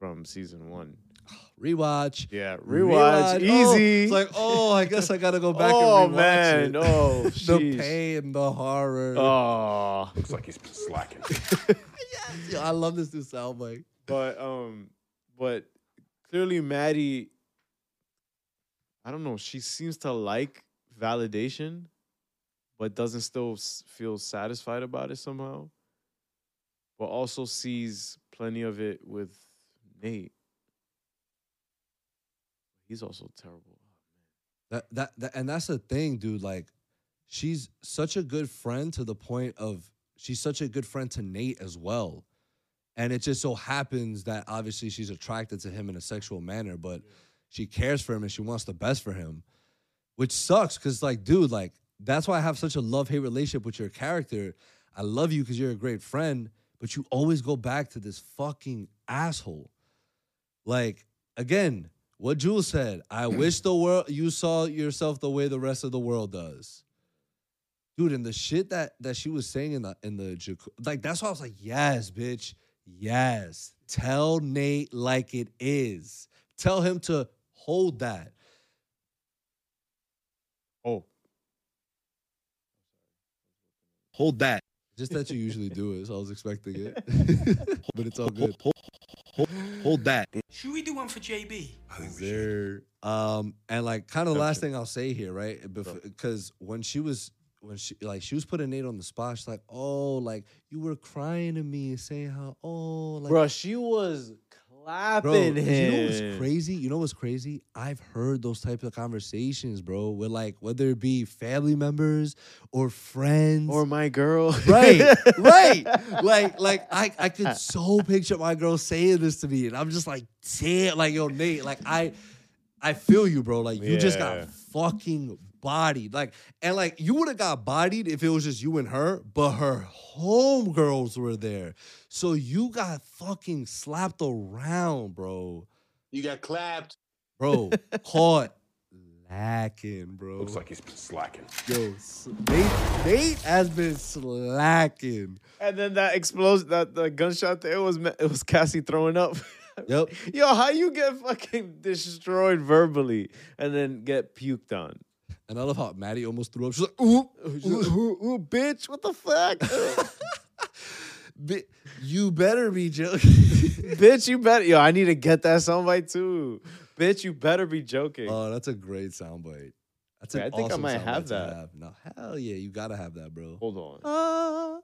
from season one. Rewatch. Yeah, rewatch, Oh, easy. it's like, oh, I guess I gotta go back Oh, and rewatch man. it. Oh, the sheesh. pain, the horror. Oh, Looks like he's slacking. Yo, I love this new soundbite. but um, but clearly Maddie, I don't know. She seems to like validation, but doesn't still feel satisfied about it somehow. But also sees plenty of it with Nate. He's also terrible. That, that that and that's the thing, dude. Like, she's such a good friend to the point of she's such a good friend to Nate as well. And it just so happens that obviously she's attracted to him in a sexual manner, but she cares for him and she wants the best for him. Which sucks because, like, dude, like, that's why I have such a love-hate relationship with your character. I love you because you're a great friend, but you always go back to this fucking asshole. Like, again, what Jules said, I wish the world you saw yourself the way the rest of the world does. Dude, and the shit that that she was saying in the in the jacu- like that's why I was like, yes, bitch, yes. Tell Nate like it is. Tell him to hold that. Oh, Hold that. Just that you usually do it, so I was expecting it. but it's all good. Hold that. Should we do one for JB? there. Um, and like kind of the last thing I'll say here, right? Because when she was when she like she was putting Nate on the spot, she's like, "Oh, like you were crying to me, and saying how oh like." bro, she was clapping Bro, him. you know what's crazy? You know what's crazy? I've heard those types of conversations, bro. With like whether it be family members or friends Or my girl. right, right. Like, like I, I could so picture my girl saying this to me, and I'm just like, damn, like yo, Nate, like I, I feel you, bro. Like you just got fucking bodied, like, and like you would have got bodied if it was just you and her, but her homegirls were there, so you got fucking slapped around, bro, You got clapped. bro, caught lacking, bro. Looks like he's slacking. yo, s- Nate, Nate has been slacking. And then that explosion, that the gunshot there was it was Cassie throwing up. Yep. Yo, how you get fucking destroyed verbally and then get puked on? And I love how Maddie almost threw up. She's like, ooh, She's like, ooh, ooh, bitch, what the fuck? bi- you better be joking. bitch, you better. Yo, I need to get that soundbite too. Bitch, you better be joking. oh, that's a great soundbite. That's Wait, an I think I might have that. Have. No, hell yeah, you gotta have that, bro. Hold on. Oh,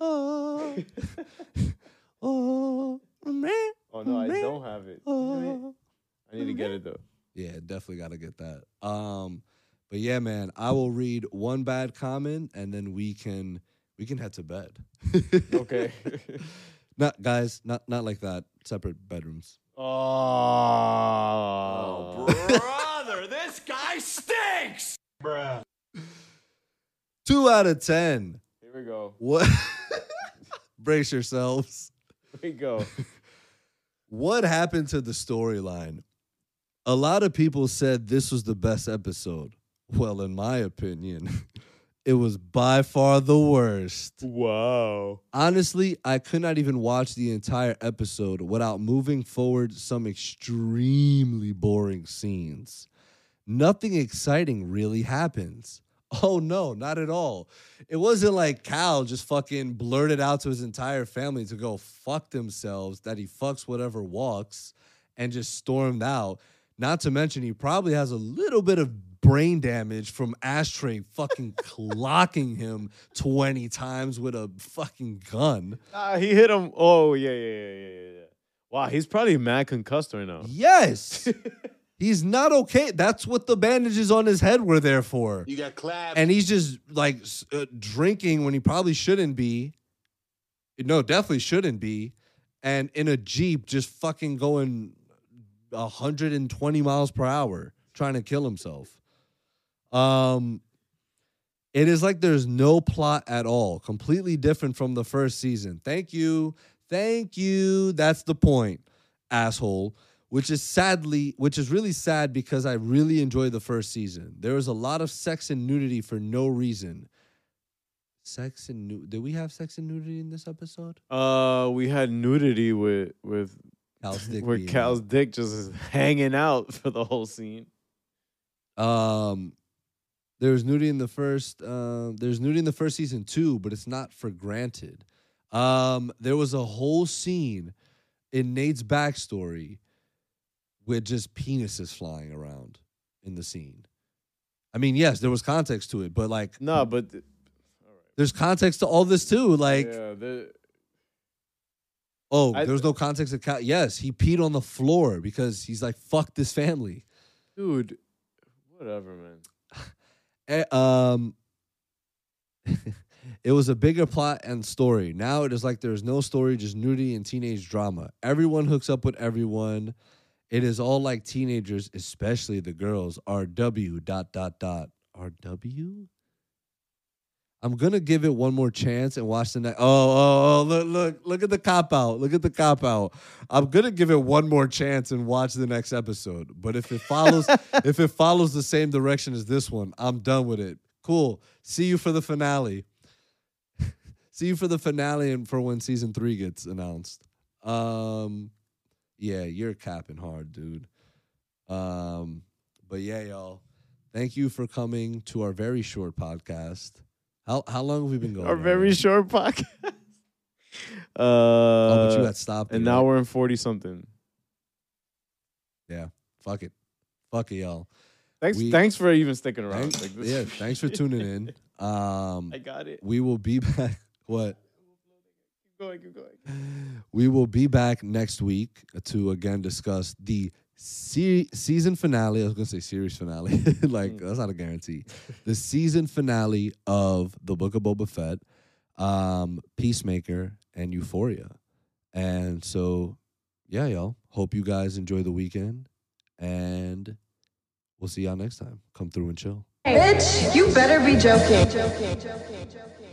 oh, oh. Oh no, I don't have it. Oh. I need to get it though. Yeah, definitely gotta get that. Um, but yeah, man, I will read one bad comment and then we can we can head to bed. Okay. not guys, not not like that. Separate bedrooms. Oh, Brother, this guy stinks. bruh. Two out of ten. Here Here we go. What? Brace yourselves. Here we go. What happened to the storyline? A lot of people said this was the best episode. Well, in my opinion, it was by far the worst. wow. Honestly, I could not even watch the entire episode without moving forward some extremely boring scenes. Nothing exciting really happens. Oh no, not at all. It wasn't like Cal just fucking blurted out to his entire family to go fuck themselves that he fucks whatever walks and just stormed out. Not to mention he probably has a little bit of brain damage from Ashtray fucking clocking him 20 times with a fucking gun. Ah, he hit him. Oh yeah, yeah, yeah, yeah, yeah, yeah. Wow, he's probably mad concussed right now. Yes. He's not okay. That's what the bandages on his head were there for. You got clapped. And he's just like uh, drinking when he probably shouldn't be. No, definitely shouldn't be. And in a Jeep, just fucking going 120 miles per hour, trying to kill himself. Um, it is like there's no plot at all, completely different from the first season. Thank you. Thank you. That's the point, asshole. Which is sadly, which is really sad because I really enjoyed the first season. There was a lot of sex and nudity for no reason. Sex and nu- did we have sex and nudity in this episode? Uh, we had nudity with with Cal's dick where Cal's dick just is hanging out for the whole scene. Um, there's nudity in the first. Um, there's nudity in the first season too, but it's not for granted. Um, there was a whole scene in Nate's backstory with just penises flying around in the scene. I mean, yes, there was context to it, but like, No, but th- there's context to all this too. Like, yeah, the, oh, I- there was no context to. Cal- yes, he peed on the floor because he's like, "Fuck this family." dude, whatever, man. Eh, um it was a bigger plot and story now it is like there's no story just nudity and teenage drama everyone hooks up with everyone it is all like teenagers especially the girls rw dot dot dot rw i'm gonna give it one more chance and watch the next oh oh oh look look look at the cop out look at the cop out i'm gonna give it one more chance and watch the next episode but if it follows if it follows the same direction as this one, I'm done with it. Cool. See you for the finale. See you for the finale and for when season three gets announced. Um, yeah, you're capping hard, dude. Um, but yeah, y'all. Thank you for coming to our very short podcast. How how long have we been going? Our very already? short podcast. uh, Oh, but you had stopped. and now right? we're in forty something. yeah. Fuck it. Fuck it, y'all. Thanks, We- thanks for even sticking around. Thanks, Like, yeah, thanks for tuning in. Um, I got it. we will be back. What? Keep going, keep going. We will be back next week to again discuss the se- season finale. I was gonna say series finale, like that's not a guarantee. The season finale of the Book of Boba Fett, um, Peacemaker, and Euphoria. And so, yeah, y'all. Hope you guys enjoy the weekend, and we'll see y'all next time. Come through and chill. Bitch, you better be joking, jokeing, joking, joking.